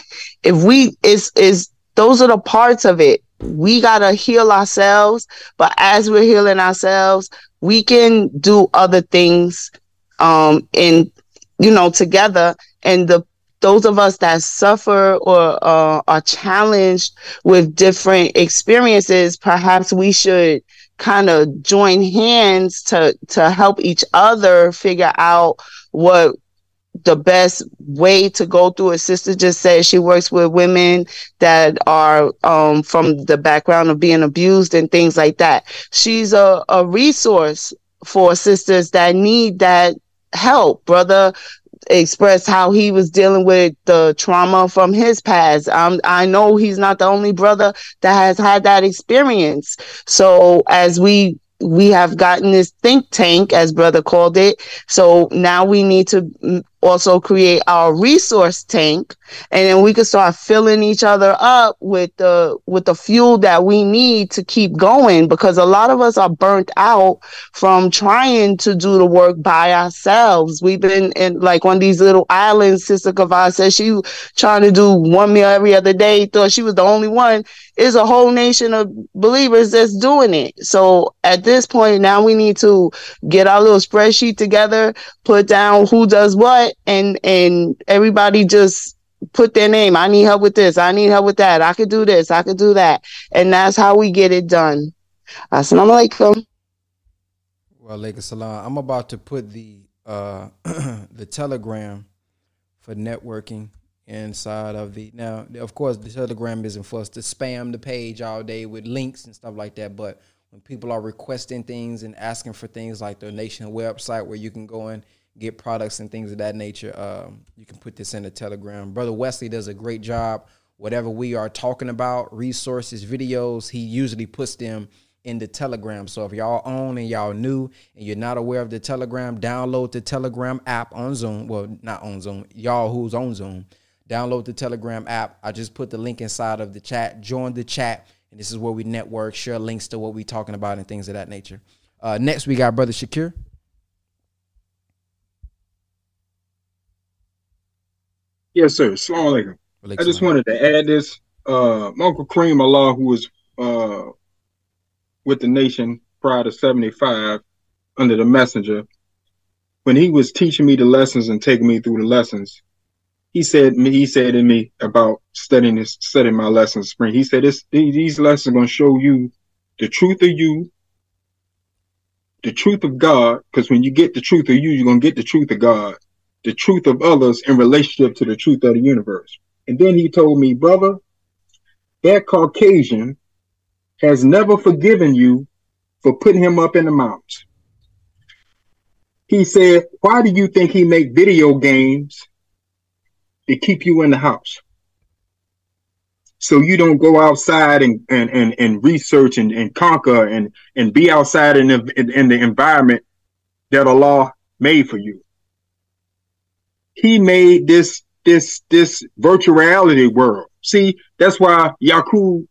If we is is those are the parts of it. We gotta heal ourselves but as we're healing ourselves we can do other things um and you know together. And the those of us that suffer or uh, are challenged with different experiences perhaps we should kind of join hands to to help each other figure out what the best way to go through it. Sister just said she works with women that are um, from the background of being abused and things like that. She's a, a resource for sisters that need that help. Brother expressed how he was dealing with the trauma from his past. Um, I know he's not the only brother that has had that experience. So as we we have gotten this think tank, as brother called it. So now we need to also create our resource tank, and then we can start filling each other up with the with the fuel that we need to keep going. Because a lot of us are burnt out from trying to do the work by ourselves. We've been in like of these little islands. Sister Kava said she trying to do one meal every other day. Thought she was the only one. Is a whole nation of believers that's doing it. So at this point now we need to get our little spreadsheet together, put down who does what, and and everybody just put their name. I need help with this. I need help with that. I could do this. I could do that. And that's how we get it done. Assalamu alaikum. Well, alaikum salam. I'm about to put the uh the telegram for networking inside of the now of course the telegram isn't for us to spam the page all day with links and stuff like that but when people are requesting things and asking for things like the nation website where you can go and get products and things of that nature um, you can put this in the telegram. Brother wesley does a great job. Whatever we are talking about resources videos he usually puts them in the telegram. So if y'all own and y'all new and you're not aware of the telegram download the telegram app on zoom. Well not on zoom y'all who's on zoom. Download the telegram app. I just put the link inside of the chat. Join the chat. And this is where we network share links to what we're talking about and things of that nature. Uh, next we got brother shakir Yes, sir. Assalamu alaikum. I just wanted to add this. Uh, Uncle Kareem Allah, who was uh, with the nation prior to 75 under the messenger, when he was teaching me the lessons and taking me through the lessons, he said he said to me about studying this studying my lessons spring. He said this these lessons are gonna show you the truth of you, the truth of God, because when you get the truth of you, you're gonna get the truth of God the truth of others in relationship to the truth of the universe. And then he told me, brother, that Caucasian has never forgiven you for putting him up in the mountains. He said, why do you think he make video games to keep you in the house? So you don't go outside and, and, and, and research and, and conquer and, and be outside in the, in, in the environment that Allah made for you he made this this this virtual reality world. See, that's why Yakub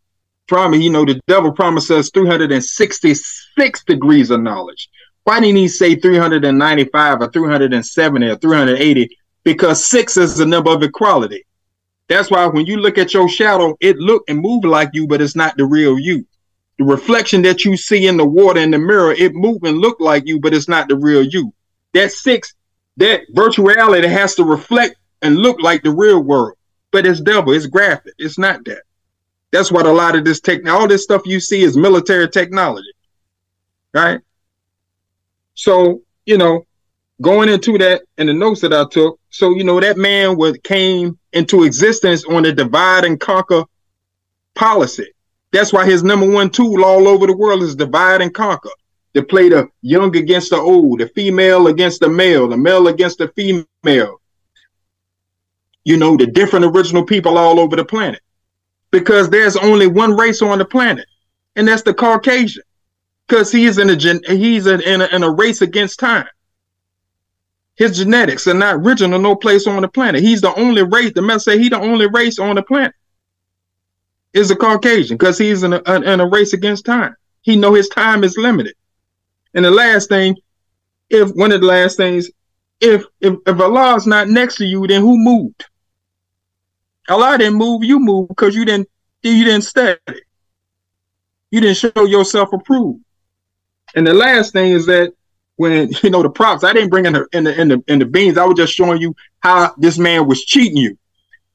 promised, you know, the devil promised us 366 degrees of knowledge. Why didn't he say 395 or 370 or 380? Because six is the number of equality. That's why when you look at your shadow, it look and move like you, but it's not the real you. The reflection that you see in the water in the mirror, it move and look like you, but it's not the real you. That six, that virtual reality has to reflect and look like the real world, but it's double, it's graphic, it's not that. That's what a lot of this tech, all this stuff you see is military technology, right? So you know, going into that and the notes that I took, so you know that man was came into existence on the divide and conquer policy. That's why his number one tool all over the world is divide and conquer. To play the young against the old, the female against the male, the male against the female. You know, the different original people all over the planet. Because there's only one race on the planet, and that's the Caucasian. Because he's in a gen- he's in, in, a, in a race against time. His genetics are not original no place on the planet. He's the only race. The man say he the only race on the planet is a Caucasian because he's in a, in a race against time. He know his time is limited. And the last thing, if one of the last things, if if, if Allah is not next to you, then who moved? Allah didn't move, you moved because you didn't you didn't study. You didn't show yourself approved. And the last thing is that when you know the props, I didn't bring in the in the in the in the beans. I was just showing you how this man was cheating you.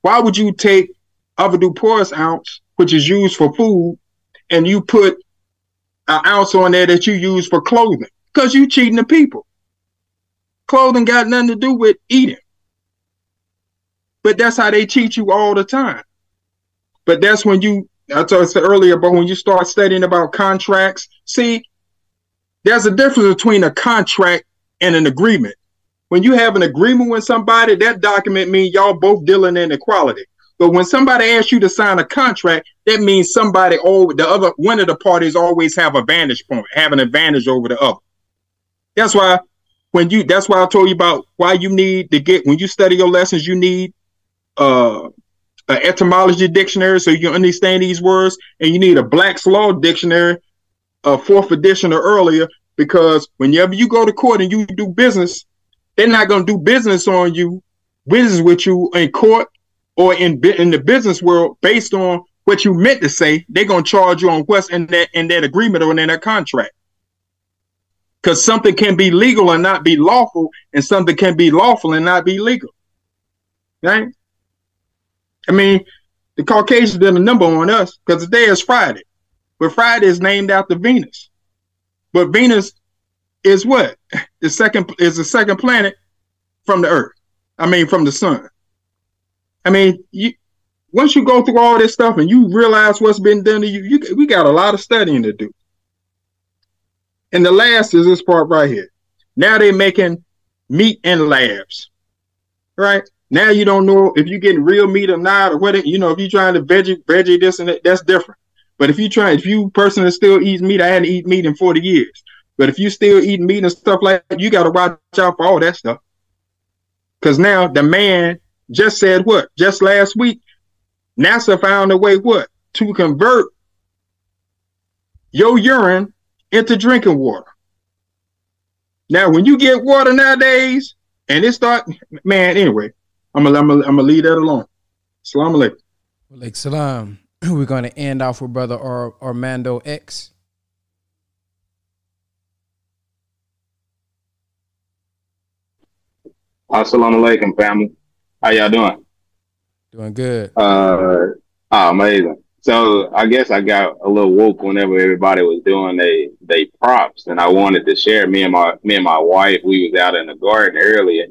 Why would you take avoirdupois porous ounce which is used for food, and you put an ounce on there that you use for clothing because you cheating the people. Clothing got nothing to do with eating. But that's how they teach you all the time. But that's when you, I told you earlier, but when you start studying about contracts, see, there's a difference between a contract and an agreement. When you have an agreement with somebody, that document means y'all both dealing in equality. But when somebody asks you to sign a contract, that means somebody or the other one of the parties always have a vantage point, have an advantage over the other. That's why when you that's why I told you about why you need to get when you study your lessons, you need uh etymology dictionary so you can understand these words, and you need a Black's Law dictionary, a fourth edition or earlier, because whenever you go to court and you do business, they're not gonna do business on you, business with you in court or in in the business world based on what you meant to say, they're gonna charge you on what's in that in that agreement or in that contract. Because something can be legal and not be lawful, and something can be lawful and not be legal. Right? I mean, the Caucasians did a number on us because today is Friday. But Friday is named after Venus. But Venus is what? The second is the second planet from the Earth. I mean, from the sun. I mean, you once you go through all this stuff and you realize what's been done to you, you we got a lot of studying to do. And the last is this part right here. Now they're making meat in labs, right? Now you don't know if you're getting real meat or not, or whether you know if you're trying to veggie veggie this and that, that's different. But if you try, if you person that still eats meat, I hadn't eaten meat in 40 years. But if you still eating meat and stuff like that, you got to watch out for all that stuff. Because now the man just said what? Just last week, NASA found a way what? To convert your urine into drinking water. Now, when you get water nowadays, and it start, man, anyway, I'm gonna, I'm gonna, I'm gonna leave that alone. Salam alaikum. Like salam. We're gonna end off with brother Ar- Armando X. Assalamu alaikum, family. How y'all doing? Doing good. Uh, oh, amazing. So I guess I got a little woke whenever everybody was doing they they props, and I wanted to share. Me and my me and my wife, we was out in the garden earlier.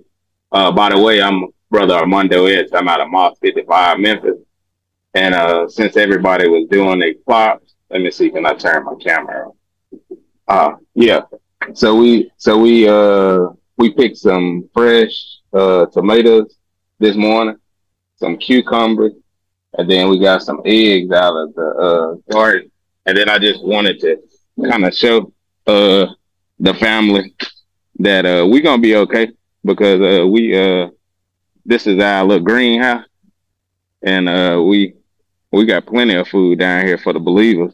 Uh, by the way, I'm brother Armando X. I'm out of Mosque 55, Memphis. And uh, since everybody was doing their props, let me see, can I turn my camera on? Uh, yeah. So we so we uh we picked some fresh uh tomatoes this morning, some cucumbers, and then we got some eggs out of the uh, garden. And then I just wanted to kind of show uh, the family that uh, we're gonna be okay because uh, we uh, this is our little greenhouse, and uh, we we got plenty of food down here for the believers.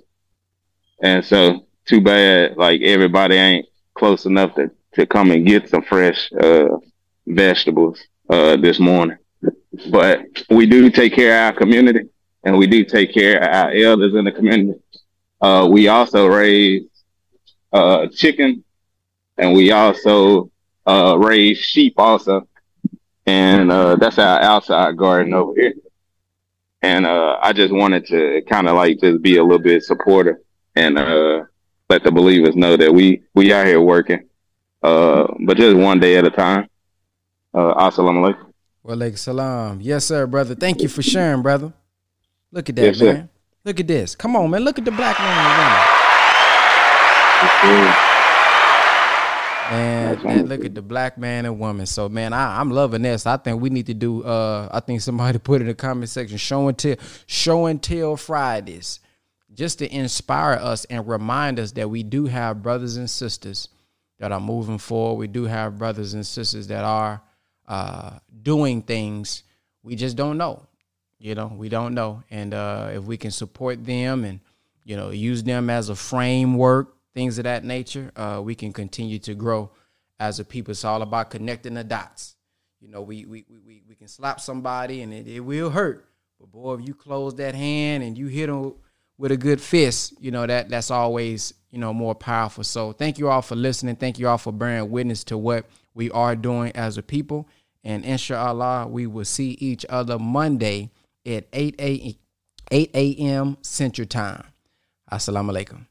And so, too bad like everybody ain't close enough to, to come and get some fresh uh, vegetables uh, this morning. But we do take care of our community and we do take care of our elders in the community. Uh, we also raise uh, chicken and we also uh, raise sheep also. And uh, that's our outside garden over here. And uh, I just wanted to kind of like just be a little bit supportive and uh, let the believers know that we we out here working, uh, but just one day at a time. Uh, assalamu alaikum. Wa alaikum salam. Yes, sir, brother. Thank you for sharing, brother. Look at that, Yes, sir. man. Look at this. Come on, man. Look at the black man and woman. Man, man, look at the black man and woman. So, man, I, I'm loving this. I think we need to do. Uh, I think somebody put in the comment section show and tell, show and tell Fridays, just to inspire us and remind us that we do have brothers and sisters that are moving forward. We do have brothers and sisters that are uh, doing things we just don't know. You know, we don't know, and uh, if we can support them and you know use them as a framework, things of that nature, uh, we can continue to grow as a people. It's all about connecting the dots. You know, we we we we, can slap somebody and it, it will hurt, but boy, if you close that hand and you hit them with a good fist, you know that that's always you know more powerful. So thank you all for listening. Thank you all for bearing witness to what we are doing as a people. And inshallah, we will see each other Monday at 8 a 8 a.m. Central Time. Assalamu alaikum.